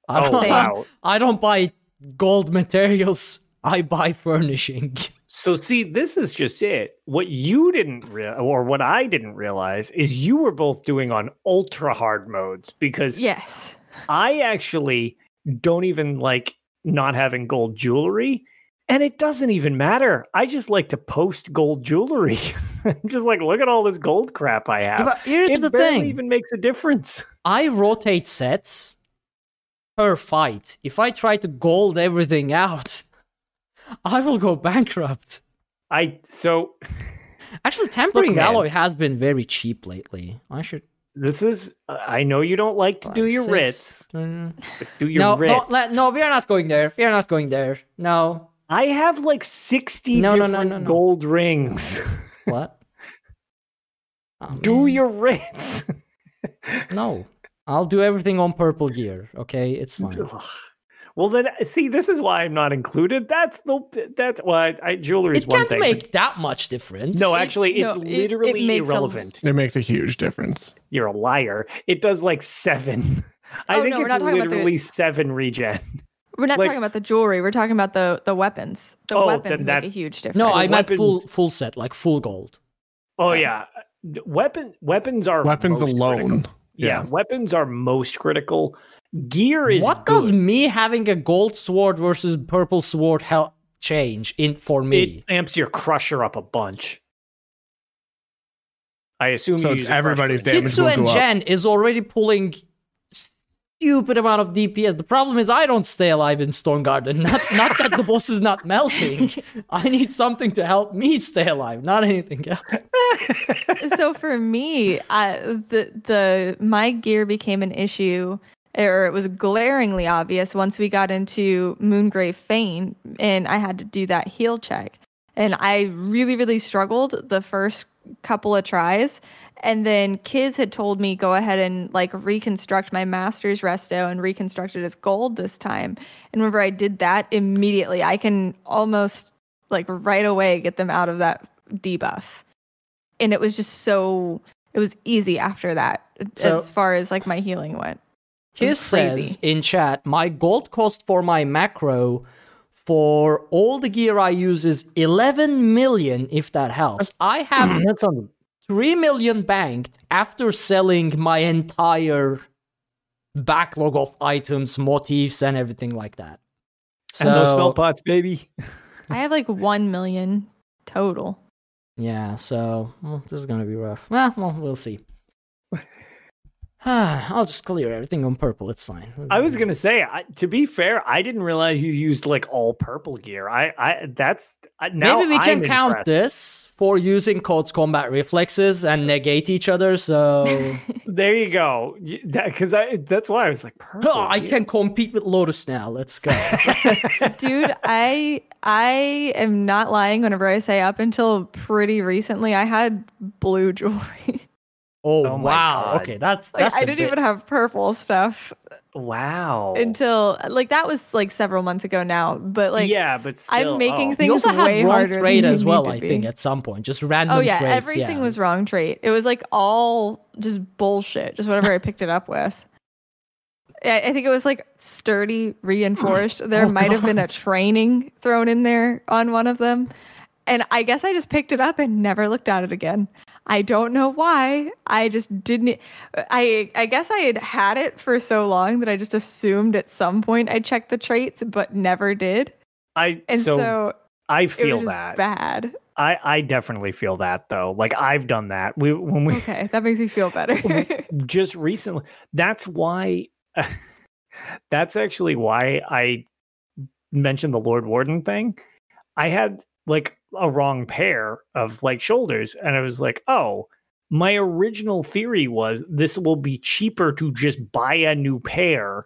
I oh don't, wow. I don't buy gold materials. I buy furnishing. So see, this is just it. What you didn't real or what I didn't realize is you were both doing on ultra hard modes because Yes. I actually don't even like not having gold jewelry. And it doesn't even matter. I just like to post gold jewelry. Just like, look at all this gold crap I have. but here's it the thing: even makes a difference. I rotate sets per fight. If I try to gold everything out, I will go bankrupt. I so Actually, tempering man. alloy has been very cheap lately. I should this is I know you don't like to do your six, writs, uh, do your No, writs. don't no, we are not going there. We are not going there. No. I have like 60 No, no, different no, no, no. gold rings. What? Oh, do man. your writs. No. I'll do everything on purple gear. Okay, it's fine. Well, then uh, see, this is why I'm not included. That's the that's why I, jewelry is one. It one can't thing. make that much difference. no, actually, it's no, it- it literally a- irrelevant. It makes a huge difference. You're a liar. It does like seven. I Oh, think no, we're it's not talking about the- literally seven regen. We're not Like- talking about the jewelry. We're talking about the the weapons. The Oh, weapons then make that- a huge difference. no, I meant full full set, like full gold. Oh Yeah. yeah, weapon weapons are Weapons most alone. critical. Yeah. Yeah. weapons are most critical. Gear is what good. does me having a gold sword versus purple sword help change in for me? It amps your crusher up a bunch. I assume So you it's use a everybody's engine. damage Kitsu and go up. Jen is already pulling stupid amount of DPS. The problem is I don't stay alive in Stone Garden. Not not that the boss is not melting. I need something to help me stay alive, not anything else. so for me, I, the the my gear became an issue, or it was glaringly obvious once we got into Moongrave Fane, and I had to do that heal check, and I really really struggled the first couple of tries. And then Kiz had told me go ahead and like reconstruct my master's resto and reconstruct it as gold this time. And whenever I did that, immediately I can almost like right away get them out of that debuff and it was just so it was easy after that So- as far as like my healing went It Kiz was crazy. says in chat, my gold cost for my macro for all the gear I use is 11 million, if that helps. I have That sounds 3 million banked after selling my entire backlog of items, motifs, and everything like that. and those spell pots, baby. i have like 1 million total Yeah, so well, this is gonna be rough. Well, well, we'll see. I'll just clear everything on purple. It's fine. I was gonna say, I, to be fair, I didn't realize you used like all purple gear. I, I that's I, now Maybe we can I'm count impressed. this for using Code's combat reflexes and uh, negate each other. So There you go. Because I that's why I was like, oh, purple. Oh, I can compete with Lotus now. Let's go. dude i i am not lying whenever i say up until pretty recently i had blue jewelry Oh, Oh wow. Okay, that's like that's. i a didn't bit- even have purple stuff Wow. until like that was like several months ago now but like yeah, but still, I'm making oh. things You also had wrong harder trade you as well. need to I think be. at some point, just oh, random. Oh yeah, traits, everything yeah. was wrong trait. It was like all just bullshit, just whatever I picked it up with. I, I think it was like sturdy, reinforced. There Oh, might have been a training thrown in there on one of them. And I guess I just picked it up and never looked at it again. I don't know why. I just didn't I I guess I had had it for so long that I just assumed at some point I checked the traits but never did. I And so, so, I feel that. bad. I I definitely feel that though. Like I've done that. We when we Okay, that makes me feel better. just recently. That's why. that's actually why I mentioned the Lord Warden thing. I had like a wrong pair of like shoulders, and I was like, oh. My original theory was this will be cheaper to just buy a new pair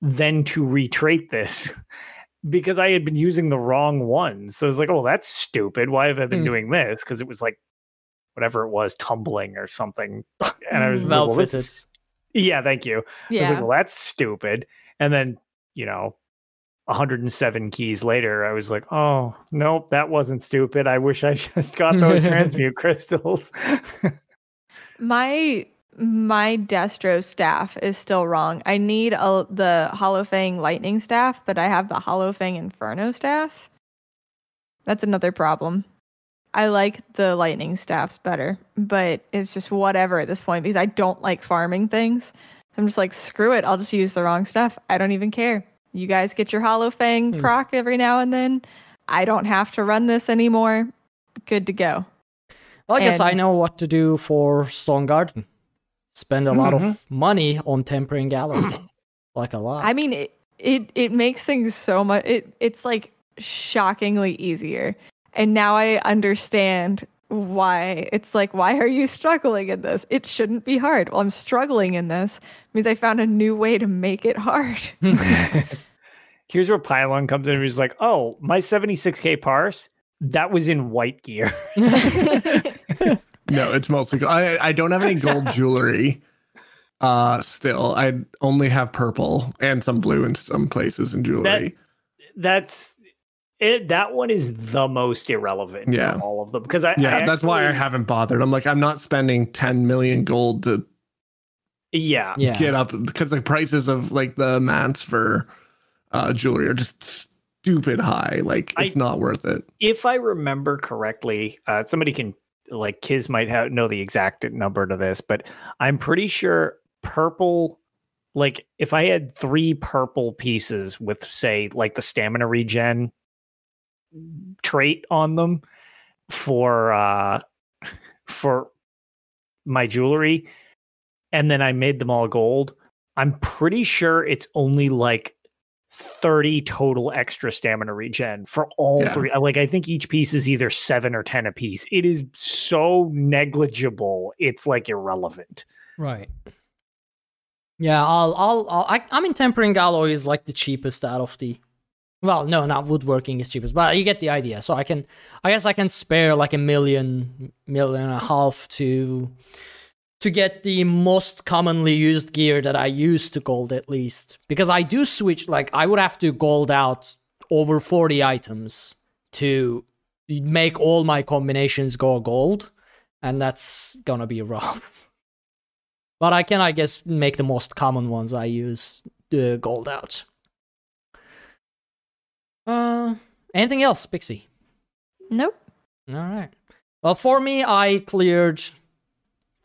than to retrait this because I had been using the wrong ones. So I was like, oh, that's stupid. Why have I been Hmm. doing this? Because it was like whatever it was, tumbling or something. And I was like, well, this is yeah, thank you. I was like, yeah. well, that's stupid. And then, you know, 107 keys later, I was like, oh, nope, that wasn't stupid. I wish I just got those transmute crystals. My my Destro staff is still wrong. I need a, the Hollowfang Lightning staff, but I have the Hollowfang Inferno staff. That's another problem. I like the lightning staffs better, but it's just whatever at this point because I don't like farming things. So I'm just like, screw it. I'll just use the wrong stuff. I don't even care. You guys get your Hollowfang Hmm. proc every now and then. I don't have to run this anymore. Good to go. Well, I guess I know what to do for Stone Garden. Spend a lot Mhm. of money on Tempering Alloy. like a lot. I mean, it, it it makes things so much. It it's like shockingly easier, and now I understand why it's like why are you struggling in this? It shouldn't be hard. Well, I'm struggling in this means I found a new way to make it hard. Here's where Pylawn comes in and he's like, oh, my 76k parse, that was in white gear. No, it's mostly gold. I, I don't have any gold jewelry. Uh, still, I only have purple and some blue in some places in jewelry. That's it. That one is the most irrelevant. Yeah. of all of them because I yeah, I that's why I haven't bothered. I'm like, I'm not spending 10 million gold to Yeah, Yeah. get up because the prices of like the mats for uh jewelry are just stupid high. Like I- it's not worth it. if I remember correctly, uh, somebody can like Kiz might have know the exact number to this, but I'm pretty sure purple. Like if I had three purple pieces with say like the stamina regen trait on them for uh for my jewelry, and then I made them all gold, I'm pretty sure it's only like 30 total extra stamina regen for all Yeah. three. Like I think each piece is either 7 or 10 a piece. It is so negligible. It's like irrelevant. Right. Yeah, I'll, I'll, I'll I, I mean, tempering alloy is like the cheapest out of the. Well, no, not woodworking is cheapest, but you get the idea. So I can, I guess I can spare like a million, million and a half to, to get the most commonly used gear that I use to gold at least, because I do switch. Like I would have to gold out over forty items to make all my combinations go gold, and that's gonna be rough. But I can, I guess, make the most common ones I use uh, gold out. Uh, anything else, Pixie? Nope. All right. Well, for me, I cleared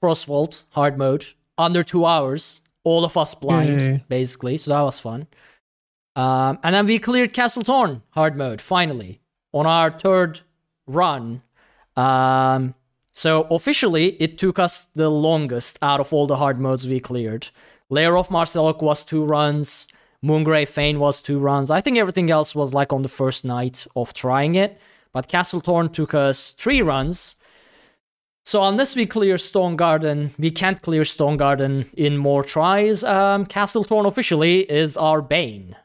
Frostvault hard mode under two hours. All of us blind, Yay. basically. So that was fun. Um, and then we cleared Castle Thorn hard mode finally on our third run. Um, so officially, it took us the longest out of all the hard modes we cleared. Lair of Maarselok was two runs. Moongrave Fane was two runs. I think everything else was like on the first night of trying it. But Castle Thorn took us three runs. So unless we clear Stone Garden, we can't clear Stone Garden in more tries. Um, Castle Thorn officially is our bane,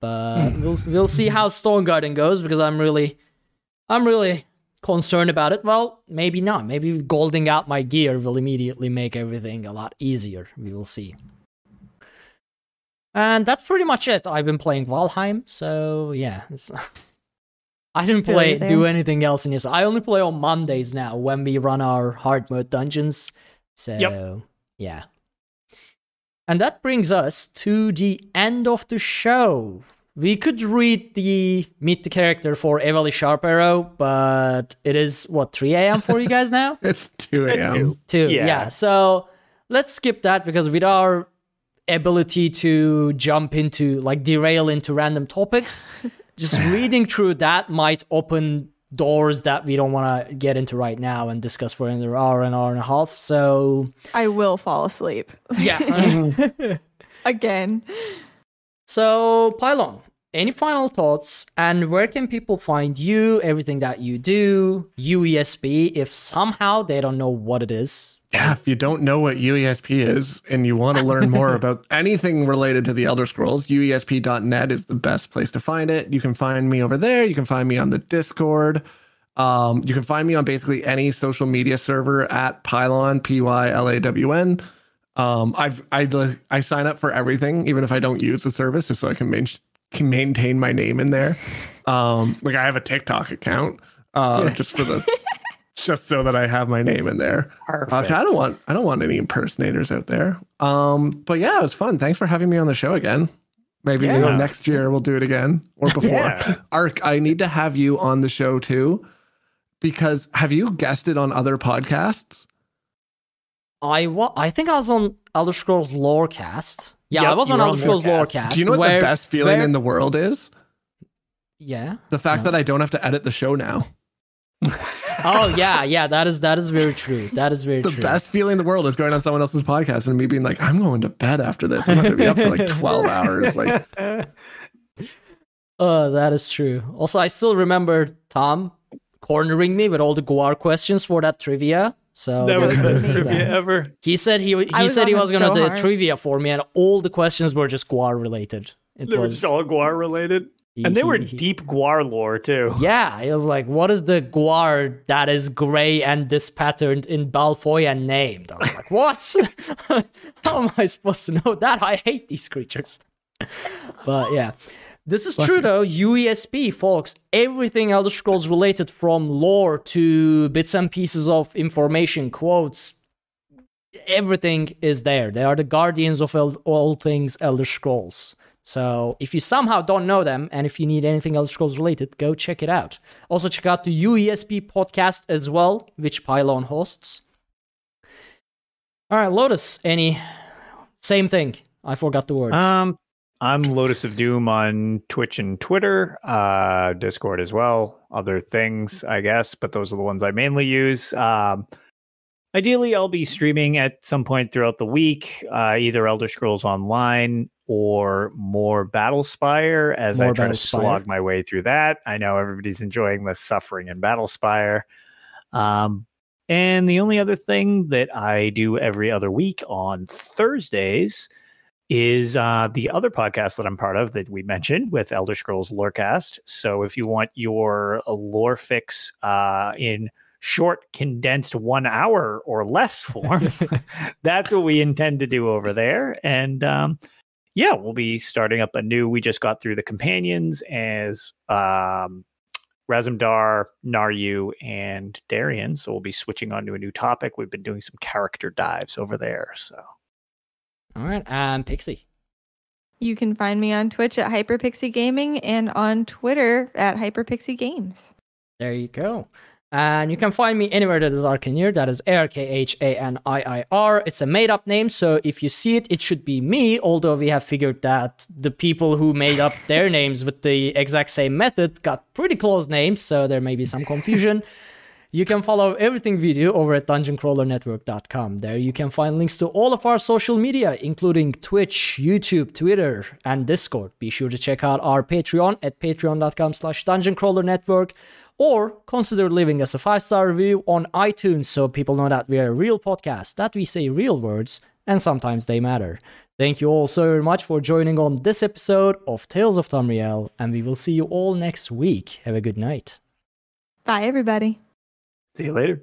but we'll we'll see how Stone Garden goes because I'm really, I'm really concerned about it. Well, maybe not. Maybe golding out my gear will immediately make everything a lot easier. We will see. And that's pretty much it. I've been playing Valheim, so yeah. It's, I didn't play you do anything else in this. I only play on Mondays now when we run our hard mode dungeons. So yeah. And that brings us to the end of the show. We could read the meet the character for Evli Sharp Arrow, but it is what 3 a.m. for you guys now. It's 2 a.m. Too. Yeah. Yeah. So let's skip that because with our ability to jump into like derail into random topics, just reading through that might open doors that we don't want to get into right now and discuss for another hour, an hour and a half. So I will fall asleep yeah. again. so Pylawn, any final thoughts and where can people find you, everything that you do, UESP, if somehow they don't know what it is? Yeah, if you don't know what UESP is and you want to learn more about anything related to the Elder Scrolls, UESP.net is the best place to find it. You can find me over there. You can find me on the Discord. Um, you can find me on basically any social media server at Pylawn, P Y L A W N. Um, I've I I sign up for everything, even if I don't use the service, just so I can, main, can maintain my name in there. Um, like I have a TikTok account, uh, just for the just so that I have my name in there. Perfect. Okay, I don't want I don't want any impersonators out there. Um, but yeah, it was fun. Thanks for having me on the show again. Maybe you know, next year we'll do it again or before. Yeah. Ark, I need to have you on the show too, because have you guested on other podcasts? I wa- I think I was on Elder Scrolls Lorecast. Yeah, Yep, I was on Elder Scrolls Lorecast. Lorecast. Do you know what where- the best feeling where- in the world is? Yeah. The fact No. that I don't have to edit the show now. Oh yeah, yeah. That is that is very true. That is very true. The true. best feeling in the world is going on someone else's podcast and me being like, I'm going to bed after this. I'm not gonna be up for like 12 hours. Like Oh, that is true. Also, I still remember Tom cornering me with all the Guar questions for that trivia. So that was the there's best that. trivia ever. He said he he I said on he was gonna so do hard. trivia for me, and all the questions were just Guar related. It They were was just all Guar related. And they were deep Guar lore too. Yeah, it was like, what is the guar that is gray and this patterned in Balfoyan named? I was like, what? How am I supposed to know that? I hate these creatures. but yeah. This is true though. UESP, folks. Everything Elder Scrolls related from lore to bits and pieces of information, quotes, everything is there. They are the guardians of all things Elder Scrolls. So if you somehow don't know them, and if you need anything Elder Scrolls related, go check it out. Also check out the UESP podcast as well, which Pylawn hosts. All right, Lotus. Any same thing? I forgot the words. Um, I'm Lotus of Doom on Twitch and Twitter, uh, Discord as well. Other things, I guess, but those are the ones I mainly use. Um, ideally, I'll be streaming at some point throughout the week, uh, either Elder Scrolls Online or more Battlespire as I try to slog my way through that. I know everybody's enjoying the suffering in Battlespire. Um, and the only other thing that I do every other week on Thursdays is uh, the other podcast that I'm part of that we mentioned with Elder Scrolls Lorecast. So if you want your lore fix uh, in short, condensed one hour or less form, that's what we intend to do over there. And um, yeah, we'll be starting up a new. We just got through the companions as um, Razumdar, Naryu, and Darian. So we'll be switching on to a new topic. We've been doing some character dives over there. So All right, and Pixie. You can find me on Twitch at Hyperpixie Gaming and on Twitter at Hyperpixie Games. There you go. And you can find me anywhere that is Arkhaniir. That is A R K H A N I I R. It's a made up name, so if you see it, it should be me. Although we have figured that the people who made up their names with the exact same method got pretty close names, so there may be some confusion. You can follow everything we do over at dungeoncrawlernetwork.com. There you can find links to all of our social media, including Twitch, YouTube, Twitter, and Discord. Be sure to check out our Patreon at patreon.com slash dungeoncrawlernetwork or consider leaving us a five-star review on iTunes so people know that we are a real podcast, that we say real words, and sometimes they matter. Thank you all so very much for joining on this episode of Tales of Tamriel, and we will see you all next week. Have a good night. Bye, everybody. see you later.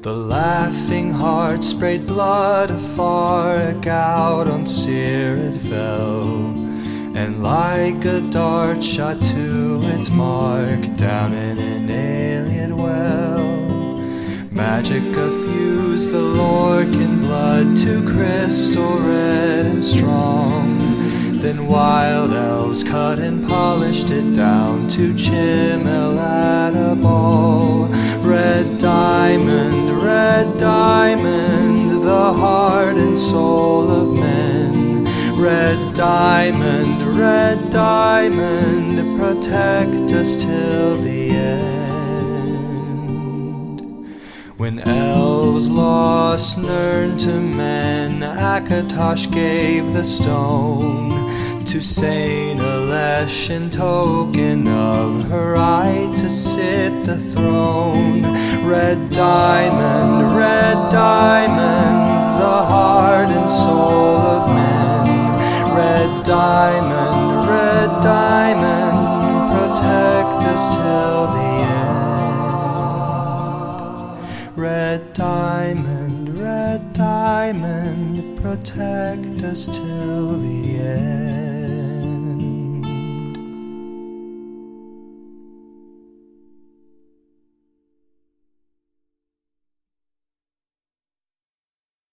The laughing heart sprayed blood afar, a gout on Seer it fell, and like a dart shot to its mark down in an alien well. Magicka fused the Lorkhan blood to crystal red and strong. Then wild elves cut and polished it down to chimel at a ball. Red diamond, red diamond, the heart and soul of men. Red diamond, red diamond, protect us till the end. When elves lost Nirn to men, Akatosh gave the stone to Saint Alesh in token of her right to sit the throne. Red diamond, red diamond, the heart and soul of men. Red diamond, red diamond, protect us till the end. Red diamond, red diamond, protect us till the end.